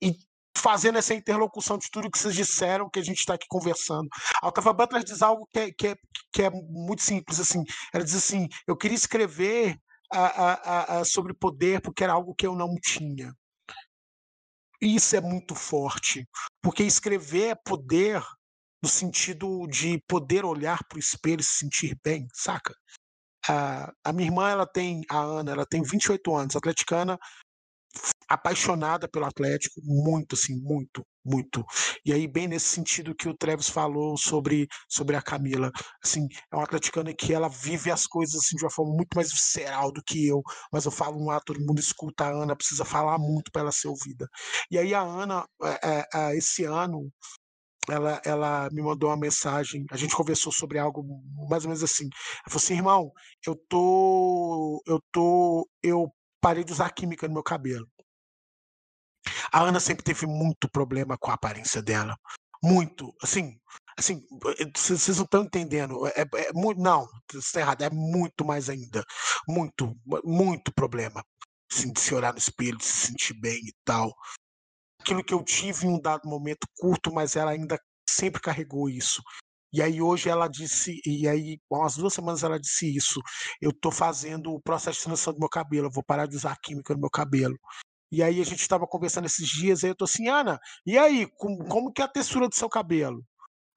ir fazendo essa interlocução de tudo que vocês disseram, que a gente está aqui conversando. A Octavia Butler diz algo que é, que, é, que é muito simples. assim. Ela diz assim: eu queria escrever a, a, sobre poder porque era algo que eu não tinha. Isso é muito forte, porque escrever é poder no sentido de poder olhar para o espelho e se sentir bem, saca? A, a minha irmã, ela tem, a Ana, ela tem 28 anos, atleticana, apaixonada pelo Atlético, muito, assim, muito, muito. E aí, bem nesse sentido que o Travis falou sobre, sobre a Camila. Assim, é uma atleticana que ela vive as coisas assim, de uma forma muito mais visceral do que eu. Mas eu falo um ato, todo mundo escuta a Ana, precisa falar muito para ela ser ouvida. E aí, a Ana, é, é, esse ano, ela, ela me mandou uma mensagem, a gente conversou sobre algo mais ou menos assim. Ela falou assim, irmão, eu tô. Eu tô. Eu parei de usar química no meu cabelo. A Ana sempre teve muito problema com a aparência dela. Muito. Assim, assim, vocês não estão entendendo. É, é, é muito, não, está errado, é muito mais ainda. Muito, muito problema. Assim, de se olhar no espelho, de se sentir bem e tal aquilo que eu tive em um dado momento curto, mas ela ainda sempre carregou isso. E aí hoje ela disse, e aí umas duas semanas ela disse isso, eu estou fazendo o processo de transição do meu cabelo, eu vou parar de usar química no meu cabelo. E aí a gente estava conversando esses dias, aí eu tô assim, Ana, e aí, como, como que é a textura do seu cabelo?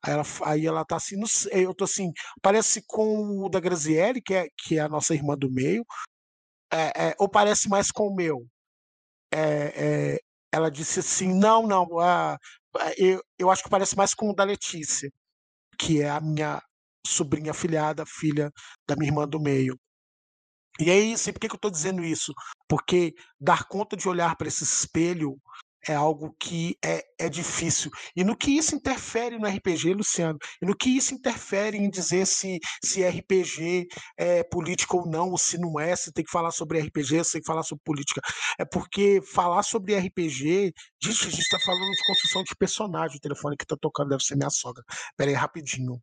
Aí ela, aí ela tá assim, sei, eu tô assim, parece com o da Graziele, que é, que é a nossa irmã do meio, é, é, ou parece mais com o meu? É, é ela disse assim: não, não, uh, eu, eu acho que parece mais com o da Letícia, que é a minha sobrinha filhada, filha da minha irmã do meio. E aí, assim, por que, que eu estou dizendo isso? Porque dar conta de olhar para esse espelho é algo que é, é difícil. E no que isso interfere no RPG, Luciano? E no que isso interfere em dizer se, se RPG é político ou não, ou se não é, se tem que falar sobre RPG, se tem que falar sobre política. É porque falar sobre RPG, gente, a gente está falando de construção de personagem. O telefone que está tocando deve ser minha sogra. Pera aí, rapidinho.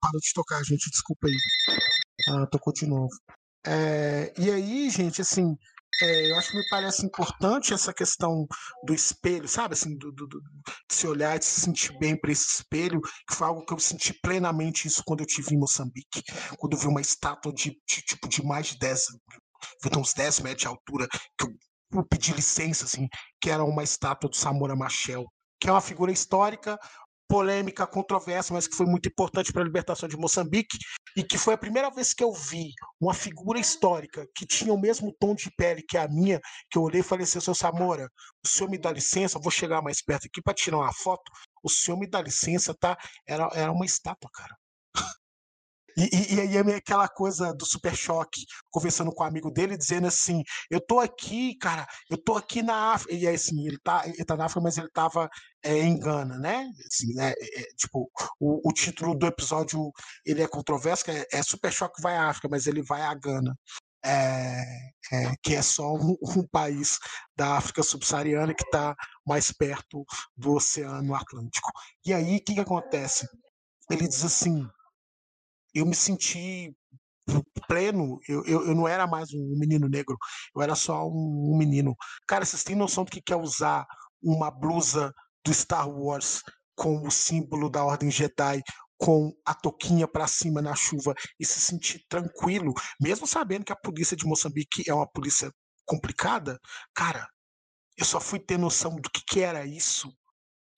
Parou de tocar, gente, desculpa aí. Ah, tocou de novo. É, e aí, gente, assim, é, eu acho que me parece importante essa questão do espelho, sabe? Assim, do, do, do de se olhar e se sentir bem para esse espelho, que foi algo que eu senti plenamente isso quando eu tive em Moçambique, quando eu vi uma estátua de, de tipo de mais de 10, uns 10 metros de altura, que eu, eu pedi licença, assim, que era uma estátua do Samora Machel, que é uma figura histórica polêmica, controversa, mas que foi muito importante para a libertação de Moçambique, e que foi a primeira vez que eu vi uma figura histórica que tinha o mesmo tom de pele que a minha, que eu olhei e falei assim, seu Samora, o senhor me dá licença, vou chegar mais perto aqui para tirar uma foto, o senhor me dá licença, tá? Era, era uma estátua, cara. E, e, aí é aquela coisa do super choque, conversando com um amigo dele, dizendo assim: Eu tô aqui, cara, eu tô aqui na África. E aí, assim, ele tá, ele tá na África, mas ele tava é, em Gana, né? Assim, né? É, tipo, o, o, título do episódio ele é controverso, é, é Super Choque vai à África, mas ele vai a Gana. É, é, que é só um, um, país da África subsaariana que está mais perto do Oceano Atlântico. E aí, o que, que acontece? Ele diz assim: eu me senti pleno, eu, eu, eu, não era mais um menino negro, eu era só um, um, menino. Cara, vocês têm noção do que quer usar uma blusa do Star Wars com o símbolo da Ordem Jedi, com a toquinha para cima na chuva e se sentir tranquilo, mesmo sabendo que a polícia de Moçambique é uma polícia complicada? Cara, eu só fui ter noção do que, que era isso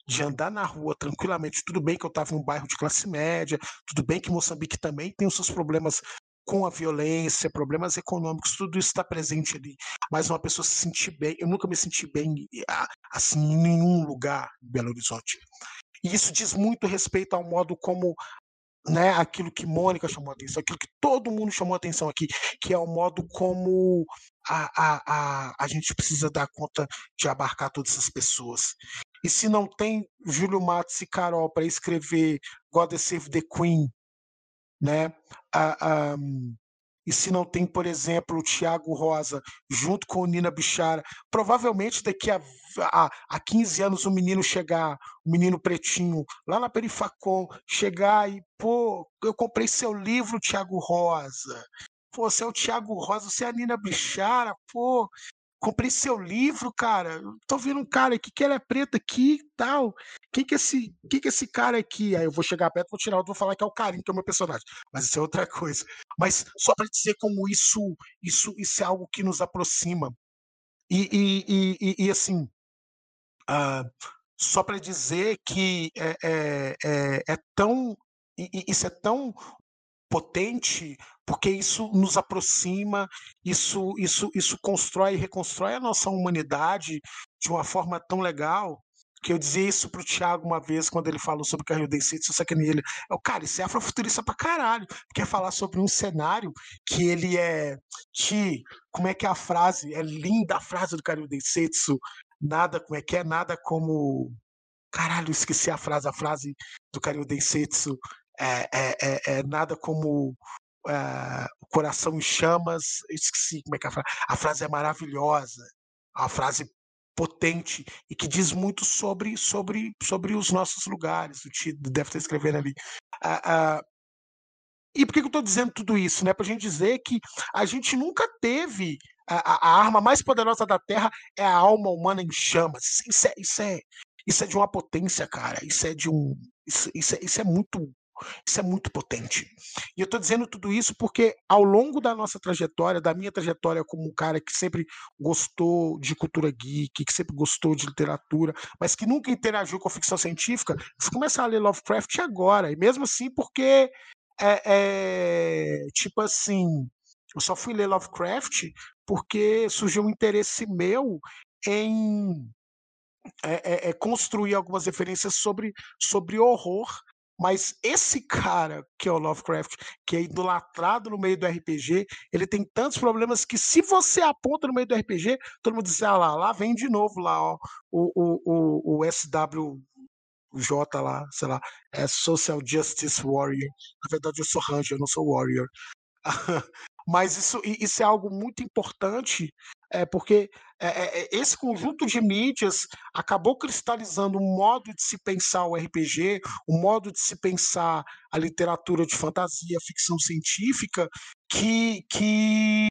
de andar na rua tranquilamente. Tudo bem que eu estava em um bairro de classe média, tudo bem que Moçambique também tem os seus problemas com a violência, problemas econômicos, tudo isso está presente ali. Mas uma pessoa se sentir bem, eu nunca me senti bem assim em nenhum lugar em Belo Horizonte. E isso diz muito respeito ao modo como né, aquilo que Mônica chamou atenção, aquilo que todo mundo chamou atenção aqui, que é o modo como a, a, a, a gente precisa dar conta de abarcar todas essas pessoas. E se não tem Júlio Matos e Carol para escrever God Save the Queen, né? Um, e se não tem, por exemplo, o Tiago Rosa junto com o Nina Bichara, provavelmente daqui a, a, a 15 anos o menino chegar, o menino pretinho, lá na Perifacom, chegar e, pô, eu comprei seu livro, Tiago Rosa. Pô, você é o Tiago Rosa, você é a Nina Bichara, pô, comprei seu livro, cara. Tô vendo um cara aqui que ele é preto aqui e tal. Quem que é esse, quem que é esse cara aqui? Aí eu vou chegar perto, vou tirar, vou falar que é o Carinho, que é o meu personagem. Mas isso é outra coisa. Mas só para dizer como isso, isso, isso é algo que nos aproxima. E, e, e, e assim, uh, só para dizer que é, é, é, é tão isso é tão potente, porque isso nos aproxima, isso, isso, isso constrói e reconstrói a nossa humanidade de uma forma tão legal que eu dizia isso pro Thiago uma vez quando ele falou sobre Carril Day City, eu sacanei ele. Eu, cara, isso é afrofuturista pra caralho. Quer falar sobre um cenário que ele é. Ti, como é que é a frase? É linda a frase do Carril Day Setsu. Nada, como é que é? Nada como. Caralho, esqueci a frase, a frase do Carril Day Setsu é, é, é, é nada como é, o coração em chamas. esqueci como é que é a frase. A frase é maravilhosa, a frase potente e que diz muito sobre sobre sobre os nossos lugares. O Tito deve estar escrevendo ali. Ah, ah, e por que eu estou dizendo tudo isso? Né? Para a gente dizer que a gente nunca teve a, a, arma mais poderosa da Terra é a alma humana em chamas. Isso é, isso é, isso é de uma potência, cara. Isso é de um. Isso, isso, é, isso é muito isso é muito potente. E eu estou dizendo tudo isso porque, ao longo da nossa trajetória, da minha trajetória como um cara que sempre gostou de cultura geek, que sempre gostou de literatura, mas que nunca interagiu com ficção científica, você começar a ler Lovecraft agora. E mesmo assim, porque é, é tipo assim, eu só fui ler Lovecraft porque surgiu um interesse meu em é, é, é, construir algumas referências sobre, sobre horror mas esse cara, que é o Lovecraft, que é idolatrado no meio do RPG, ele tem tantos problemas que se você aponta no meio do RPG, todo mundo diz, ah lá, lá vem de novo lá, ó, o, o, o, o SWJ lá, sei lá, é Social Justice Warrior. Na verdade, eu sou Ranger, eu não sou Warrior. Mas isso, isso é algo muito importante, é, porque esse conjunto de mídias acabou cristalizando um modo de se pensar o RPG, um modo de se pensar a literatura de fantasia, a ficção científica, que, que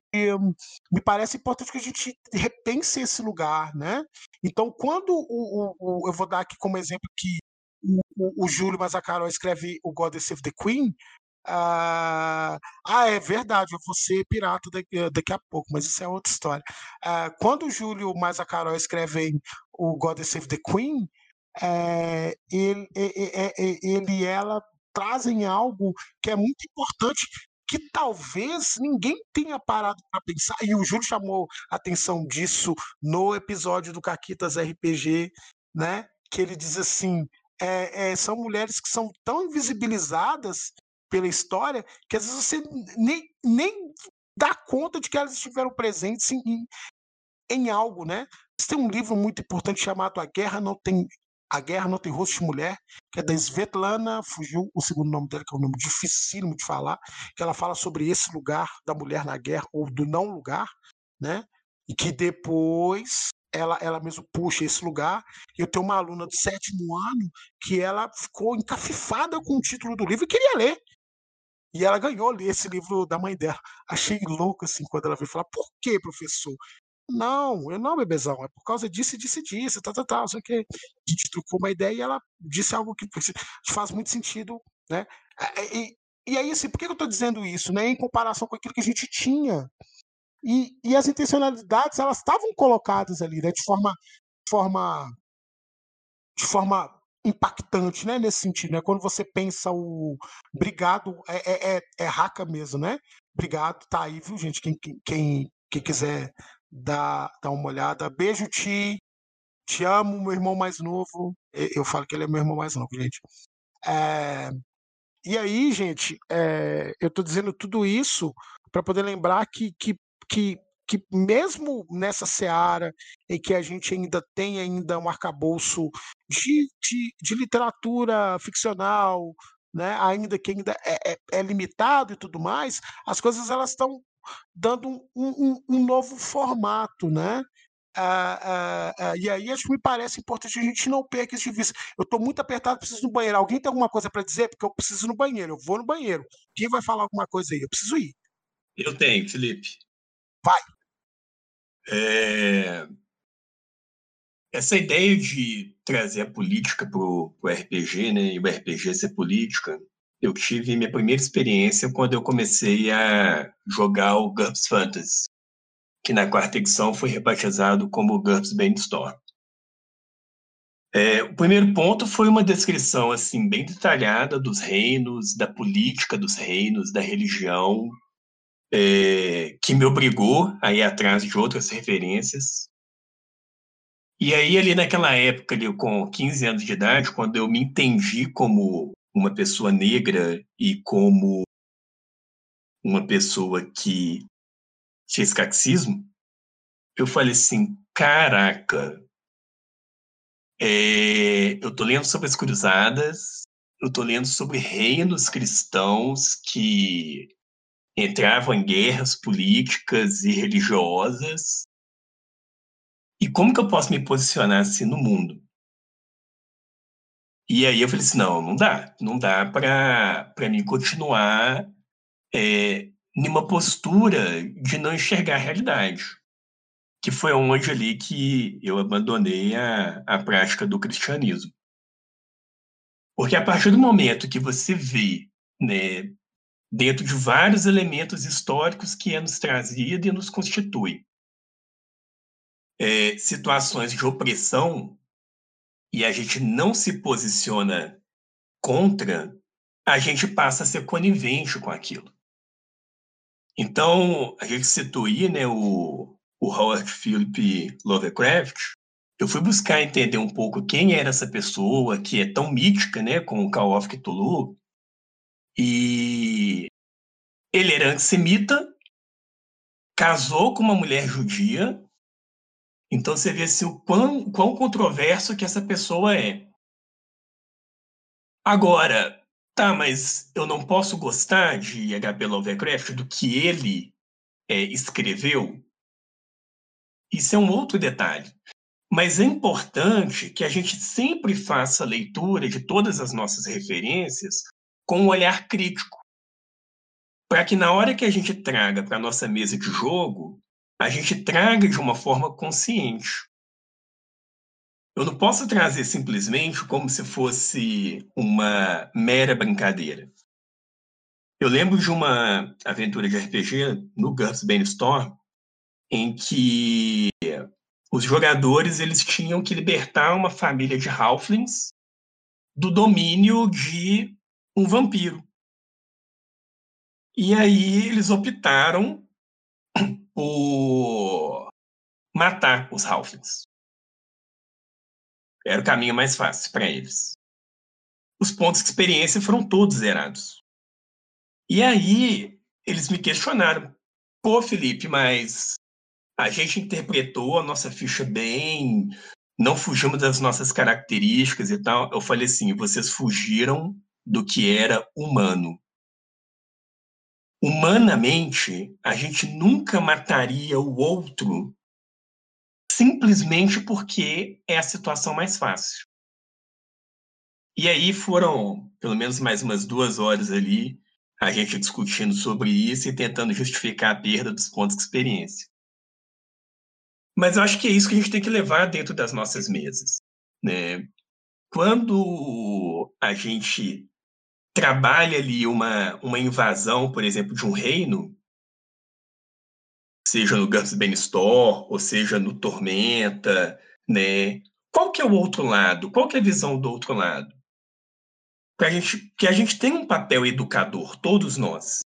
me parece importante que a gente repense esse lugar, né? Então, quando o, o, o eu vou dar aqui como exemplo que o, o, Júlio Mazzacarol escreve o God Save the Queen, ah, ah, é verdade, eu vou ser pirata daqui, eh, daqui a pouco, mas isso é outra história. Ah, quando o Júlio mais a Carol escrevem o God Save the Queen, é, ele, ele e ela trazem algo que é muito importante que talvez ninguém tenha parado para pensar, e o Júlio chamou atenção disso no episódio do Caquitas RPG, né? Que ele diz assim: é, é, são mulheres que são tão invisibilizadas pela história que às vezes você nem, nem dá conta de que elas estiveram presentes em, em algo, né? Tem um livro muito importante chamado A Guerra Não Tem a Guerra Não Tem Rosto de Mulher, que é da Svetlana, fugiu o segundo nome dela, que é um nome dificílimo de falar, que ela fala sobre esse lugar da mulher na guerra, ou do não lugar, né? E que depois ela, ela mesmo puxa esse lugar. Eu tenho uma aluna do sétimo ano que ela ficou encafifada com o título do livro e queria ler. E ela ganhou esse livro da mãe dela. Achei louco assim quando ela veio falar: por que, professor? Não, eu não, bebezão, é por causa disso, disso, disso, tal, tal, tal. Só que a gente trocou uma ideia e ela disse algo que faz muito sentido, né? E, e aí, assim, por que eu estou dizendo isso, né? Em comparação com aquilo que a gente tinha. E, e as intencionalidades, elas estavam colocadas ali, né? De forma, forma, de forma impactante, né? Nesse sentido, né? Quando você pensa o brigado, é, é, é, é raca mesmo, né? Brigado, tá aí, viu, gente? Quem, quem, quem quiser dar, dar uma olhada. Beijo, Ti. Te amo, meu irmão mais novo. Eu falo que ele é meu irmão mais novo, gente. É... E aí, gente, é... eu estou dizendo tudo isso para poder lembrar que, que, que, que mesmo nessa seara em que a gente ainda tem ainda um arcabouço de, de, de literatura ficcional, né, ainda que ainda é, é, é, limitado e tudo mais, as coisas elas estão dando um, um, um novo formato, né? Ah, ah, ah, e aí acho que me parece importante a gente não perca isso de vista. Eu estou muito apertado, preciso ir no banheiro. Alguém tem alguma coisa para dizer? Porque eu preciso ir no banheiro. Eu vou no banheiro. Quem vai falar alguma coisa aí? Eu preciso ir. Eu tenho, Felipe. Vai. É... Essa ideia de trazer a política para o RPG, né, e o RPG ser política, eu tive minha primeira experiência quando eu comecei a jogar o GURPS Fantasy, que na quarta edição foi rebatizado como GURPS Brainstorm. É, o primeiro ponto foi uma descrição assim bem detalhada dos reinos, da política dos reinos, da religião, é, que me obrigou a ir atrás de outras referências. E aí, ali naquela época, ali, com 15 anos de idade, quando eu me entendi como uma pessoa negra e como uma pessoa que fez catecismo, eu falei assim, caraca, é, eu tô lendo sobre as cruzadas, eu tô lendo sobre reinos cristãos que entravam em guerras políticas e religiosas. E como que eu posso me posicionar assim no mundo? E aí eu falei assim, não, não dá. Não dá para mim continuar é, numa postura de não enxergar a realidade. Que foi onde ali que eu abandonei a, a prática do cristianismo. Porque a partir do momento que você vê, né, dentro de vários elementos históricos que é nos trazido e nos constitui, é, situações de opressão e a gente não se posiciona contra, a gente passa a ser conivente com aquilo. Então, a gente citou aí né, o, o Howard Philip Lovecraft. Eu fui buscar entender um pouco quem era essa pessoa que é tão mítica, né, com o Call of Cthulhu. E ele era antissemita, casou com uma mulher judia, então você vê assim, o quão, quão controverso que essa pessoa é. Agora, tá, mas eu não posso gostar de H.P. Lovecraft do que ele é, escreveu? Isso é um outro detalhe. Mas é importante que a gente sempre faça a leitura de todas as nossas referências com um olhar crítico. Para que na hora que a gente traga para a nossa mesa de jogo, a gente traga de uma forma consciente. Eu não posso trazer simplesmente como se fosse uma mera brincadeira. Eu lembro de uma aventura de RPG no GURPS Brainstorm em que os jogadores eles tinham que libertar uma família de halflings do domínio de um vampiro. E aí eles optaram por matar os halflings. Era o caminho mais fácil para eles. Os pontos de experiência foram todos zerados. E aí eles me questionaram: pô, Felipe, mas a gente interpretou a nossa ficha bem, não fugimos das nossas características e tal. Eu falei assim: vocês fugiram do que era humano. Humanamente, a gente nunca mataria o outro simplesmente porque é a situação mais fácil. E aí foram pelo menos mais umas duas horas ali a gente discutindo sobre isso e tentando justificar a perda dos pontos de experiência. Mas eu acho que é isso que a gente tem que levar dentro das nossas mesas. Né? Quando a gente trabalha ali uma, uma invasão, por exemplo, de um reino, seja no Guns Bane Store, ou seja no Tormenta, né? Qual que é o outro lado? Qual que é a visão do outro lado? Que a gente, que a gente tem um papel educador, todos nós.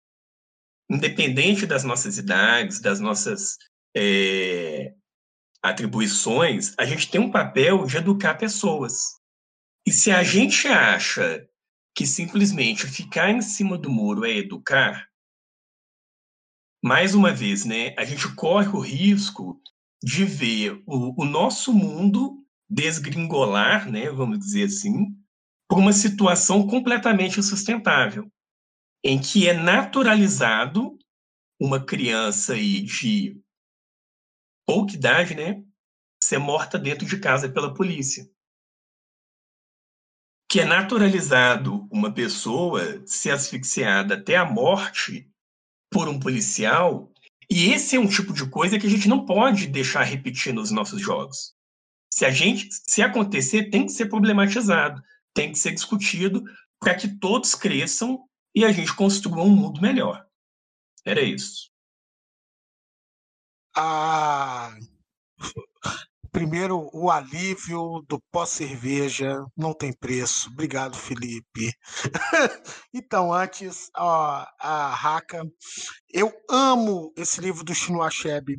Independente das nossas idades, das nossas é, atribuições, a gente tem um papel de educar pessoas. E se a gente acha que simplesmente ficar em cima do muro é educar, mais uma vez, né, a gente corre o risco de ver o, o nosso mundo desgringolar, né, vamos dizer assim, por uma situação completamente insustentável, em que é naturalizado uma criança aí de pouca idade, né, ser morta dentro de casa pela polícia. Que é naturalizado uma pessoa ser asfixiada até a morte por um policial, e esse é um tipo de coisa que a gente não pode deixar repetir nos nossos jogos. Se a gente, se acontecer, tem que ser problematizado, tem que ser discutido para que todos cresçam e a gente construa um mundo melhor. Era isso. Ah, primeiro, o alívio do pós-cerveja não tem preço. Obrigado, Felipe. então, antes, ó, a Raka, eu amo esse livro do Chinua Achebe.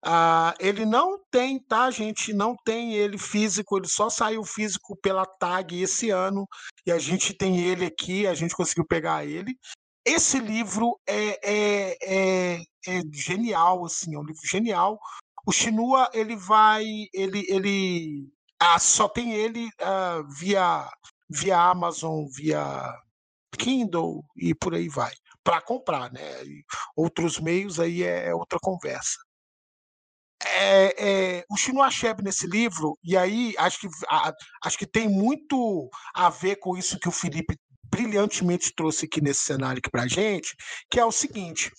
Ah, ele não tem, tá, gente? Não tem ele físico, ele só saiu físico pela tag esse ano e a gente tem ele aqui, a gente conseguiu pegar ele. Esse livro é, é, é, é genial, assim, é um livro genial. O Shinua, ele vai, ele, ele ah, só tem ele ah, via, via Amazon, via Kindle e por aí vai, para comprar, né? Outros meios aí é, é outra conversa. É, é, o Chinua Achebe nesse livro, e aí acho que, acho que tem muito a ver com isso que o Felipe brilhantemente trouxe aqui nesse cenário aqui para gente, que é o seguinte: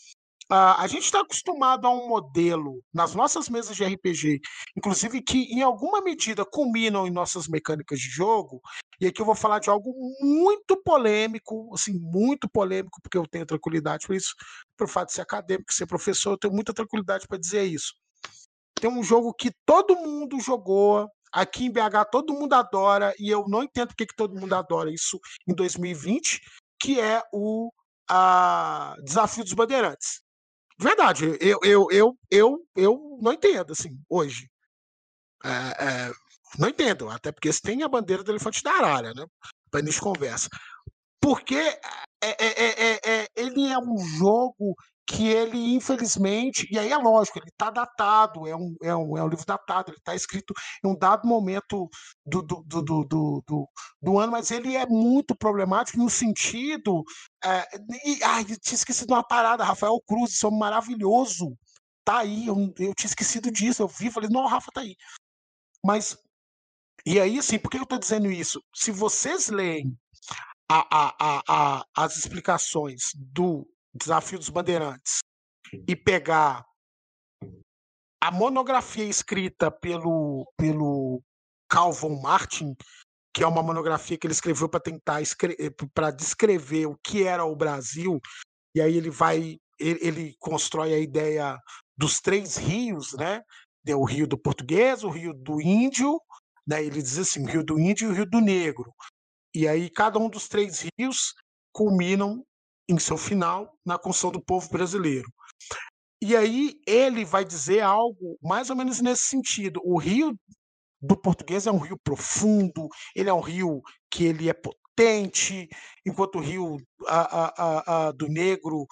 a gente está acostumado a um modelo nas nossas mesas de RPG, inclusive que em alguma medida culminam em nossas mecânicas de jogo. E aqui eu vou falar de algo muito polêmico, assim, muito polêmico, porque eu tenho tranquilidade para isso, por fato de ser acadêmico, ser professor, eu tenho muita tranquilidade para dizer isso. Tem um jogo que todo mundo jogou, Aqui em BH todo mundo adora, e eu não entendo porque que todo mundo adora isso em 2020, que é o a, Desafio dos Bandeirantes. Verdade, eu, eu, eu, eu, eu não entendo, assim, hoje. É, é, não entendo, até porque se tem a bandeira do elefante da arara, né? Para início conversa. Porque é, é, é, ele é um jogo que ele, infelizmente, e aí é lógico, ele está datado, é um, é, um, é um livro datado, ele está escrito em um dado momento do, do, do, do, do, do, ano, mas ele é muito problemático no sentido. É, e, ai, eu tinha esquecido uma parada, Rafael Cruz, isso maravilhoso. Tá aí, eu, eu tinha esquecido disso, eu vi, falei, não, Rafa tá aí. Mas, e aí, assim, por que eu estou dizendo isso? Se vocês leem a, a, a, as explicações do Desafio dos Bandeirantes e pegar a monografia escrita pelo, pelo Calvin Martin, que é uma monografia que ele escreveu para tentar para descrever o que era o Brasil, e aí ele vai ele, ele constrói a ideia dos três rios, né? O rio do português, o rio do índio, né? ele diz assim, o rio do índio e o rio do negro. E aí cada um dos três rios culminam em seu final na construção do povo brasileiro. E aí ele vai dizer algo mais ou menos nesse sentido. O rio do português é um rio profundo, ele é um rio que ele é potente, enquanto o rio a, a, a, do negro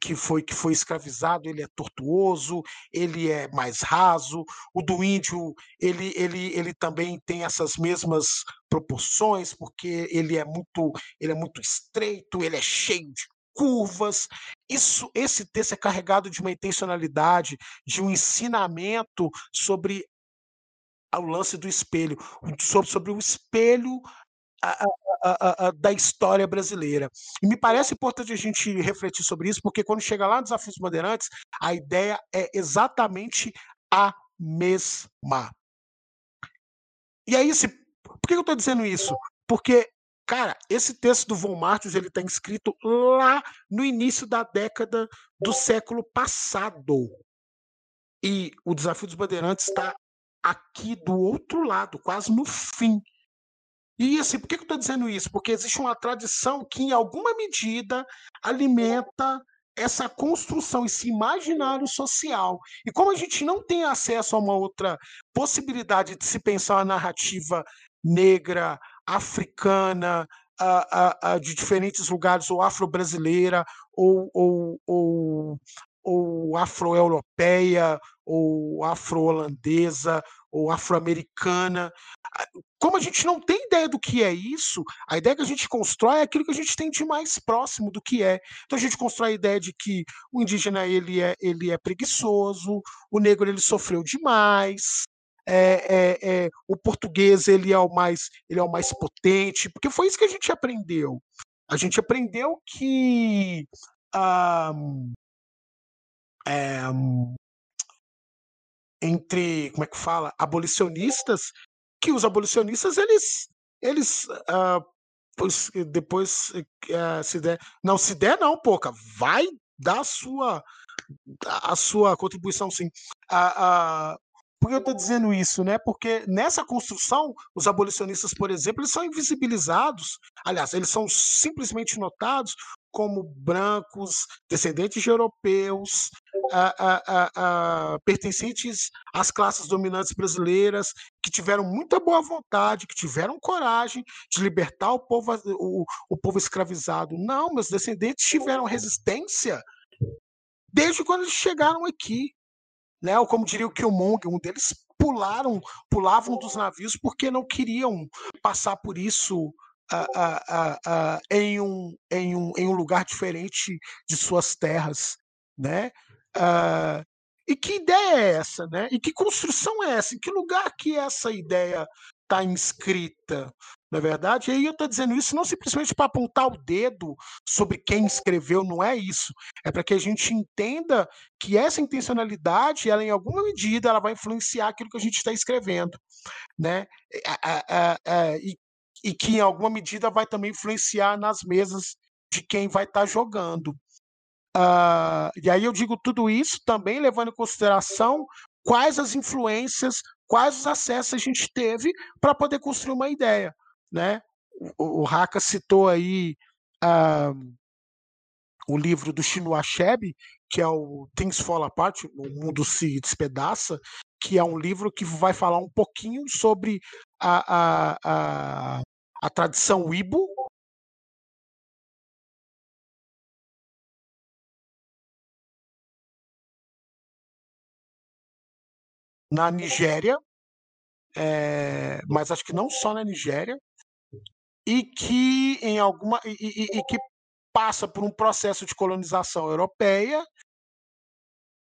que foi que foi escravizado ele é tortuoso ele é mais raso. O do índio ele ele ele também tem essas mesmas proporções porque ele é muito ele é muito estreito ele é cheio de curvas. Isso esse texto é carregado de uma intencionalidade de um ensinamento sobre o lance do espelho sobre, sobre o espelho a, a, a, da história brasileira. E me parece importante a gente refletir sobre isso, porque quando chega lá no Desafios Bandeirantes, a ideia é exatamente a mesma. E aí, se, por que eu estou dizendo isso? Porque, cara, esse texto do Von Martins ele está escrito lá no início da década do século passado. E o Desafio dos Bandeirantes está aqui do outro lado, quase no fim. E assim, por que eu estou dizendo isso? Porque existe uma tradição que, em alguma medida, alimenta essa construção, esse imaginário social. E como a gente não tem acesso a uma outra possibilidade de se pensar uma narrativa negra, africana, a, a, a, de diferentes lugares, ou afro-brasileira, ou, ou, ou, ou afro-europeia, ou afro-holandesa, ou afro-americana. Como a gente não tem ideia do que é isso, a ideia que a gente constrói é aquilo que a gente tem de mais próximo do que é. Então a gente constrói a ideia de que o indígena ele é, ele é preguiçoso, o negro ele sofreu demais, é, é, é, o português ele é o mais ele é o mais potente, porque foi isso que a gente aprendeu. A gente aprendeu que ah, é, entre, como é que fala, abolicionistas, que os abolicionistas, eles, eles uh, depois, uh, se der, não, se der não, pouca, vai dar a sua, a sua contribuição sim. Uh, por que eu estou dizendo isso, né? Porque nessa construção, os abolicionistas, por exemplo, eles são invisibilizados. Aliás, eles são simplesmente notados como brancos, descendentes de europeus, pertencentes às classes dominantes brasileiras, que tiveram muita boa vontade, que tiveram coragem de libertar o povo, o, o povo escravizado. Não, meus descendentes tiveram resistência desde quando eles chegaram aqui. Né? Ou como diria o Killmonger, um deles pularam, pulavam dos navios porque não queriam passar por isso em, um, em, um, em um lugar diferente de suas terras, né? Uh, e que ideia é essa, né? E que construção é essa? Em que lugar que essa ideia está inscrita? Na é verdade, e aí eu estou dizendo isso não simplesmente para apontar o dedo sobre quem escreveu, não é isso. É para que a gente entenda que essa intencionalidade, ela em alguma medida, ela vai influenciar aquilo que a gente está escrevendo, né? e e que em alguma medida vai também influenciar nas mesas de quem vai estar tá jogando. Uh, e aí eu digo tudo isso também levando em consideração quais as influências, quais os acessos a gente teve para poder construir uma ideia. Né? O, o Haka citou aí uh, o livro do Chinua Achebe, que é o Things Fall Apart, o mundo se despedaça, que é um livro que vai falar um pouquinho sobre a, a, a, a tradição Ibo. Na Nigéria, é, mas acho que não só na Nigéria, e que em alguma e, e, e que passa por um processo de colonização europeia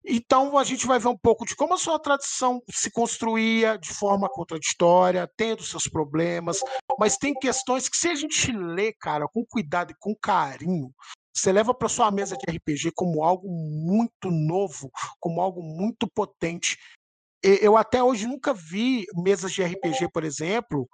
então a gente vai ver um pouco de como a sua tradição se construía de forma contraditória, tendo seus problemas, mas tem questões que se a gente lê, cara, com cuidado e com carinho, você leva para sua mesa de RPG como algo muito novo, como algo muito potente. Eu até hoje nunca vi mesas de RPG, por exemplo,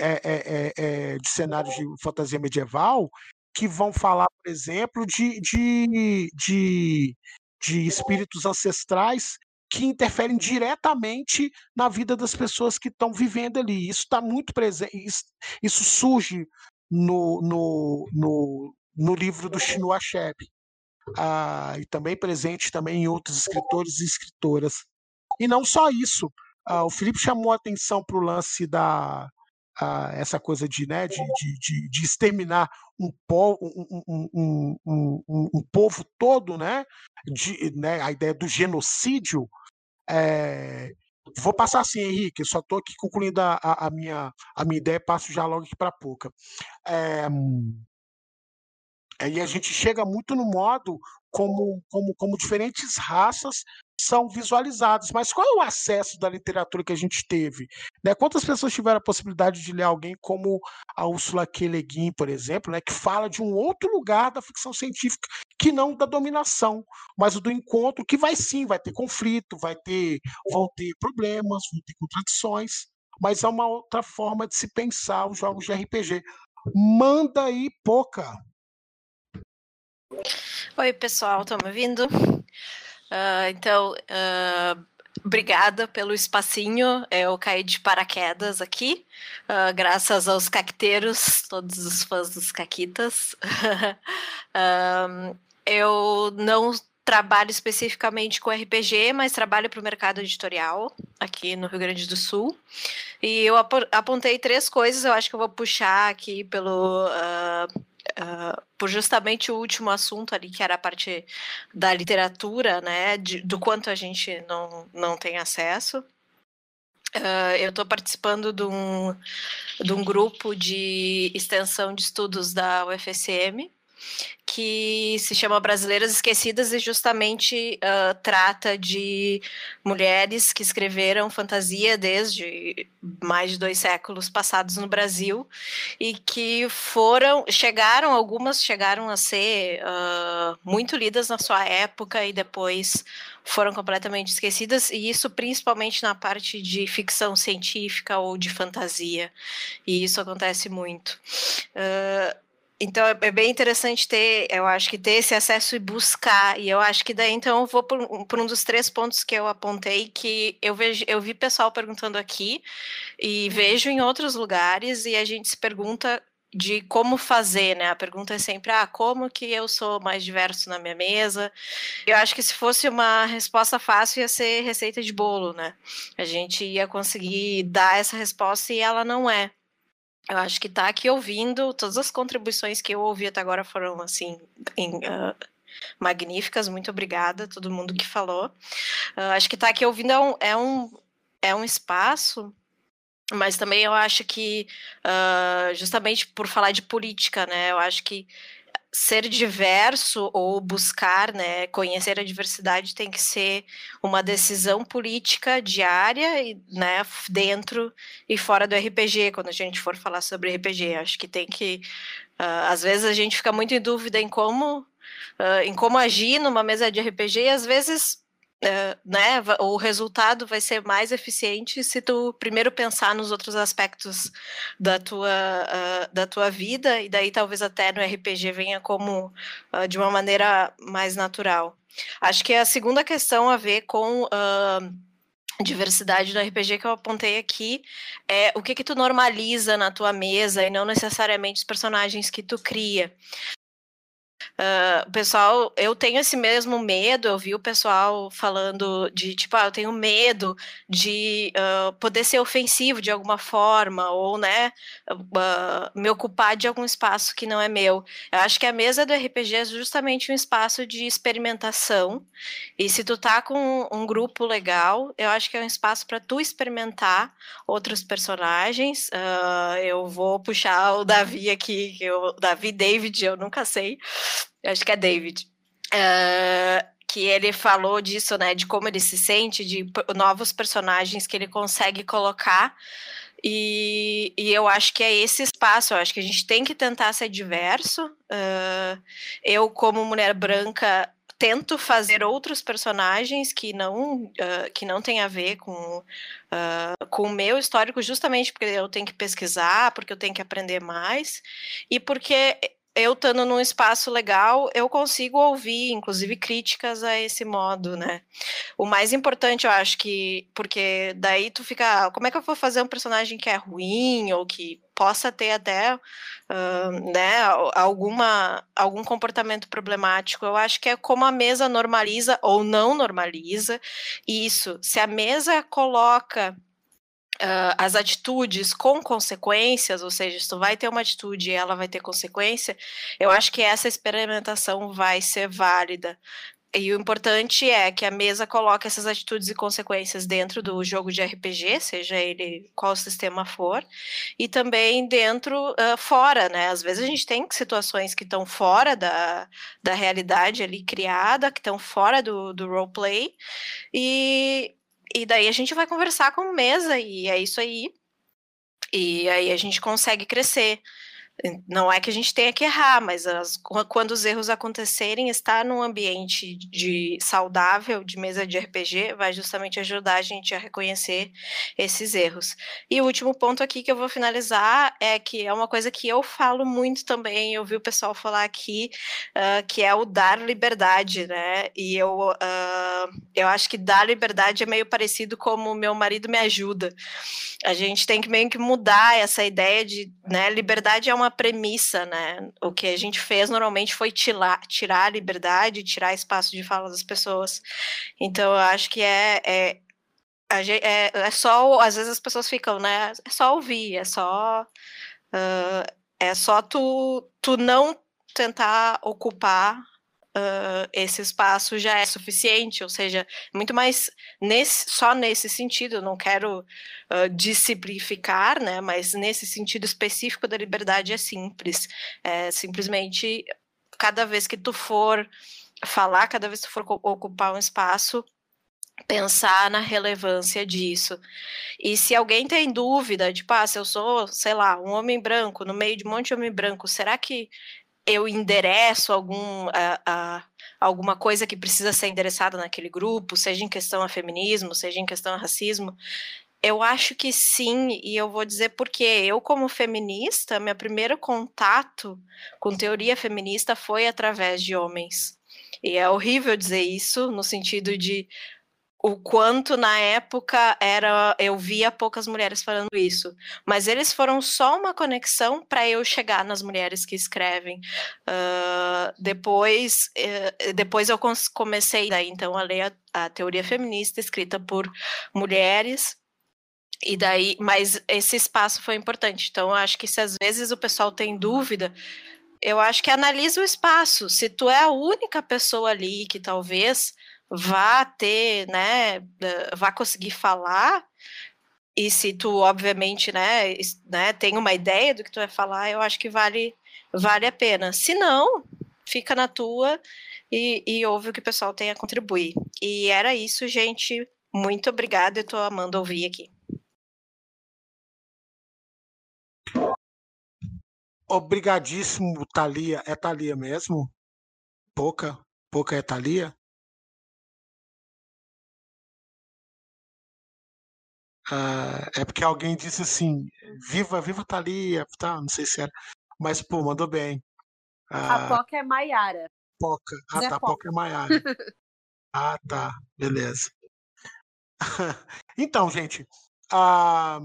é, é, é, de cenários de fantasia medieval, que vão falar, por exemplo, de, de, de de espíritos ancestrais que interferem diretamente na vida das pessoas que estão vivendo ali. Isso está muito presente, isso, isso surge no, no, no, no livro do Chinua Achebe. Ah, e também presente também em outros escritores e escritoras. E não só isso, ah, o Felipe chamou a atenção para o lance da ah, essa coisa de, né, de, de, de, exterminar um, povo, um, um, um, um, povo todo, né, de, né, a ideia do genocídio. É, vou passar assim, Henrique, só estou aqui concluindo a, a, minha, a minha ideia, passo já logo aqui para a pouca. É, e a gente chega muito no modo como, como, como diferentes raças são visualizadas. Mas qual é o acesso da literatura que a gente teve? Né? Quantas pessoas tiveram a possibilidade de ler alguém como a Ursula K. Le Guin, por exemplo, né? que fala de um outro lugar da ficção científica que não da dominação, mas do encontro, que vai sim, vai ter conflito, vai ter, vão ter problemas, vão ter contradições, mas é uma outra forma de se pensar os jogos de RPG. Manda aí, pouca. Oi, pessoal, estão me ouvindo? Uh, então, uh, obrigada pelo espacinho. Eu caí de paraquedas aqui, uh, graças aos caqueteiros, todos os fãs dos caquitas. eu não trabalho especificamente com RPG, mas trabalho para o mercado editorial aqui no Rio Grande do Sul. E eu apontei três coisas, eu acho que eu vou puxar aqui pelo. Uh, uh, por justamente o último assunto ali, que era a parte da literatura, né, de, do quanto a gente não, não tem acesso. Uh, eu estou participando de um, de um grupo de extensão de estudos da UFSM, que se chama Brasileiras Esquecidas e justamente uh, trata de mulheres que escreveram fantasia desde mais de dois séculos passados no Brasil e que foram, chegaram, algumas chegaram a ser uh, muito lidas na sua época e depois foram completamente esquecidas, e isso principalmente na parte de ficção científica ou de fantasia, e isso acontece muito. Uh, então é, é bem interessante ter, eu acho que ter esse acesso e buscar. E eu acho que daí então eu vou por, por um dos três pontos que eu apontei que eu vejo, eu vi pessoal perguntando aqui e vejo em outros lugares e a gente se pergunta de como fazer, né? A pergunta é sempre, ah, como que eu sou mais diverso na minha mesa? Eu acho que se fosse uma resposta fácil ia ser receita de bolo, né? A gente ia conseguir dar essa resposta e ela não é. Eu acho que tá aqui ouvindo, todas as contribuições que eu ouvi até agora foram, assim, em, uh, magníficas, muito obrigada a todo mundo que falou. Uh, acho que tá aqui ouvindo é um, é um, é um espaço, mas também eu acho que, uh, justamente por falar de política, né, eu acho que ser diverso ou buscar, né, conhecer a diversidade tem que ser uma decisão política diária, né, dentro e fora do RPG, quando a gente for falar sobre RPG. Acho que tem que, uh, às vezes a gente fica muito em dúvida em como, uh, em como agir numa mesa de RPG e às vezes Né, o resultado vai ser mais eficiente se tu primeiro pensar nos outros aspectos da tua, uh, da tua vida, e daí talvez até no RPG venha como uh, de uma maneira mais natural. Acho que a segunda questão a ver com diversidade do RPG que eu apontei aqui é o que que tu normaliza na tua mesa e não necessariamente os personagens que tu cria. Uh, pessoal, eu tenho esse mesmo medo, eu vi o pessoal falando de tipo, ah, eu tenho medo de uh, poder ser ofensivo de alguma forma, ou né, uh, me ocupar de algum espaço que não é meu. Eu acho que a mesa do RPG é justamente um espaço de experimentação, e se tu tá com um grupo legal, eu acho que é um espaço para tu experimentar outros personagens. eu vou puxar o Davi aqui, o Davi David, eu nunca sei acho que é David, uh, que ele falou disso, né, de como ele se sente, de novos personagens que ele consegue colocar. E, e, eu acho que é esse espaço, eu acho que a gente tem que tentar ser diverso. Uh, eu, como mulher branca, tento fazer outros personagens que não, uh, que não tem a ver com, uh, com o meu histórico, justamente porque eu tenho que pesquisar, porque eu tenho que aprender mais, e porque eu estando num espaço legal, eu consigo ouvir, inclusive, críticas a esse modo, né? O mais importante, eu acho que, porque daí tu fica, ah, como é que eu vou fazer um personagem que é ruim ou que possa ter até, uh, né, alguma, algum comportamento problemático? Eu acho que é como a mesa normaliza ou não normaliza isso. Se a mesa coloca Uh, as atitudes com consequências, ou seja, se tu vai ter uma atitude e ela vai ter consequência, eu acho que essa experimentação vai ser válida. E o importante é que a mesa coloque essas atitudes e consequências dentro do jogo de RPG, seja ele qual sistema for, e também dentro, uh, fora, né? Às vezes a gente tem situações que estão fora da, da realidade ali criada, que estão fora do, do roleplay, e e daí a gente vai conversar com mesa e é isso aí. E aí a gente consegue crescer. Não é que a gente tenha que errar, mas as, quando os erros acontecerem, estar num ambiente de saudável, de mesa de RPG, vai justamente ajudar a gente a reconhecer esses erros. E o último ponto aqui que eu vou finalizar é que é uma coisa que eu falo muito também, eu vi o pessoal falar aqui, uh, que é o dar liberdade, né? E eu, uh, eu acho que dar liberdade é meio parecido como meu marido me ajuda. A gente tem que meio que mudar essa ideia de, né, liberdade é uma uma premissa, né? O que a gente fez normalmente foi tirar, tirar a liberdade, tirar espaço de fala das pessoas. Então, eu acho que é, é, é, é só, às vezes as pessoas ficam, né? É só ouvir, é só. Uh, é só tu, tu não tentar ocupar uh, esse espaço já é suficiente, ou seja, muito mais nesse, só nesse sentido, não quero uh, disciplificar, né, mas nesse sentido específico da liberdade é simples, é simplesmente cada vez que tu for falar, cada vez que tu for ocupar um espaço, pensar na relevância disso. E se alguém tem dúvida, tipo, ah, se eu sou, sei lá, um homem branco no meio de um monte de homem branco, será que eu endereço algum, a, a, alguma coisa que precisa ser endereçada naquele grupo, seja em questão a feminismo, seja em questão a racismo, eu acho que sim, e eu vou dizer porque eu, como feminista, meu primeiro contato com teoria feminista foi através de homens. E é horrível dizer isso, no sentido de o quanto na época era eu via poucas mulheres falando isso, mas eles foram só uma conexão para eu chegar nas mulheres que escrevem. Uh, depois, uh, depois eu comecei daí então a ler a, a teoria feminista escrita por mulheres e daí, mas esse espaço foi importante. Então, eu acho que se às vezes o pessoal tem dúvida, eu acho que analisa o espaço. Se tu é a única pessoa ali que talvez vá ter, né, vá conseguir falar, e se tu, obviamente, né, né, tem uma ideia do que tu vai falar, eu acho que vale, vale a pena. Se não, fica na tua e, e ouve o que o pessoal tem a contribuir. E era isso, gente. Muito obrigada, eu tô amando ouvir aqui. Obrigadíssimo, Thalia. É Thalia mesmo? Pouca? Pouca é Thalia? Ah, é porque alguém disse assim, viva, viva Thalia, tá, não sei se era, mas pô, mandou bem. A Ah, Poca é Maiara. Poca, ah Zé tá, Poca. Poca é Maiara. Ah, tá, beleza. Então, gente, ah,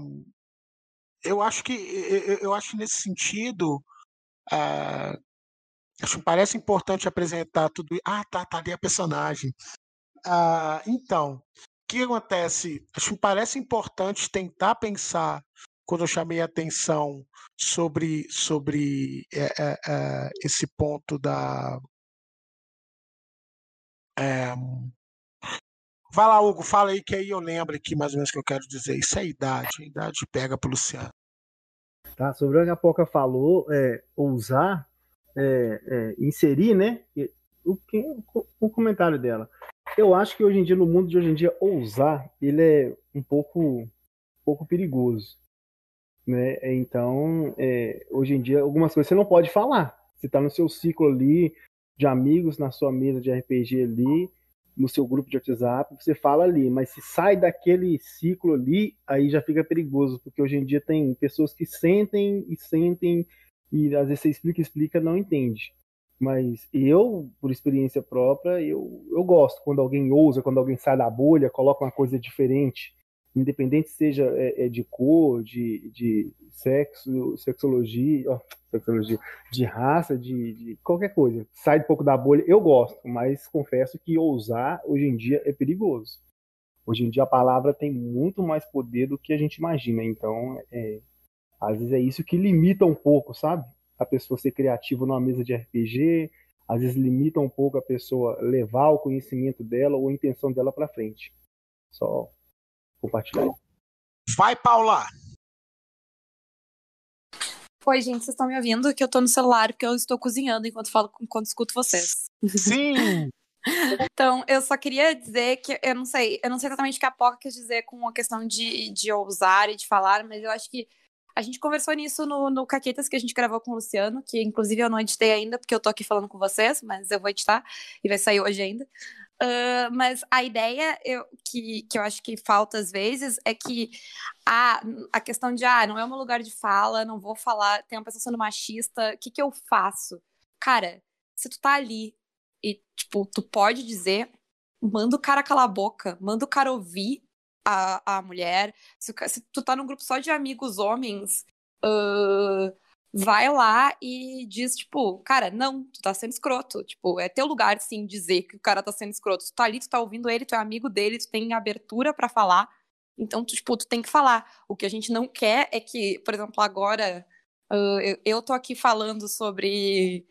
eu acho que eu, acho que nesse sentido, ah, acho que parece importante apresentar tudo. Ah, tá, tá ali a personagem. Ah, então, que acontece? Acho que parece importante tentar pensar, quando eu chamei a atenção sobre, sobre eh, eh, eh, esse ponto da. eh, Vai lá, Hugo, fala aí que aí eu lembro aqui mais ou menos o que eu quero dizer. Isso é idade, a idade pega pro Luciano. Tá? Sobre o que a Poca falou, é, ousar, é, é, inserir, né? O, que, o comentário dela. Eu acho que hoje em dia, no mundo de hoje em dia, ousar, ele é um pouco, um pouco perigoso. Né? Então, é, hoje em dia, algumas coisas você não pode falar. Você está no seu ciclo ali de amigos, na sua mesa de RPG ali, no seu grupo de WhatsApp, você fala ali, mas se sai daquele ciclo ali, aí já fica perigoso, porque hoje em dia tem pessoas que sentem e sentem e às vezes você explica, explica, não entende. Mas eu, por experiência própria, eu, eu gosto quando alguém ousa, quando alguém sai da bolha, coloca uma coisa diferente, independente seja é, é de cor, de, de sexo, sexologia, ó, sexologia, de raça, de, de, qualquer coisa. Sai um pouco da bolha, eu gosto, mas confesso que ousar hoje em dia é perigoso. Hoje em dia a palavra tem muito mais poder do que a gente imagina, então é, às vezes é isso que limita um pouco, sabe? A pessoa ser criativa numa mesa de RPG, às vezes limita um pouco a pessoa levar o conhecimento dela ou a intenção dela para frente. Só compartilhar. Vai, Paula! Oi, gente, vocês estão me ouvindo? Que eu tô no celular porque eu estou cozinhando enquanto falo, enquanto escuto vocês. Sim! então, eu só queria dizer que eu não sei, eu não sei exatamente o que a Poca quis dizer com a questão de, de ousar e de falar, mas eu acho que a gente conversou nisso no, no Caquetas que a gente gravou com o Luciano, que inclusive eu não editei ainda, porque eu tô aqui falando com vocês, mas eu vou editar e vai sair hoje ainda. Uh, mas a ideia eu, que, que eu acho que falta às vezes é que a, a questão de, ah, não é um lugar de fala, não vou falar, tem uma pessoa sendo machista, o que, que eu faço? Cara, se tu tá ali e, tipo, tu pode dizer, manda o cara calar a boca, manda o cara ouvir a, a mulher. Se, se tu tá num grupo só de amigos homens, uh, vai lá e diz, tipo, cara, não, tu tá sendo escroto. Tipo, é teu lugar, sim, dizer que o cara tá sendo escroto. Tu tá ali, tu tá ouvindo ele, tu é amigo dele, tu tem abertura para falar. Então, tu, tipo, tu tem que falar. O que a gente não quer é que, por exemplo, agora uh, eu, eu tô aqui falando sobre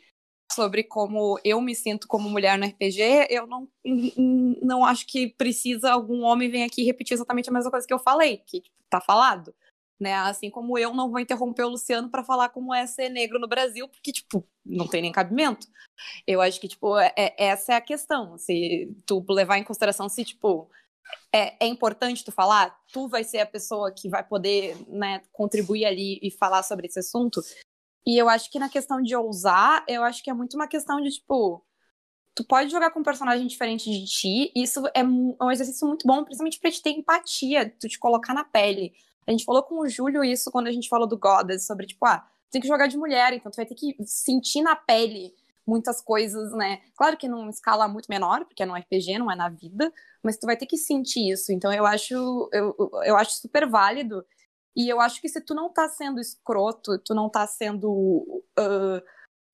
sobre como eu me sinto como mulher no RPG, eu não, não acho que precisa algum homem vir aqui repetir exatamente a mesma coisa que eu falei, que tipo, tá falado. Né? Assim como eu não vou interromper o Luciano para falar como é ser negro no Brasil, porque, tipo, não tem nem cabimento. Eu acho que, tipo, é, é essa é a questão. Se tu levar em consideração se, tipo, é, é, importante tu falar, tu vai ser a pessoa que vai poder né, contribuir ali e falar sobre esse assunto. E eu acho que na questão de ousar, eu acho que é muito uma questão de, tipo, tu pode jogar com um personagem diferente de ti, e isso é um exercício muito bom, principalmente pra te ter empatia, tu te colocar na pele. A gente falou com o Júlio isso quando a gente falou do Goddess, sobre, tipo, ah, tu tem que jogar de mulher, então tu vai ter que sentir na pele muitas coisas, né? Claro que numa escala muito menor, porque é no RPG, não é na vida, mas tu vai ter que sentir isso. Então eu acho, eu, eu acho super válido e eu acho que se tu não tá sendo escroto, tu não tá sendo. Uh,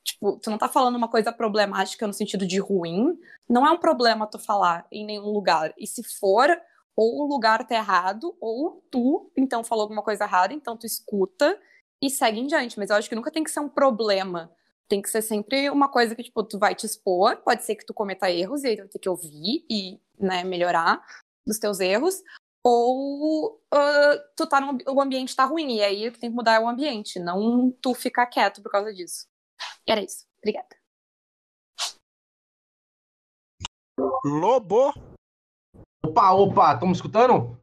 tipo, tu não tá falando uma coisa problemática no sentido de ruim, não é um problema tu falar em nenhum lugar. E se for, ou o lugar tá errado, ou tu, então, falou alguma coisa errada, então tu escuta e segue em diante. Mas eu acho que nunca tem que ser um problema. Tem que ser sempre uma coisa que, tipo, tu vai te expor, pode ser que tu cometa erros e aí tu vai ter que ouvir e, né, melhorar dos teus erros, ou uh, tu tá no, o ambiente tá ruim, e aí tu tem que mudar o ambiente, não tu ficar quieto por causa disso. E era isso. Obrigada. Lobo. Opa, opa, me escutando?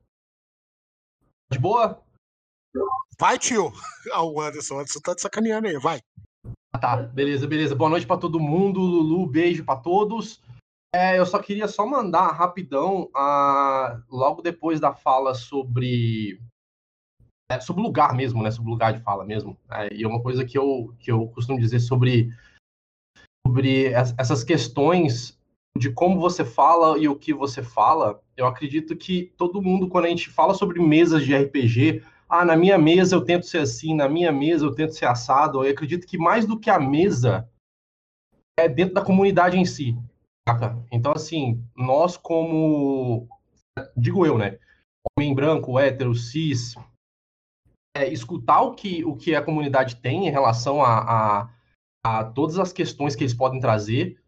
De boa? Vai, tio. Ah, o Anderson, o Anderson tá de sacaneando aí, vai. Ah, tá, beleza, beleza. Boa noite para todo mundo. Lulu, beijo para todos. É, eu só queria só mandar rapidão, a, logo depois da fala sobre é, sobre lugar mesmo, né? Sobre lugar de fala mesmo. É, e é uma coisa que eu, que eu costumo dizer sobre, sobre essas questões de como você fala e o que você fala. Eu acredito que todo mundo, quando a gente fala sobre mesas de RPG, ah, na minha mesa eu tento ser assim, na minha mesa eu tento ser assado. Eu acredito que mais do que a mesa é dentro da comunidade em si. Então, assim, nós como, digo eu, né, homem branco, hétero, cis, é, escutar o que, o que a comunidade tem em relação a, a, a todas as questões que eles podem trazer,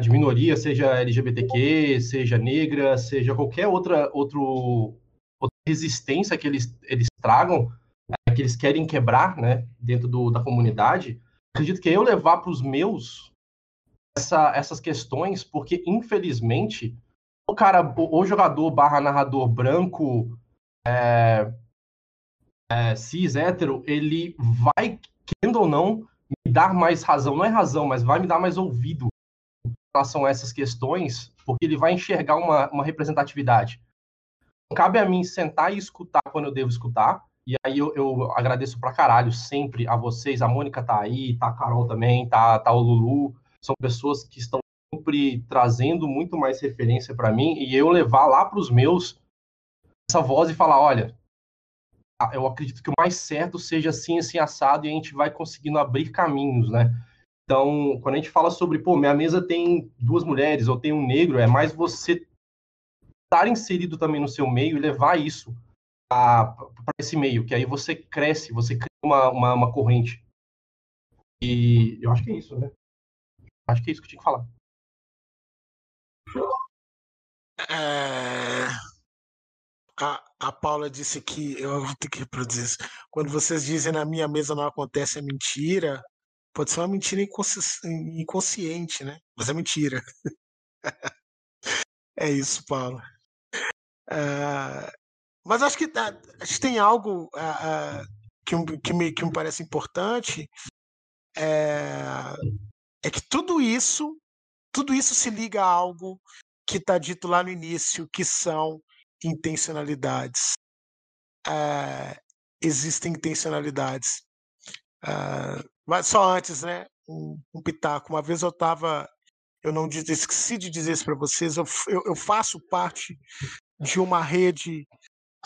de minoria, seja LGBTQ, seja negra, seja qualquer outra, outro, outra resistência que eles, eles tragam, é, que eles querem quebrar né, dentro do, da comunidade, acredito que eu levar para os meus essa, essas questões, porque infelizmente o cara, o, o jogador barra narrador branco, é, é, cis, hétero, ele vai, querendo ou não, me dar mais razão, não é razão, mas vai me dar mais ouvido em relação a essas questões, porque ele vai enxergar uma, uma representatividade. Cabe a mim sentar e escutar quando eu devo escutar, E aí eu, eu agradeço pra caralho sempre a vocês. A Mônica tá aí, tá a Carol também, tá, tá o Lulu. São pessoas que estão sempre trazendo muito mais referência para mim e eu levar lá para os meus essa voz e falar, olha, eu acredito que o mais certo seja assim, assim, assado, e a gente vai conseguindo abrir caminhos, né? Então, quando a gente fala sobre, pô, minha mesa tem duas mulheres ou tem um negro, é mais você estar inserido também no seu meio e levar isso para esse meio, que aí você cresce, você cria uma, uma, uma, corrente. E eu acho que é isso, né? Acho que é isso que eu tinha que falar. É... A, a Paula disse que eu vou ter que reproduzir isso. Quando vocês dizem na minha mesa não acontece é mentira, pode ser uma mentira inconsci... inconsciente, né? Mas é mentira. é isso, Paula. Uh, mas acho que, uh, acho que tem algo uh, que, que, me, que me parece importante é, é que tudo isso tudo isso se liga a algo que está dito lá no início, que são intencionalidades. Uh, existem intencionalidades. Uh, mas só antes, né? Um, um, pitaco. Uma vez eu estava. Eu não disse, esqueci de dizer isso para vocês. Eu, eu, eu, faço parte de uma rede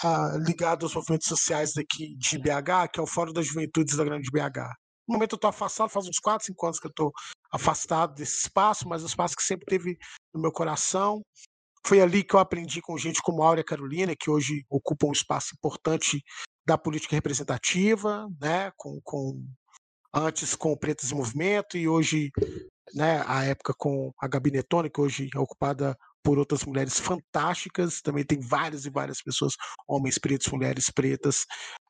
uh, ligada aos movimentos sociais daqui de BH, que é o Fórum das Juventudes da Grande BH. No momento eu estou afastado, faz uns 4, 5 anos que eu estou afastado desse espaço, mas o espaço que sempre teve no meu coração. Foi ali que eu aprendi com gente como Áurea Carolina, que hoje ocupa um espaço importante da política representativa, né, com, com antes com o Pretos em Movimento e hoje, né, a época com a Gabinetona, que hoje é ocupada por outras mulheres fantásticas, também tem várias e várias pessoas, homens pretos, mulheres pretas,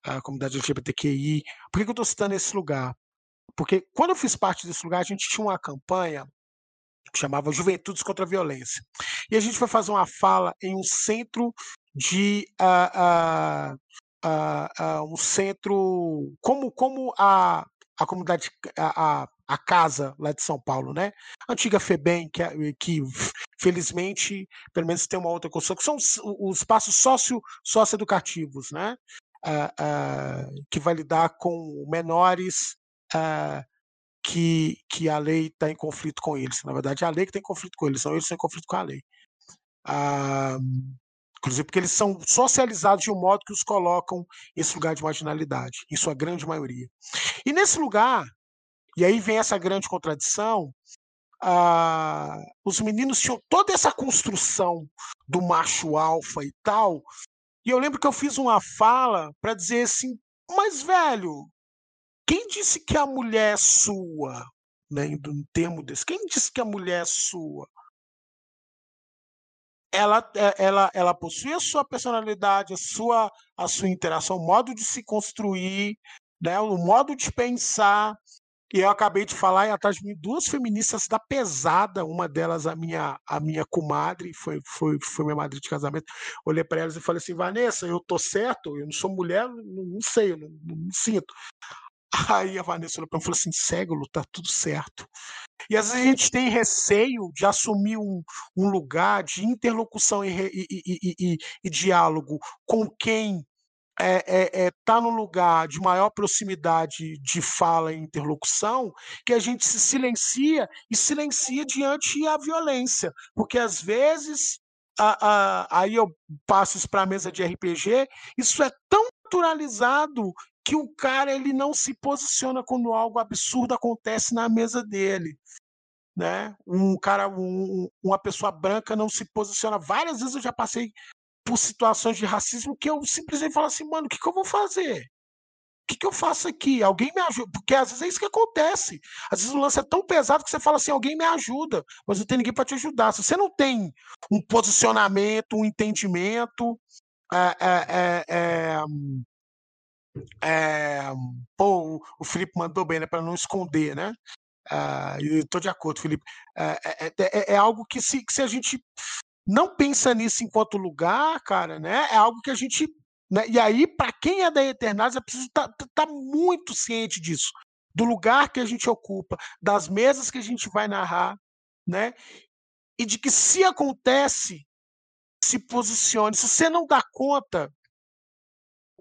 a comunidade LGBTQI. Por que eu estou citando esse lugar? Porque quando eu fiz parte desse lugar, a gente tinha uma campanha que chamava Juventudes contra a Violência. E a gente foi fazer uma fala em um centro de. Uh, uh, uh, um centro. Como, como a, a comunidade. A, a casa lá de São Paulo, né? A antiga FEBEM, que, é, que felizmente, pelo menos tem uma outra construção, que são os, os espaços socio, socioeducativos, né? Uh, uh, que vai lidar com menores uh, que, que a lei está em conflito com eles. Na verdade, é a lei que está em conflito com eles, são eles que estão em conflito com a lei. Uh, inclusive porque eles são socializados de um modo que os colocam nesse lugar de marginalidade, em sua grande maioria. E nesse lugar, e aí vem essa grande contradição, uh, os meninos tinham toda essa construção do macho alfa e tal, e eu lembro que eu fiz uma fala para dizer assim, mas velho, quem disse que a mulher é sua? Né, em termo desse, quem disse que a mulher é sua? Ela, é, ela, ela possui a sua personalidade, a sua, a sua interação, o modo de se construir, né, o modo de pensar. E eu acabei de falar, e atrás de mim, duas feministas da pesada, uma delas a minha, a minha comadre, foi, foi, foi minha madrinha de casamento. Olhei para elas e falei assim: Vanessa, eu tô certo, eu não sou mulher, não, não sei, eu não, não sinto. Aí a Vanessa olhou mim e falou assim: Ségolo, tá tudo certo. E às vezes a gente tem receio de assumir um, um lugar de interlocução e, e, e, e diálogo com quem está é, é, é, tá no lugar de maior proximidade de fala e interlocução, que a gente se silencia e silencia diante a violência. Porque às vezes, a, a, aí eu passo isso para a mesa de RPG, isso é tão naturalizado que o cara ele não se posiciona quando algo absurdo acontece na mesa dele. Né? Um cara, um, uma pessoa branca não se posiciona. Várias vezes eu já passei por situações de racismo que eu simplesmente falo assim, mano, o que, que eu vou fazer? O que, que eu faço aqui? Alguém me ajuda? Porque às vezes é isso que acontece. Às vezes o lance é tão pesado que você fala assim: alguém me ajuda, mas não tem ninguém para te ajudar. Se você não tem um posicionamento, um entendimento, é, é, é, é, pô, o Felipe mandou bem, né? Para não esconder, né? Uh, eu estou de acordo, Felipe. Uh, é, é, é, algo que se, que se a gente não pensa nisso enquanto lugar, cara, né? É algo que a gente. Né? E aí, para quem é da Eternária, é preciso estar tá, tá muito ciente disso. Do lugar que a gente ocupa, das mesas que a gente vai narrar, né? E de que se acontece, se posicione. Se você não dá conta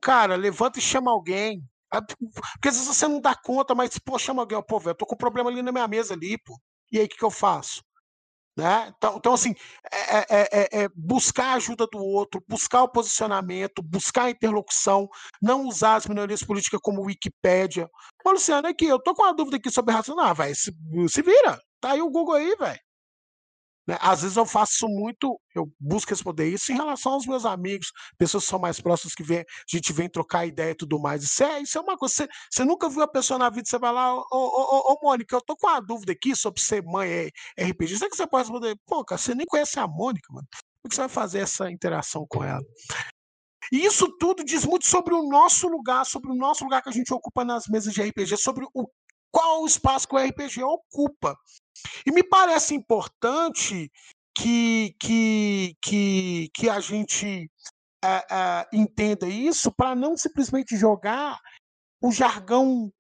cara, levanta e chama alguém. Ah, Porque às vezes você não dá conta, mas, pô, chama alguém, pô, velho, eu tô com um problema ali na minha mesa ali, pô. E aí, o que, que eu faço? Né? Então, então, assim, é, é- é- é buscar a ajuda do outro, buscar o posicionamento, buscar a interlocução, não usar as minorias políticas como Wikipédia. Ô, Luciano, aqui, eu tô com uma dúvida aqui sobre racismo. Ah, velho, se, se vira. Tá aí o Google aí, velho. Né? Às vezes eu faço muito, eu busco responder isso em relação aos meus amigos, pessoas que são mais próximas, que vem, a gente vem trocar ideia e tudo mais. Isso é, isso é uma coisa. Você, você nunca viu a pessoa na vida, você vai lá, ô, ô, ô, Mônica, eu tô com uma dúvida aqui sobre ser mãe é RPG. Será que você pode responder? Pô, cara, você nem conhece a Mônica, mano. Como que você vai fazer essa interação com ela? E isso tudo diz muito sobre o nosso lugar, sobre o nosso lugar que a gente ocupa nas mesas de RPG, sobre o qual o espaço que o RPG ocupa. E me parece importante que, que, que, que a gente eh, eh, entenda isso para não simplesmente jogar o jargão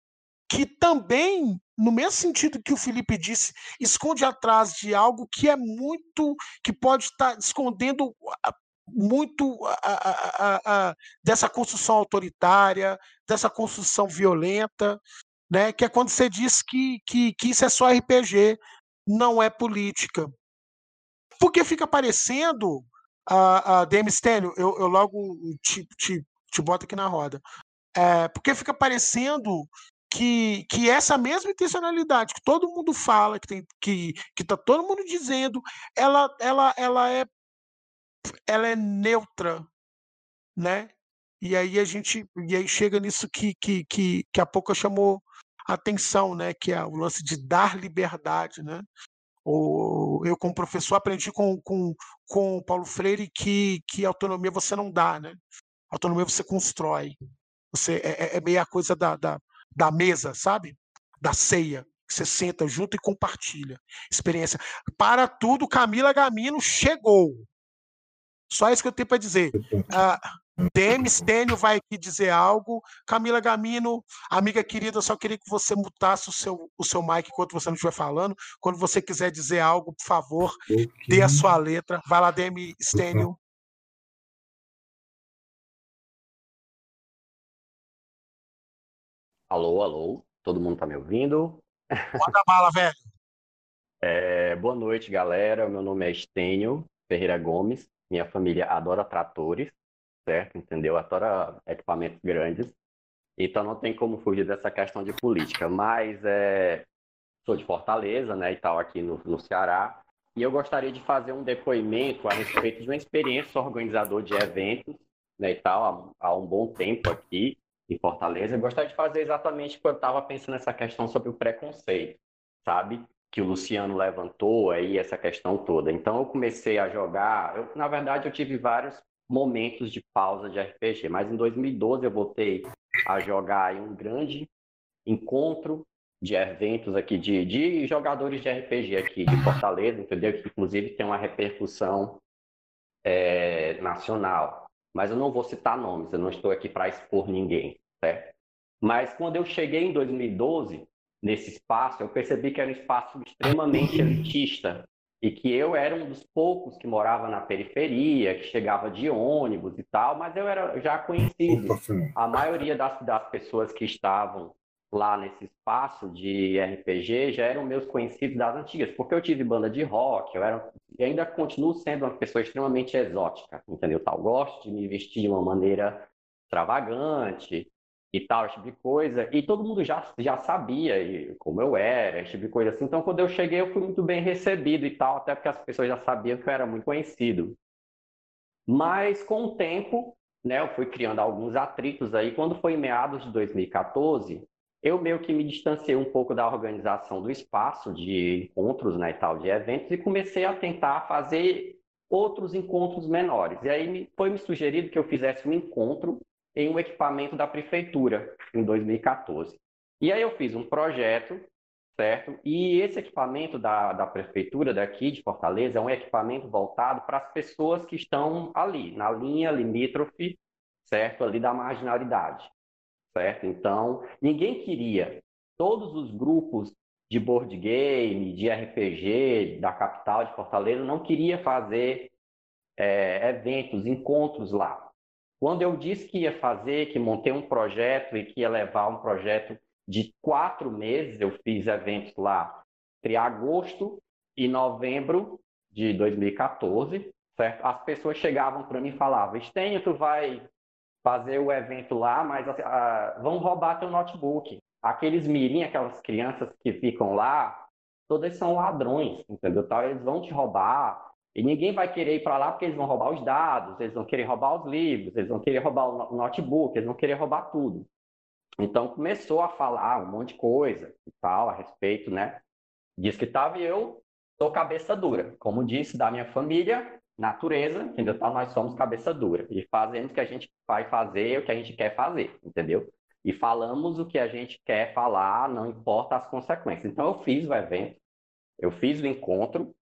que também, no mesmo sentido que o Felipe disse, esconde atrás de algo que é muito, que pode estar escondendo ah, muito ah, ah, ah, dessa construção autoritária, dessa construção violenta, né? Que é quando você diz que, que, que isso é só RPG, não é política. Porque fica parecendo, a Stênio, eu, eu logo te, te, te boto aqui na roda, é, porque fica parecendo que, que essa mesma intencionalidade que todo mundo fala, que tem que que tá todo mundo dizendo, ela ela ela é ela é neutra, né? E aí a gente e aí chega nisso que que que, que a pouco chamou atenção, né? Que é o lance de dar liberdade, né? Ou eu como professor aprendi com com com o Paulo Freire que que autonomia você não dá, né? Autonomia você constrói. Você é, é- é meio a coisa da, da, da mesa, sabe? Da ceia. Você senta junto e compartilha. Experiência. Para tudo, Camila Gamino chegou. Só isso que eu tenho para dizer. Ah, DM Stênio vai aqui dizer algo. Camila Gamino, amiga querida, eu só queria que você mutasse o seu, o seu mic enquanto você não estiver falando. Quando você quiser dizer algo, por favor, dê a sua letra. Vai lá, DM Stênio. Alô, alô, todo mundo tá me ouvindo? Manda bala, velho. É, boa noite, galera. Meu nome é Estênio Ferreira Gomes. Minha família adora tratores, certo? Entendeu? Adora equipamentos grandes. Então não tem como fugir dessa questão de política. Mas é, sou de Fortaleza, né, e tal, aqui no, no Ceará. E eu gostaria de fazer um depoimento a respeito de uma experiência organizador de eventos, né, e tal, há, há um bom tempo aqui em Fortaleza. Eu gostaria de fazer exatamente quando eu estava pensando nessa questão sobre o preconceito, sabe? Que o Luciano levantou aí, essa questão toda. Então eu comecei a jogar. Eu, na verdade, eu tive vários momentos de pausa de RPG, mas em 2012 eu voltei a jogar aí um grande encontro de eventos aqui de, de jogadores de RPG aqui de Fortaleza, entendeu? Que inclusive tem uma repercussão é, nacional. Mas eu não vou citar nomes, eu não estou aqui para expor ninguém, certo? Mas quando eu cheguei em 2012, nesse espaço, eu percebi que era um espaço extremamente elitista e que eu era um dos poucos que morava na periferia, que chegava de ônibus e tal, mas eu era já conhecido. A maioria das, das pessoas que estavam lá nesse espaço de RPG já eram meus conhecidos das antigas, porque eu tive banda de rock, eu era e ainda continuo sendo uma pessoa extremamente exótica, entendeu? Tal, gosto de me vestir de uma maneira extravagante e tal, esse tipo de coisa, e todo mundo já, já sabia e como eu era, esse tipo de coisa assim. Então, quando eu cheguei, eu fui muito bem recebido e tal, até porque as pessoas já sabiam que eu era muito conhecido. Mas com o tempo, né, eu fui criando alguns atritos aí. Quando foi em meados de 2014, eu meio que me distanciei um pouco da organização do espaço de encontros, né, e tal, de eventos, e comecei a tentar fazer outros encontros menores. E aí foi me sugerido que eu fizesse um encontro em um equipamento da prefeitura em 2014. E aí eu fiz um projeto, certo? E esse equipamento da, da prefeitura daqui de Fortaleza é um equipamento voltado para as pessoas que estão ali, na linha limítrofe, certo? Ali da marginalidade certo? Então, ninguém queria. Todos os grupos de board game, de RPG da capital de Fortaleza não queria fazer é, eventos, encontros lá. Quando eu disse que ia fazer, que montei um projeto e que ia levar um projeto de quatro meses, eu fiz eventos lá entre agosto e novembro de 2014, certo? As pessoas chegavam para mim e falavam, Estênio, tu vai fazer o evento lá, mas ah, vão roubar teu notebook. Aqueles mirim, aquelas crianças que ficam lá, todas são ladrões, entendeu? Tal, eles vão te roubar, e ninguém vai querer ir para lá porque eles vão roubar os dados, eles vão querer roubar os livros, eles vão querer roubar o notebook, eles vão querer roubar tudo. Então começou a falar um monte de coisa e tal a respeito, né? Diz que estava e eu sou cabeça dura. Como disse da minha família, natureza, entendeu? Tá, nós somos cabeça dura e fazemos o que a gente vai fazer, o que a gente quer fazer, entendeu? E falamos o que a gente quer falar, não importa as consequências. Então eu fiz o evento, eu fiz o encontro,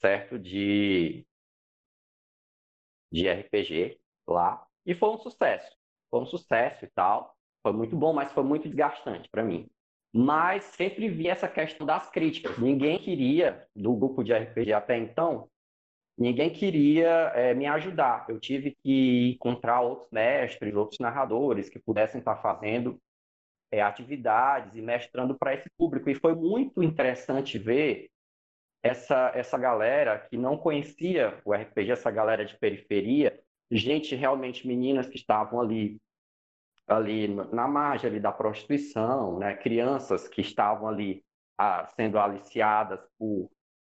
certo? De, de RPG lá. E foi um sucesso. Foi um sucesso e tal. Foi muito bom, mas foi muito desgastante para mim. Mas sempre vi essa questão das críticas. Ninguém queria, do grupo de RPG até então, ninguém queria é, me ajudar. Eu tive que encontrar outros mestres, outros narradores que pudessem estar fazendo é, atividades e mestrando para esse público. E foi muito interessante ver essa, essa galera que não conhecia o RPG, essa galera de periferia, gente realmente, meninas que estavam ali ali na margem ali da prostituição, né? crianças que estavam ali ah, sendo aliciadas por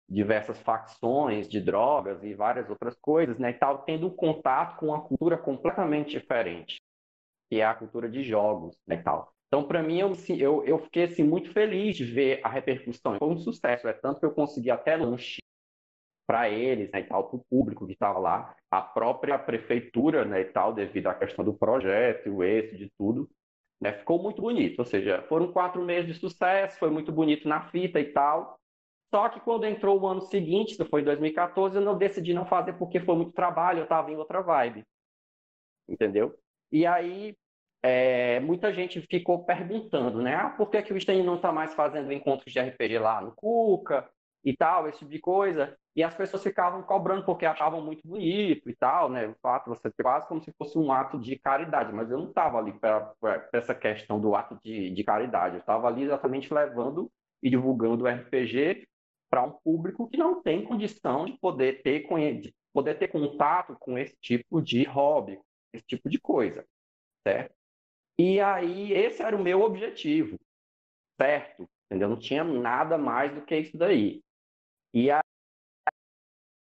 diversas facções de drogas e várias outras coisas, né, e tal, tendo contato com uma cultura completamente diferente, que é a cultura de jogos, né, e tal. Então, para mim, eu, eu, eu fiquei assim, muito feliz de ver a repercussão. Foi um sucesso, é tanto que eu consegui até lanche para eles, né, e tal, para o público que estava lá, a própria prefeitura, né, e tal, devido à questão do projeto, o êxito de tudo, né, ficou muito bonito. Ou seja, foram quatro meses de sucesso, foi muito bonito na fita e tal. Só que quando entrou o ano seguinte, que foi 2014, eu não decidi não fazer porque foi muito trabalho, eu estava em outra vibe, entendeu? E aí é, muita gente ficou perguntando, né? Ah, por que, que o Stein não está mais fazendo encontros de RPG lá no Cuca e tal, esse tipo de coisa? E as pessoas ficavam cobrando porque achavam muito bonito e tal, né? O fato você quase como se fosse um ato de caridade, mas eu não estava ali para essa questão do ato de, de caridade, eu estava ali exatamente levando e divulgando o RPG para um público que não tem condição de poder ter, de poder ter contato com esse tipo de hobby, esse tipo de coisa, certo? E aí, esse era o meu objetivo, certo? Entendeu? Não tinha nada mais do que isso daí. E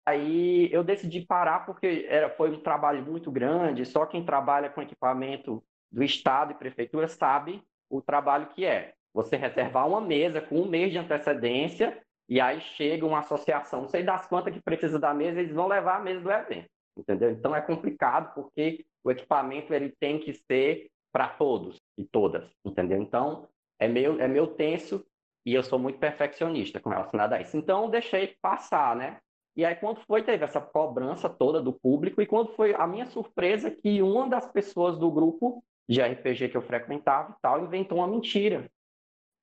aí eu decidi parar porque era, foi um trabalho muito grande, só quem trabalha com equipamento do Estado e Prefeitura sabe o trabalho que é. Você reservar uma mesa com um mês de antecedência e aí chega uma associação, não sei das quantas que precisa da mesa, eles vão levar a mesa do evento, entendeu? Então é complicado porque o equipamento ele tem que ser para todos e todas, entendeu? Então, é meio, é meio tenso e eu sou muito perfeccionista com relação a isso. Então, deixei passar, né? E aí, quando foi, teve essa cobrança toda do público, e quando foi a minha surpresa que uma das pessoas do grupo de RPG que eu frequentava e tal, inventou uma mentira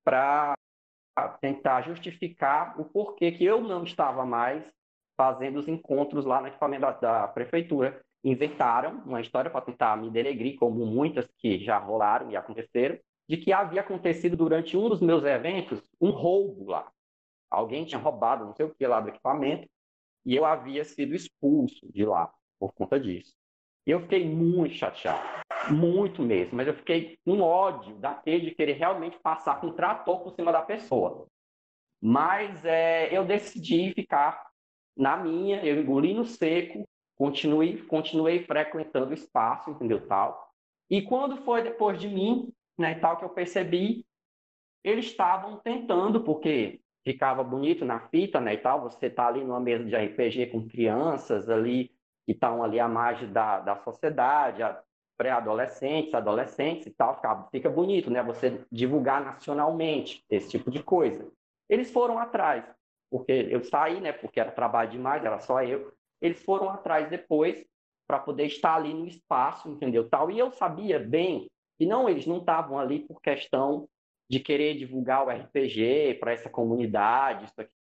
para tentar justificar o porquê que eu não estava mais fazendo os encontros lá no equipamento da, da prefeitura inventaram uma história para tentar me denegrir, como muitas que já rolaram e aconteceram, de que havia acontecido durante um dos meus eventos um roubo lá. Alguém tinha roubado não sei o que lá do equipamento e eu havia sido expulso de lá por conta disso. Eu fiquei muito chateado, muito mesmo, mas eu fiquei com ódio daquele de querer realmente passar com um trator por cima da pessoa. Mas é, eu decidi ficar na minha, eu engoli no seco, continuei, continuei frequentando o espaço, entendeu, tal. E quando foi depois de mim, né, tal, que eu percebi, eles estavam tentando, porque ficava bonito na fita, né, e tal, você tá ali numa mesa de RPG com crianças ali, que estão ali à margem da, da sociedade, pré-adolescentes, adolescentes e tal, fica, fica bonito, né, você divulgar nacionalmente esse tipo de coisa. Eles foram atrás, porque eu saí, né, porque era trabalho demais, era só eu, eles foram atrás depois para poder estar ali no espaço, entendeu? Tal. E eu sabia bem que não, eles não estavam ali por questão de querer divulgar o RPG para essa comunidade, isso aqui,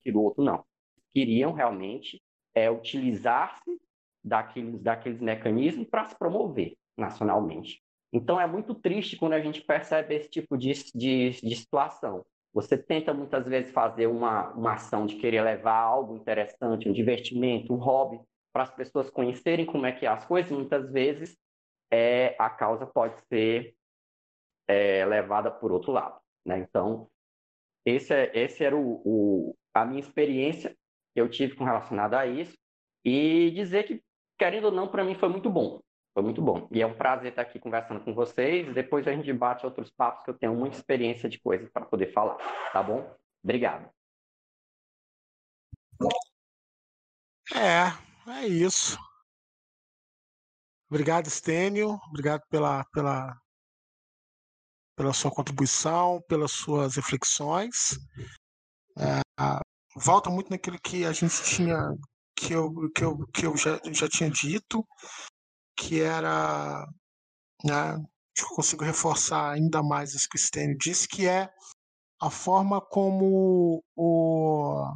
aquilo outro, não. Queriam realmente é, utilizar-se daqueles, daqueles mecanismos para se promover nacionalmente. Então é muito triste quando a gente percebe esse tipo de, de, de situação. Você tenta muitas vezes fazer uma, uma ação de querer levar algo interessante, um divertimento, um hobby, para as pessoas conhecerem como é que é as coisas, muitas vezes é, a causa pode ser é, levada por outro lado. Né? Então, esse, é, esse era o, o, a minha experiência que eu tive com relacionada a isso, e dizer que, querendo ou não, para mim foi muito bom. Foi muito bom. E é um prazer estar aqui conversando com vocês. Depois a gente bate outros papos que eu tenho muita experiência de coisas para poder falar. Tá bom? Obrigado. É, é isso. Obrigado, Stênio. Obrigado pela, pela, pela sua contribuição, pelas suas reflexões. É, volta muito naquilo que a gente tinha, que eu, que eu, que eu já, já tinha dito, que era, né, eu consigo reforçar ainda mais isso que o Stênio disse, que é a forma como o,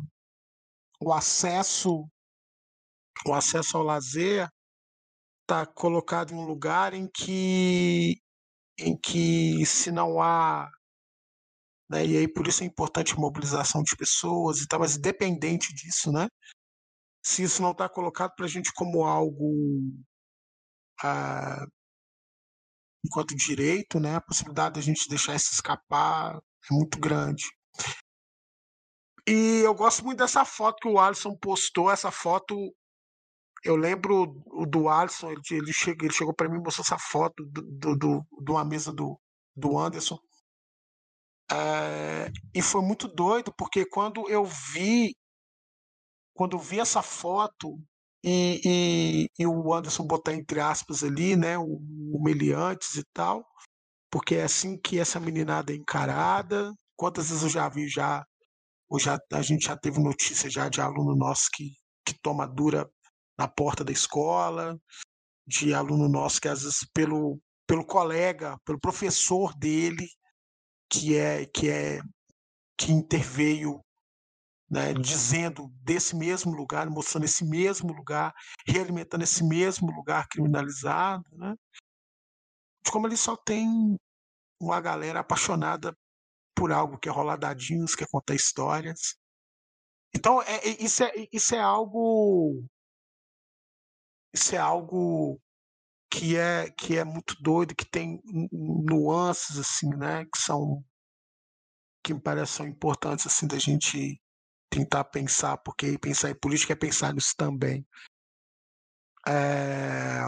o acesso o acesso ao lazer está colocado em um lugar em que em que se não há né, e aí por isso é importante a mobilização de pessoas e tal, mas independente disso, né? Se isso não está colocado para a gente como algo ah, enquanto direito, né, a possibilidade da gente deixar isso escapar é muito grande. E eu gosto muito dessa foto que o Alisson postou. Essa foto, eu lembro do Alisson, ele, ele, chegou, ele chegou para mim e mostrou essa foto do, do, do, de uma mesa do, do Anderson. É, e foi muito doido, porque quando eu vi quando eu vi essa foto, e, e, e, o Anderson botar entre aspas ali, né, meliantes e tal, porque é assim que essa meninada é encarada. Quantas vezes eu já vi já, ou já a gente já teve notícia já de aluno nosso que, que toma dura na porta da escola, de aluno nosso que às vezes pelo, pelo colega, pelo professor dele, que é que é que interveio né, dizendo desse mesmo lugar, mostrando esse mesmo lugar, realimentando esse mesmo lugar criminalizado, né? De como ele só tem uma galera apaixonada por algo que é rolar dadinhos, que é contar histórias. Então, é, é, isso, é, isso é algo. Isso é algo que é, que é muito doido, que tem nuances, assim, né? Que são. que me parecem importantes, assim, da gente tentar pensar, porque pensar em política é pensar nisso também. É...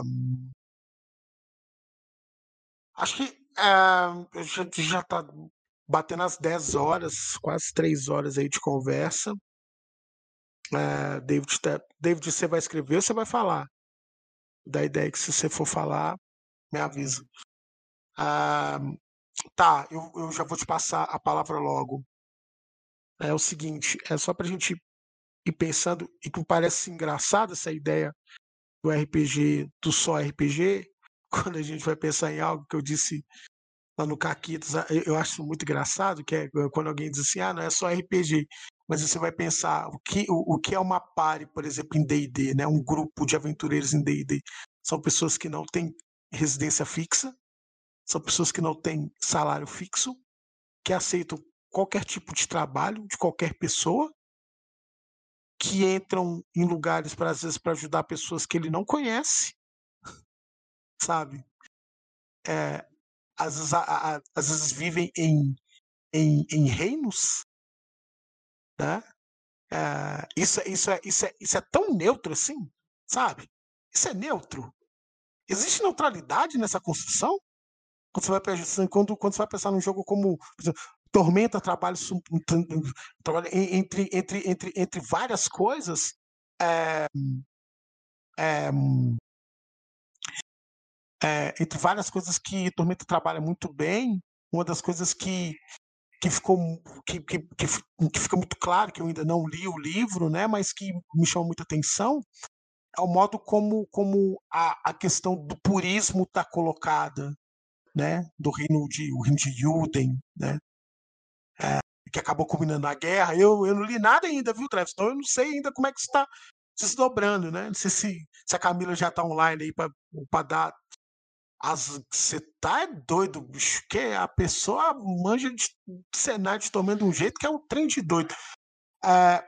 Acho que é, já está batendo as 10 horas, quase 3 horas aí de conversa. É, David, David, você vai escrever ou você vai falar? Da ideia que se você for falar, me avisa. Ah, tá, eu, eu já vou te passar a palavra logo é o seguinte, é só para a gente ir pensando, e que parece engraçado essa ideia do RPG, do só RPG, quando a gente vai pensar em algo que eu disse lá no Caquitas, eu acho muito engraçado, que é quando alguém diz assim, ah, não é só RPG, mas você vai pensar o que, o, o que é uma pare, por exemplo, em D&D, né? um grupo de aventureiros em D&D, são pessoas que não têm residência fixa, são pessoas que não têm salário fixo, que aceitam qualquer tipo de trabalho de qualquer pessoa que entram em lugares para às vezes para ajudar pessoas que ele não conhece, sabe? É, às, vezes, a, a, às vezes vivem em, em, em reinos, né? É, isso, isso, é, isso, é, isso é tão neutro assim, sabe? Isso é neutro. Existe neutralidade nessa construção? Quando você vai, quando, quando você vai pensar num jogo como exemplo, Tormenta trabalha, entre, entre, entre, entre várias coisas. É, é, é, entre várias coisas que Tormenta trabalha muito bem, uma das coisas que, que ficou que, que, que, que, fica muito claro, que eu ainda não li o livro, né, mas que me chamou muita atenção, é o modo como, como a, a questão do purismo está colocada, né, do reino de, o reino de Yuden, né, é, que acabou culminando a guerra. Eu, eu não li nada ainda, viu, Travis? Então eu não sei ainda como é que está desdobrando, né? Não sei se, se a Camila já tá online aí para dar. Você tá doido, bicho, que a pessoa manja de cenário tomando um jeito que é um trem de doido. É,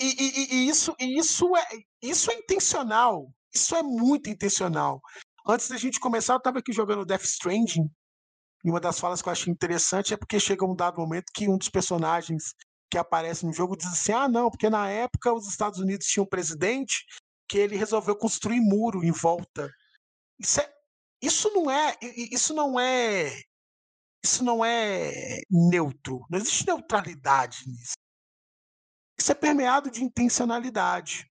e, e, e, isso, e isso, é, isso é intencional. Isso é muito intencional. Antes da gente começar, eu estava aqui jogando Death Stranding. E uma das falas que eu achei interessante é porque chega um dado momento que um dos personagens que aparece no jogo diz assim: ah, não, porque na época os Estados Unidos tinham um presidente que ele resolveu construir muro em volta. Isso, é, isso não é. Isso não é. Isso não é neutro. Não existe neutralidade nisso. Isso é permeado de intencionalidade.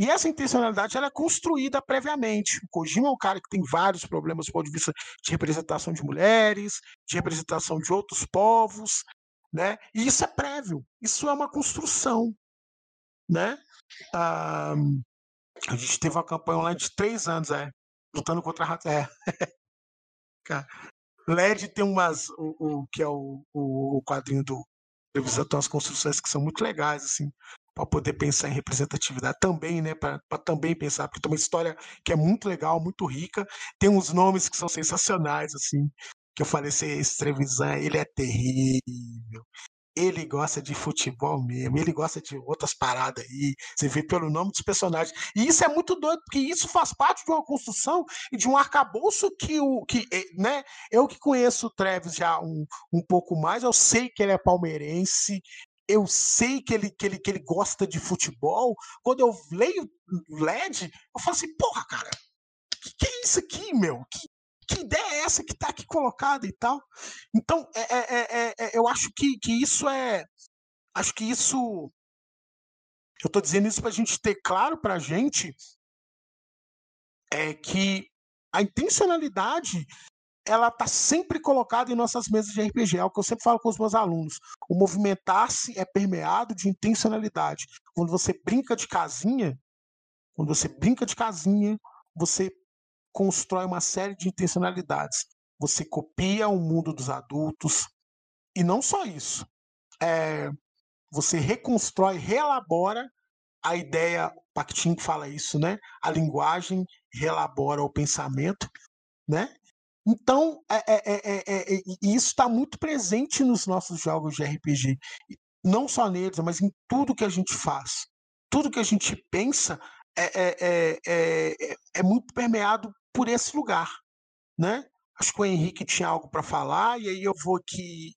E essa intencionalidade ela é construída previamente. O Kojima é um cara que tem vários problemas do ponto de vista de representação de mulheres, de representação de outros povos, né? E isso é prévio, isso é uma construção, né? Ah, a gente teve uma campanha online de três anos, é, lutando contra a. É. LED tem umas, o, o que é o, o, quadrinho do Revisão, tem umas construções que são muito legais, assim, para poder pensar em representatividade também, né? Para também pensar, porque tem uma história que é muito legal, muito rica, tem uns nomes que são sensacionais, assim, que eu falei, esse Trevisan, ele é terrível. Ele gosta de futebol mesmo, ele gosta de outras paradas aí. Você vê pelo nome dos personagens. E isso é muito doido, porque isso faz parte de uma construção e de um arcabouço que o. Que, né, eu que conheço o Treves já um, um pouco mais, eu sei que ele é palmeirense, eu sei que ele, que, ele, que ele gosta de futebol. Quando eu leio LED, eu falo assim, porra, cara, que, que é isso aqui, meu? Que, que ideia é essa que está aqui colocada e tal? Então, é, é, é, eu acho que, que isso é. Acho que isso. Eu estou dizendo isso para a gente ter claro para a gente é que a intencionalidade ela está sempre colocada em nossas mesas de RPG. É o que eu sempre falo com os meus alunos. O movimentar-se é permeado de intencionalidade. Quando você brinca de casinha, quando você brinca de casinha, você constrói uma série de intencionalidades. Você copia o mundo dos adultos, e não só isso. É, você reconstrói, reelabora a ideia, Bakhtin fala isso, né? A linguagem reelabora o pensamento, né? Então, é, é, é, isso está muito presente nos nossos jogos de RPG. Não só neles, mas em tudo que a gente faz. Tudo que a gente pensa é, é, é muito permeado por esse lugar, né? Acho que o Henrique tinha algo para falar e aí eu vou aqui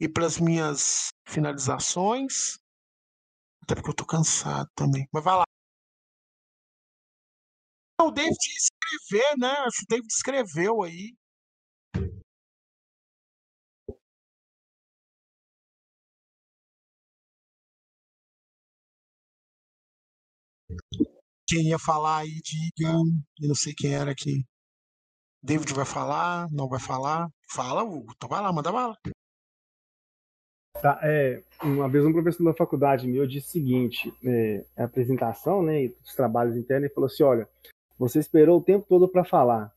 ir para as minhas finalizações. Até porque eu estou cansado também. Mas vai lá. O David escrever, né? Acho que o David escreveu aí. Quem ia falar aí, diga. Eu não sei quem era aqui. David vai falar, não vai falar. Fala, Hugo. Então vai lá, manda bala. Tá, é, uma vez um professor da faculdade meu disse o seguinte, é, a apresentação, né, dos trabalhos internos, ele falou assim, olha, você esperou o tempo todo para falar,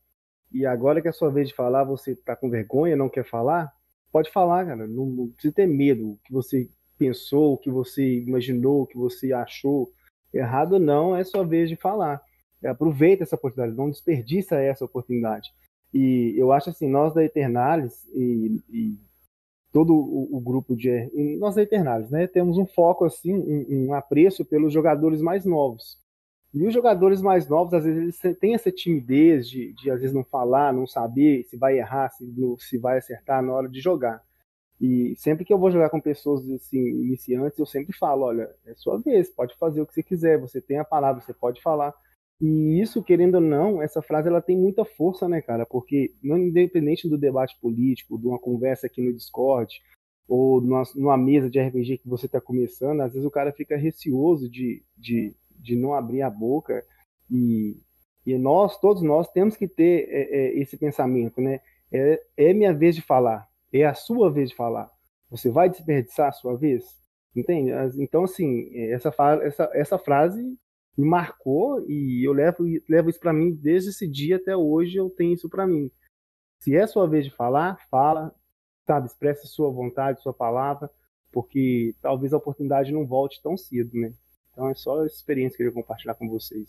e agora que é a sua vez de falar, você tá com vergonha, não quer falar? Pode falar, cara, não, não precisa ter medo, o que você pensou, o que você imaginou, o que você achou, Errado não, é sua vez de falar. É, aproveita essa oportunidade, não desperdiça essa oportunidade. E eu acho assim, nós da Eternalis e, e todo o, o, grupo de nós da Eternalis, né, temos um foco assim, um, um, apreço pelos jogadores mais novos. E os jogadores mais novos, às vezes, eles têm essa timidez de, de às vezes não falar, não saber se vai errar, se, se vai acertar na hora de jogar. E sempre que eu vou jogar com pessoas assim, iniciantes, eu sempre falo, olha, é sua vez, pode fazer o que você quiser, você tem a palavra, você pode falar. E isso, querendo ou não, essa frase ela tem muita força, né, cara? Porque independente do debate político, de uma conversa aqui no Discord, ou numa, numa mesa de RPG que você está começando, às vezes o cara fica receoso de, de, de não abrir a boca. E, e nós, todos nós, temos que ter é, é, esse pensamento, né? É, é minha vez de falar, é a sua vez de falar. Você vai desperdiçar a sua vez? Entende? Então, assim, essa, essa, essa frase me marcou e eu levo, levo isso para mim desde esse dia até hoje. Eu tenho isso para mim. Se é sua vez de falar, fala, sabe? Expresse sua vontade, sua palavra, porque talvez a oportunidade não volte tão cedo, né? Então é só essa experiência que eu queria compartilhar com vocês.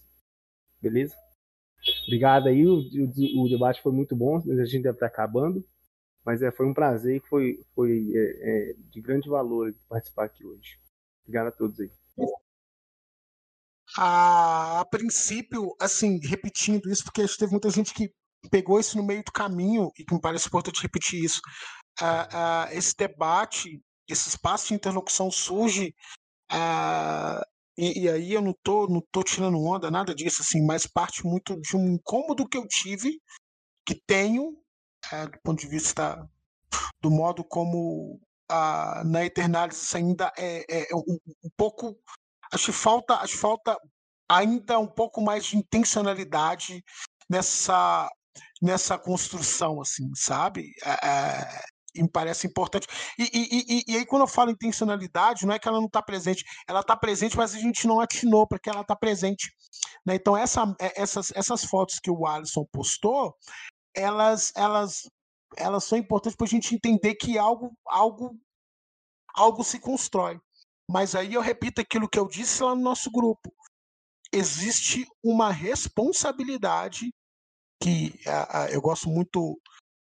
Beleza? Obrigado aí, o, o, o debate foi muito bom, a gente deve estar acabando, mas é, foi um prazer e foi, foi é, é, de grande valor participar aqui hoje. Obrigado a todos aí. A, a princípio, assim, repetindo isso, porque teve muita gente que pegou isso no meio do caminho e que me parece importante repetir isso. Uh, uh, esse debate, esse espaço de interlocução surge uh, e, e, aí eu não tô, não tô tirando onda, nada disso, assim, mas parte muito de um incômodo que eu tive, que tenho, do ponto de vista do modo como na Eternalis ainda é, é um, um, pouco. Acho que falta, acho que falta ainda um pouco mais de intencionalidade nessa nessa construção, assim, sabe? É, é, me parece importante. E, e, e, e, aí, quando eu falo intencionalidade, não é que ela não está presente, ela está presente, mas a gente não atinou para que ela está presente. Né? Então, essa, é, essas, essas fotos que o Alisson postou, elas, elas, elas são importantes para a gente entender que algo, algo, algo se constrói. Mas aí eu repito aquilo que eu disse lá no nosso grupo. Existe uma responsabilidade que eu gosto muito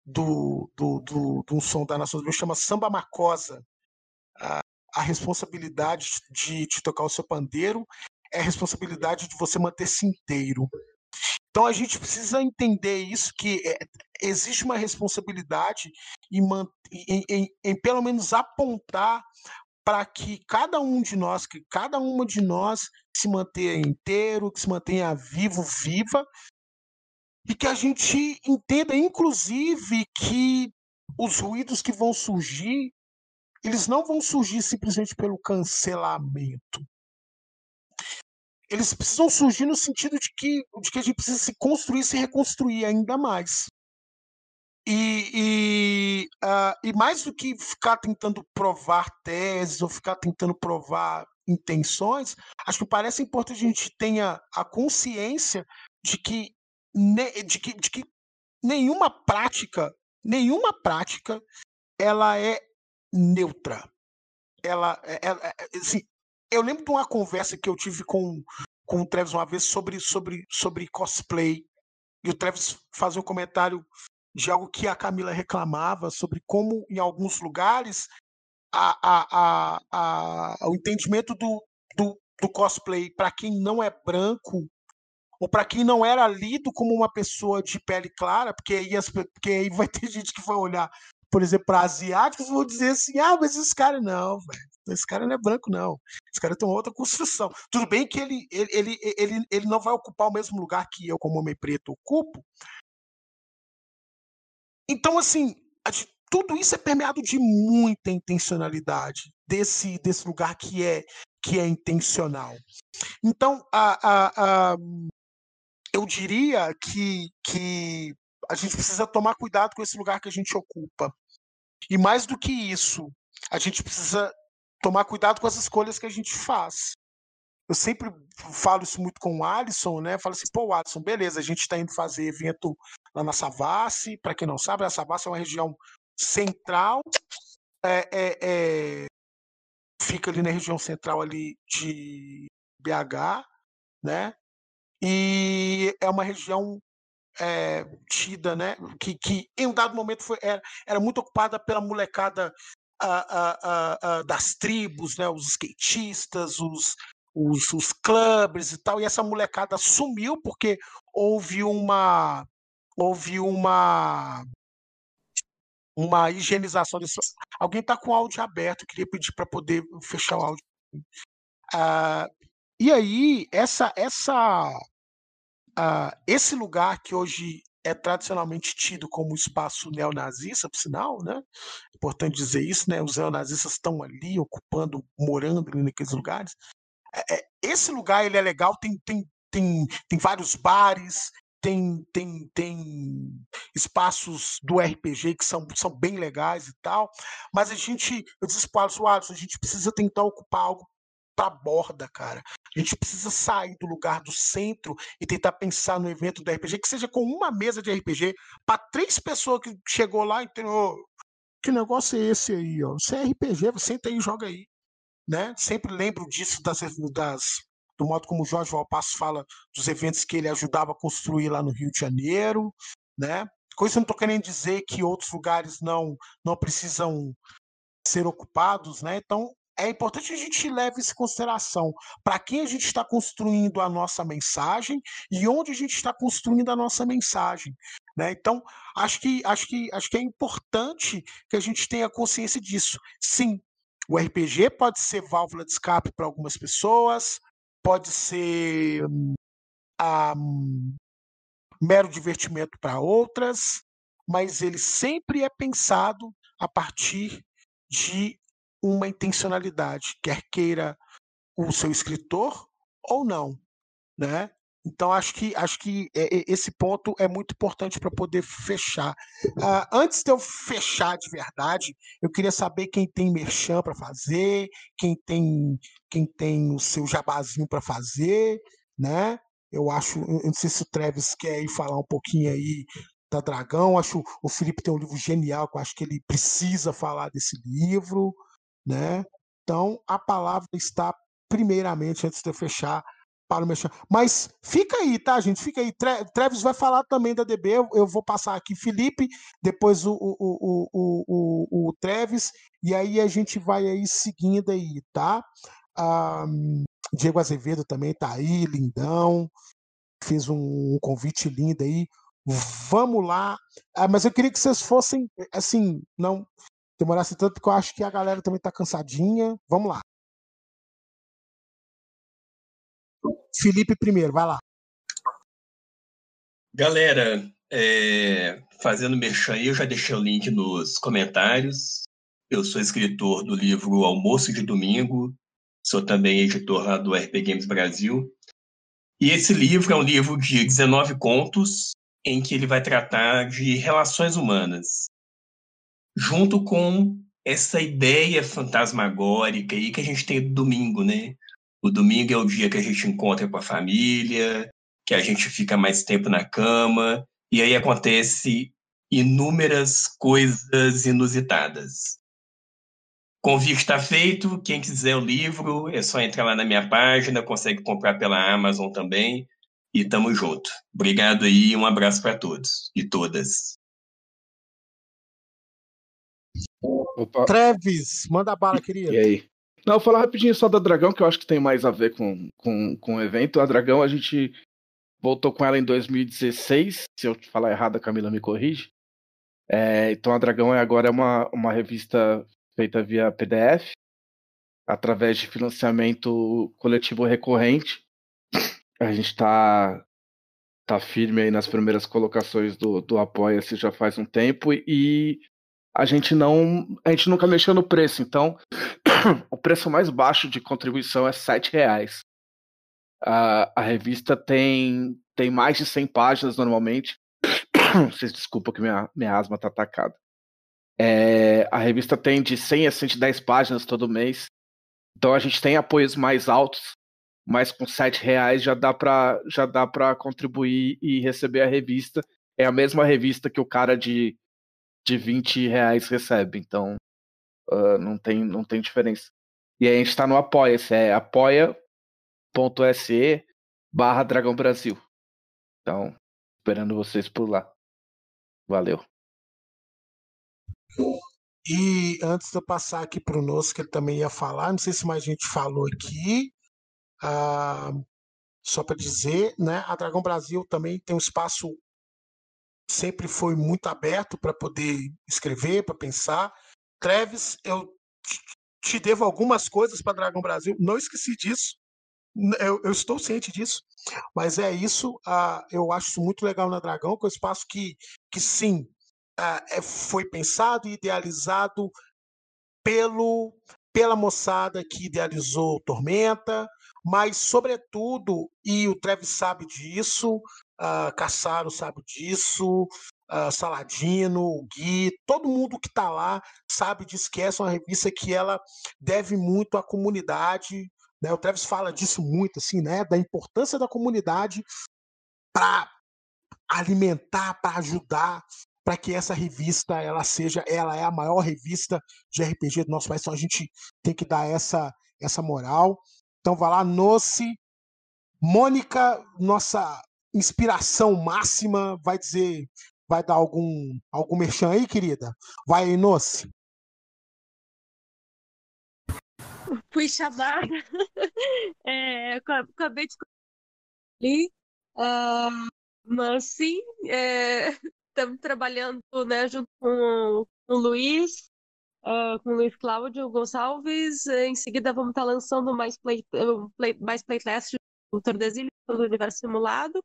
do, do, do, do um som da Nação chama Samba Macosa. A, a responsabilidade de, de tocar o seu pandeiro é a responsabilidade de você manter-se inteiro. Então a gente precisa entender isso, que é, existe uma responsabilidade em, em, em, em, pelo menos apontar para que cada um de nós, que cada uma de nós se mantenha inteiro, que se mantenha vivo, viva, e que a gente entenda, inclusive, que os ruídos que vão surgir, eles não vão surgir simplesmente pelo cancelamento. Eles precisam surgir no sentido de que, de que a gente precisa se construir, se reconstruir ainda mais. E, e, uh, e mais do que ficar tentando provar teses ou ficar tentando provar intenções, acho que parece importante a gente tenha a consciência de que de que, de que nenhuma prática, nenhuma prática, ela é neutra. Ela, ela é, é, assim, eu lembro de uma conversa que eu tive com, com o Travis uma vez sobre, sobre, sobre cosplay. E o Travis fazia um comentário de algo que a Camila reclamava sobre como, em alguns lugares, a, a, a, a o entendimento do, do, do cosplay para quem não é branco ou para quem não era lido como uma pessoa de pele clara, porque aí, as, porque aí vai ter gente que vai olhar, por exemplo, para asiáticos e vão dizer assim: ah, mas esse cara não, velho. Esse cara não é branco, não. Esse cara tem uma outra construção. Tudo bem que ele, ele, ele, ele, ele não vai ocupar o mesmo lugar que eu, como homem preto, ocupo. Então, assim, tudo isso é permeado de muita intencionalidade desse, desse lugar que é que é intencional. Então, a, a, a, eu diria que, que a gente precisa tomar cuidado com esse lugar que a gente ocupa. E mais do que isso, a gente precisa tomar cuidado com as escolhas que a gente faz. Eu sempre falo isso muito com o Alisson, né? Falo assim, pô, Alisson, beleza, a gente está indo fazer evento lá na Savassi. Para quem não sabe, a Savassi é uma região central, é, é, é, fica ali na região central ali de BH, né? E é uma região é, tida, né, que, que em um dado momento foi, era, era muito ocupada pela molecada das tribos, né, os skatistas, os, os, os clubes e tal, e essa molecada sumiu porque houve uma houve uma uma higienização desse. Alguém está com o áudio aberto, queria pedir para poder fechar o áudio. Ah, e aí, essa, essa esse lugar que hoje é tradicionalmente tido como espaço neonazista, por sinal, né? Importante dizer isso, né? Os neonazistas estão ali ocupando, morando ali naqueles lugares. É, é, esse lugar ele é legal, tem, tem, tem, tem vários bares, tem, tem, tem espaços do RPG que são, são bem legais e tal, mas a gente, eu disse para o Alisson, a gente precisa tentar ocupar algo para a borda, cara. A gente precisa sair do lugar do centro e tentar pensar no evento do RPG, que seja com uma mesa de RPG para três pessoas que chegou lá e entendeu? Que negócio é esse aí, ó? Você é RPG, você senta aí e joga aí. né? Sempre lembro disso das, das do modo como o Jorge Valpasso fala dos eventos que ele ajudava a construir lá no Rio de Janeiro, né? Isso eu não estou querendo dizer que outros lugares não não precisam ser ocupados, né? Então é importante a gente levar isso em consideração para quem a gente está construindo a nossa mensagem e onde a gente está construindo a nossa mensagem. Né? Então, acho que, acho, que, acho que é importante que a gente tenha consciência disso. Sim, o RPG pode ser válvula de escape para algumas pessoas, pode ser um, mero divertimento para outras, mas ele sempre é pensado a partir de uma intencionalidade, quer queira o seu escritor ou não, né? Então acho que acho que esse ponto é muito importante para poder fechar. Uh, antes de eu fechar de verdade, eu queria saber quem tem merchan para fazer, quem tem quem tem o seu jabazinho para fazer, né? Eu acho, eu não sei se o Treves quer ir falar um pouquinho aí da Dragão. Acho o Felipe tem um livro genial, que eu acho que ele precisa falar desse livro né? Então a palavra está primeiramente antes de eu fechar para o meu Mas fica aí, tá, gente? Fica aí. Treves vai falar também da DB. Eu vou passar aqui Felipe, depois o, o, o, o, o, Treves, e aí a gente vai aí seguindo aí, tá? Um, Diego Azevedo também tá aí, lindão. Fez um, convite lindo aí. Vamos lá. Ah, mas eu queria que vocês fossem, assim, não demorasse tanto, porque eu acho que a galera também tá cansadinha. Vamos lá. Felipe primeiro, vai lá. Galera, é, fazendo merchan aí, eu já deixei o link nos comentários. Eu sou escritor do livro Almoço de Domingo, sou também editor lá do RP Games Brasil. E esse livro é um livro de 19 contos, em que ele vai tratar de relações humanas junto com essa ideia fantasmagórica aí que a gente tem do domingo, né? O domingo é o dia que a gente encontra com a família, que a gente fica mais tempo na cama, e aí acontece inúmeras coisas inusitadas. Convite está feito. Quem quiser o livro, é só entrar lá na minha página, consegue comprar pela Amazon também. E tamo junto. Obrigado aí, um abraço para todos e todas. Opa. Treves, manda bala, querido. E aí? Não, vou falar rapidinho só da Dragão, que eu acho que tem mais a ver com, com, com o evento. A Dragão, a gente voltou com ela em 2016. Se eu falar errado, a Camila me corrige. É, então a Dragão é agora é uma, uma revista feita via PDF, através de financiamento coletivo recorrente. A gente está tá firme aí nas primeiras colocações do, do Apoia-se já faz um tempo e a gente não. A gente nunca mexeu no preço, então o preço mais baixo de contribuição é R$ reais. A, a revista tem, tem mais de 100 páginas normalmente. Vocês desculpam que minha, minha asma tá atacada. É, a revista tem de 100 a 110 páginas todo mês. Então a gente tem apoios mais altos, mas com R$ reais já dá para já dá para contribuir e receber a revista. É a mesma revista que o cara de de 20 reais recebe. Então, uh, não, tem, não tem diferença. E aí a gente tá no Apoia-se, é apoia.se barra Dragão Brasil. Então, esperando vocês por lá. Valeu. E antes de eu passar aqui para o Nosso, que ele também ia falar, não sei se mais gente falou aqui, uh, só para dizer, né, a Dragão Brasil também tem um espaço sempre foi muito aberto para poder escrever, para pensar. Treves, eu te devo algumas coisas para Dragão Brasil, não esqueci disso. Eu, eu, estou ciente disso, mas é isso. Uh, eu acho isso muito legal na Dragão, que é um espaço que, que sim, uh, foi pensado e idealizado pelo, pela moçada que idealizou Tormenta, mas, sobretudo, e o Treves sabe disso, uh, Caçaro sabe disso, uh, Saladino, Gui, todo mundo que está lá sabe disso, que essa é uma revista que ela deve muito à comunidade, né? O Travis fala disso muito, assim, né? Da importância da comunidade para alimentar, para ajudar, para que essa revista ela seja, ela é a maior revista de RPG do nosso país. Então a gente tem que dar essa essa moral. Então vai lá, Noce. Mônica, nossa inspiração máxima, vai dizer, vai dar algum algum merchan aí, querida? Vai aí, Noce. Puxa barra. É, acabei de ali, ah, mas sim, estamos trabalhando né, junto com, o Luiz, ah, com o Luiz Cláudio Gonçalves. Em seguida, vamos estar lançando mais, play, play- mais playtest do Tordesilhas do Universo Simulado.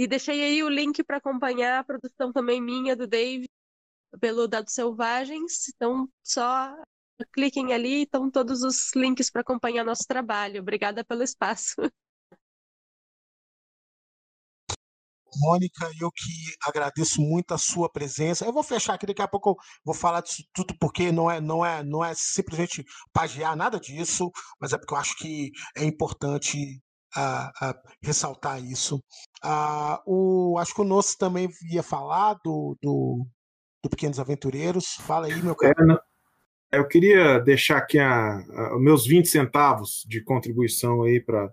E deixei aí o link para acompanhar a produção também minha, do Dave, pelo Dados Selvagens. Então, só cliquem ali, estão todos os links para acompanhar nosso trabalho. Obrigada pelo espaço. Mônica, eu que agradeço muito a sua presença. Eu vou fechar aqui, daqui a pouco eu vou falar disso tudo, porque não é, não é, não é simplesmente pagiar nada disso, mas é porque eu acho que é importante ah, ah, ressaltar isso. Ah, o, acho que o Nosso também ia falar do, do, do Pequenos Aventureiros. Fala aí, meu É, caro. não- eu queria deixar aqui a, a- meus 20 centavos de contribuição aí para a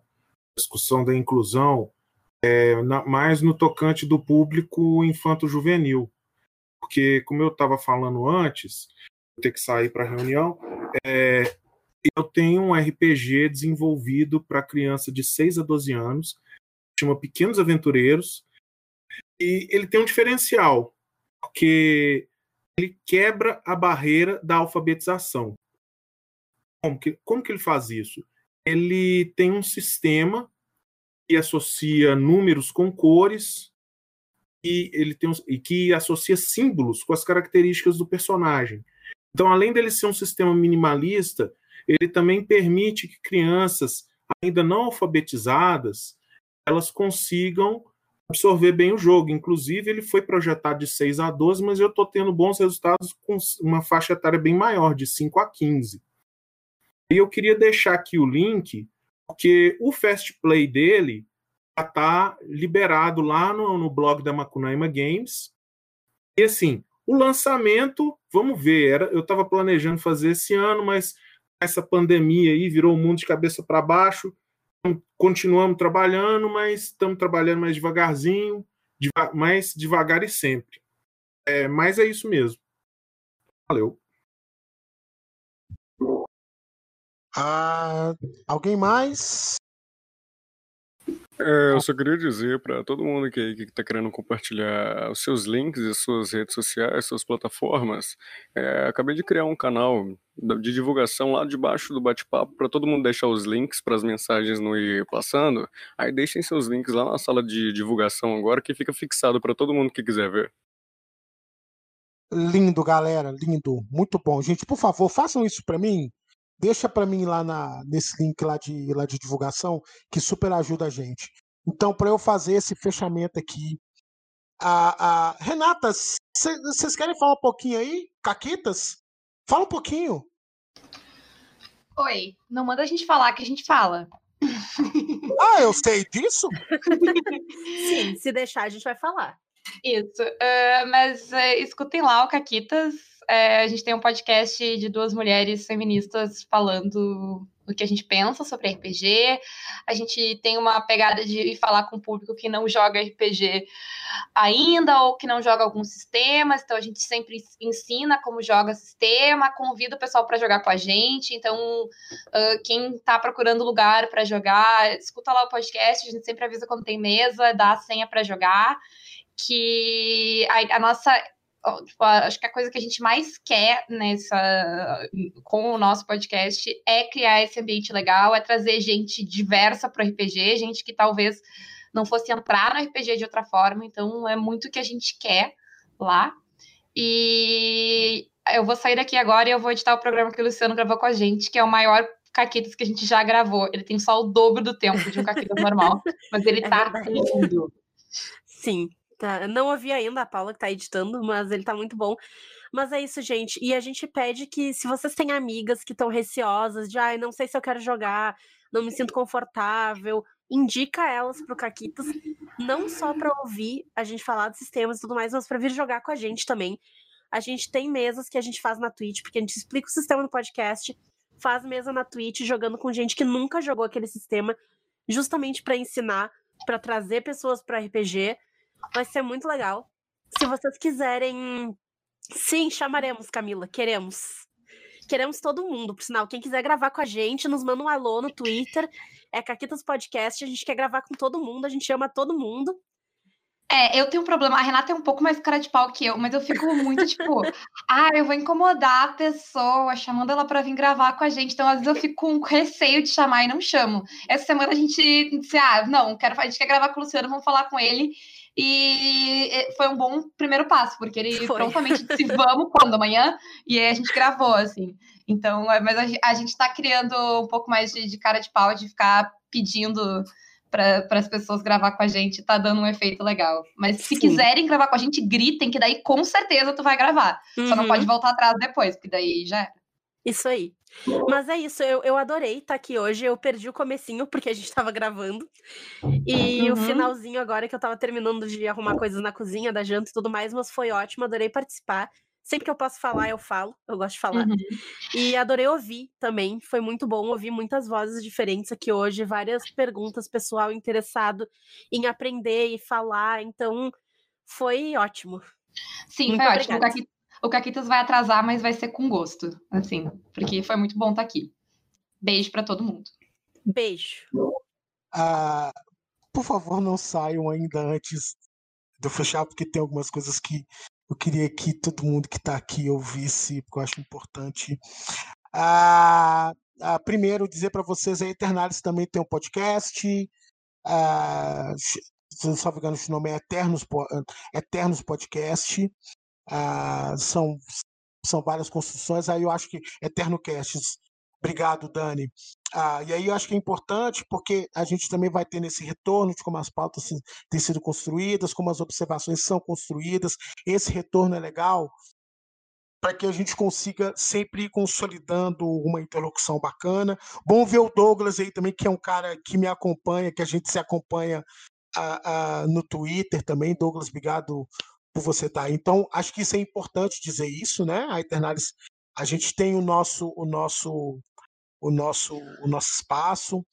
discussão da inclusão, é, na- mais no tocante do público infanto-juvenil. Porque, como eu estava falando antes, vou ter que sair para a reunião, é, eu tenho um RPG desenvolvido para criança de 6 a 12 anos, chama Pequenos Aventureiros, e ele tem um diferencial, porque ele quebra a barreira da alfabetização. Como que, como que ele faz isso? Ele tem um sistema que associa números com cores e ele tem e que associa símbolos com as características do personagem. Então, além dele ser um sistema minimalista, ele também permite que crianças ainda não alfabetizadas elas consigam absorver bem o jogo. Inclusive, ele foi projetado de 6 a 12, mas eu estou tendo bons resultados com uma faixa etária bem maior, de 5 a 15. E eu queria deixar aqui o link, porque o Fast Play dele está liberado lá no, no blog da Macunaíma Games. E assim, o lançamento, vamos ver, era, eu estava planejando fazer esse ano, mas essa pandemia aí virou o mundo de cabeça para baixo. Então, Continuamos trabalhando, mas estamos trabalhando mais devagarzinho, deva- mais devagar e sempre. É, mas é isso mesmo. Valeu. Ah, alguém mais? É, eu só queria dizer para todo mundo que que está querendo compartilhar os seus links e as suas redes sociais, suas plataformas, é, acabei de criar um canal de divulgação lá debaixo do bate-papo para todo mundo deixar os links para as mensagens não ir passando. Aí deixem seus links lá na sala de divulgação agora que fica fixado para todo mundo que quiser ver. Lindo, galera, lindo, muito bom. Gente, por favor, façam isso para mim. Deixa para mim lá na, nesse link lá de, lá de divulgação, que super ajuda a gente. Então, para eu fazer esse fechamento aqui, a, a- Renata, vocês querem falar um pouquinho aí? Caquitas? Fala um pouquinho. Oi, não manda a gente falar que a gente fala. Ah, eu sei disso? Sim, se deixar, a gente vai falar. Isso. ah, mas é, escutem lá o Caquitas. É, a gente tem um podcast de duas mulheres feministas falando o que a gente pensa sobre RPG. A gente tem uma pegada de falar com o público que não joga RPG ainda ou que não joga alguns sistemas. Então a gente sempre ensina como joga sistema, convida o pessoal para jogar com a gente. Então ah, quem está procurando lugar para jogar, escuta lá o podcast. A gente sempre avisa quando tem mesa, dá a senha para jogar que a, a nossa tipo, acho que a coisa que a gente mais quer nessa com o nosso podcast é criar esse ambiente legal, é trazer gente diversa para o RPG, gente que talvez não fosse entrar no RPG de outra forma, então é muito o que a gente quer lá. E eu vou sair daqui agora e eu vou editar o programa que o Luciano gravou com a gente, que é o maior Caquitas que a gente já gravou. Ele tem só o dobro do tempo de um Caquitas normal, mas ele É tá verdade. lindo. Sim, tá. Não ouvi ainda a Paula que tá editando, mas ele tá muito bom. Mas é isso, gente. E a gente pede que, se vocês têm amigas que estão receosas, de ai, não sei se eu quero jogar, não me sinto confortável, indica elas pro Caquitas, não só pra ouvir a gente falar dos sistemas e tudo mais, mas pra vir jogar com a gente também. A gente tem mesas que a gente faz na Twitch, porque a gente explica o sistema no podcast. faz mesa na Twitch jogando com gente que nunca jogou aquele sistema, justamente para ensinar, para trazer pessoas para RPG. Vai ser muito legal. Se vocês quiserem, sim, chamaremos, Camila, queremos. Queremos todo mundo, por sinal. Quem quiser gravar com a gente, nos manda um alô no Twitter. É Caquitas Podcast. A gente quer gravar com todo mundo, a gente ama todo mundo. É, eu tenho um problema. A Renata é um pouco mais cara de pau que eu, mas eu fico muito tipo, ah, eu vou incomodar a pessoa, chamando ela para vir gravar com a gente. Então, às vezes, eu fico com receio de chamar e não chamo. Essa semana a gente disse, ah, não, quero, a gente quer gravar com o Luciano, vamos falar com ele. E foi um bom primeiro passo, porque ele foi. prontamente disse, vamos quando? Amanhã? E aí a gente gravou, assim. Então, é, mas a, gente está criando um pouco mais de, de cara de pau de ficar pedindo para as pessoas gravar com a gente, tá dando um efeito legal. Mas se Sim. quiserem gravar com a gente, gritem, que daí com certeza tu vai gravar. Uhum. Só não pode uhum. voltar atrás depois, porque daí já era. Isso aí. Mas é isso, eu, eu adorei estar tá aqui hoje. Eu perdi o comecinho, porque a gente tava gravando. E uhum. o finalzinho agora que eu tava terminando de arrumar coisas na cozinha, da janta e tudo mais, mas foi ótimo, adorei participar. Sempre que eu posso falar, eu falo. Eu gosto de falar. Uhum. E adorei ouvir também. Foi muito bom ouvir muitas vozes diferentes aqui hoje, várias perguntas, pessoal interessado em aprender e falar. Então, foi ótimo. Sim, muito foi ótimo. O, Caqui, o Caquitas vai atrasar, mas vai ser com gosto. Assim, porque foi muito bom estar aqui. Beijo para todo mundo. Beijo. Ah, por favor, não saiam ainda antes de eu fechar, porque tem algumas coisas que eu queria que todo mundo que está aqui ouvisse, porque eu acho importante. Ah, ah, primeiro, dizer para vocês, a Eternalis também tem um podcast. Ah, se não me engano, o nome é Eternos, Eternos Podcast. Ah, são, são várias construções. Aí eu acho que Eterno Casts Obrigado, Dani. Ah, e aí eu acho que é importante porque a gente também vai ter nesse retorno de como as pautas têm sido construídas, como as observações são construídas. Esse retorno é legal para que a gente consiga sempre ir consolidando uma interlocução bacana. Bom ver o Douglas aí também, que é um cara que me acompanha, que a gente se acompanha ah, ah, no Twitter também. Douglas, obrigado por você aí. Então, acho que isso é importante dizer isso, né? A Eternalis a gente tem o nosso o nosso o nosso o nosso espaço.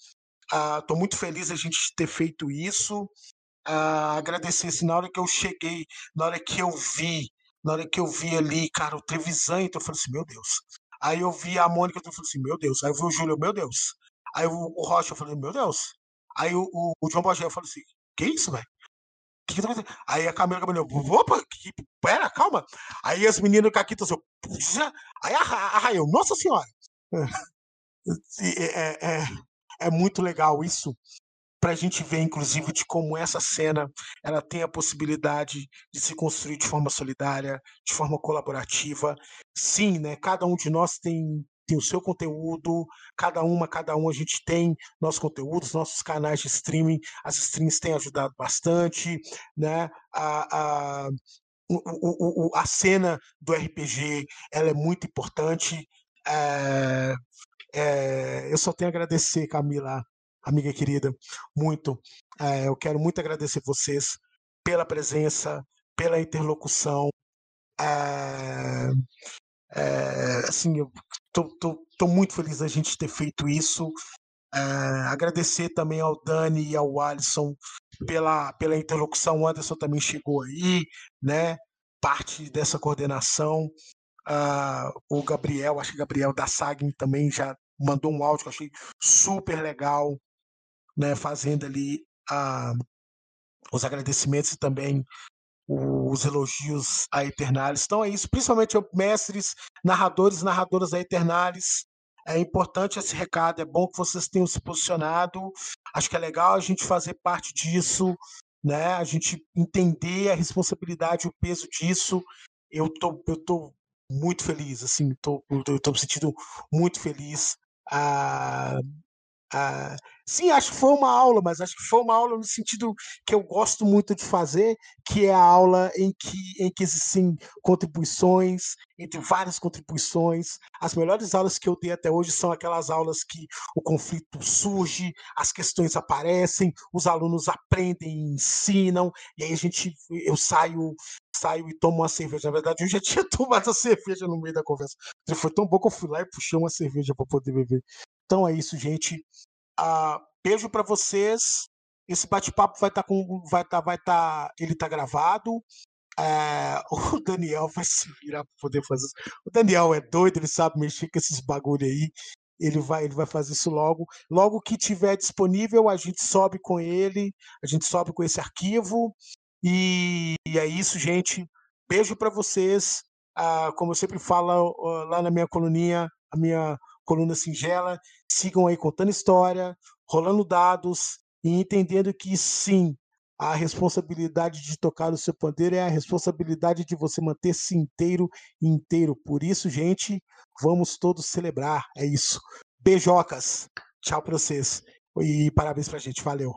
Estou uh, muito feliz a gente ter feito isso. Uh, agradecer assim, na hora que eu cheguei, na hora que eu vi, na hora que eu vi ali, cara, o Trevisan, então eu falei assim, meu Deus. Aí eu vi a Mônica, então eu falei assim, meu Deus. Aí eu vi o Júlio, meu Deus. Aí o, o Rocha, eu falei, meu Deus. Aí o, o, o João Bagé, eu falei assim, que isso, velho? Que, que tá acontecendo? Aí a Camila Caminhão, opa, que, pera, calma. Aí as meninas do Caquito, assim, aí arraiou, nossa senhora. É, é, é, é muito legal isso, para a gente ver, inclusive, de como essa cena ela tem a possibilidade de se construir de forma solidária, de forma colaborativa. Sim, né? Cada um de nós tem tem o seu conteúdo, cada uma, cada um a gente tem nossos conteúdos, nossos canais de streaming, as streams têm ajudado bastante, né? A, a, o, o, a cena do RPG ela é muito importante. É, é, eu só tenho a agradecer, Camila, amiga querida, muito. É, eu quero muito agradecer vocês pela presença, pela interlocução. É, é, assim, eu estou muito feliz da gente ter feito isso. É, agradecer também ao Dani e ao Alisson pela, pela interlocução. O Anderson também chegou aí, né? Parte dessa coordenação. Uh, o Gabriel, acho que o Gabriel da Sagin também já mandou um áudio que eu achei super legal, né? Fazendo ali uh, os agradecimentos e também os elogios a Eternalis. Então é isso, principalmente mestres, narradores e narradoras da Eternalis. É importante esse recado, é bom que vocês tenham se posicionado. Acho que é legal a gente fazer parte disso, né? A gente entender a responsabilidade, o peso disso. Eu tô, eu tô muito feliz, assim, tô, eu tô me sentindo muito feliz a, Ah, sim, acho que foi uma aula, mas acho que foi uma aula no sentido que eu gosto muito de fazer, que é a aula em que, em que existem contribuições, entre várias contribuições. As melhores aulas que eu dei até hoje são aquelas aulas que o conflito surge, as questões aparecem, os alunos aprendem, ensinam, e aí a gente, eu saio saio e tomo uma cerveja. Na verdade, eu já tinha tomado a cerveja no meio da conversa. Foi tão bom que eu fui lá e puxei uma cerveja para poder beber. Então é isso, gente. Ah, beijo para vocês. Esse bate-papo vai estar tá com, vai tá, vai tá, ele está gravado. É, o Daniel vai se virar para poder fazer isso. O Daniel é doido, ele sabe mexer com esses bagulho aí. Ele vai, ele vai fazer isso logo. Logo que tiver disponível, a gente sobe com ele, a gente sobe com esse arquivo. E, e é isso, gente. Beijo para vocês. Ah, como eu sempre falo lá na minha coluninha, a minha coluna singela. Sigam aí contando história, rolando dados e entendendo que sim, a responsabilidade de tocar o seu pandeiro é a responsabilidade de você manter-se inteiro inteiro. Por isso, gente, vamos todos celebrar. É isso. Beijocas. Tchau para vocês. E parabéns pra gente. Valeu.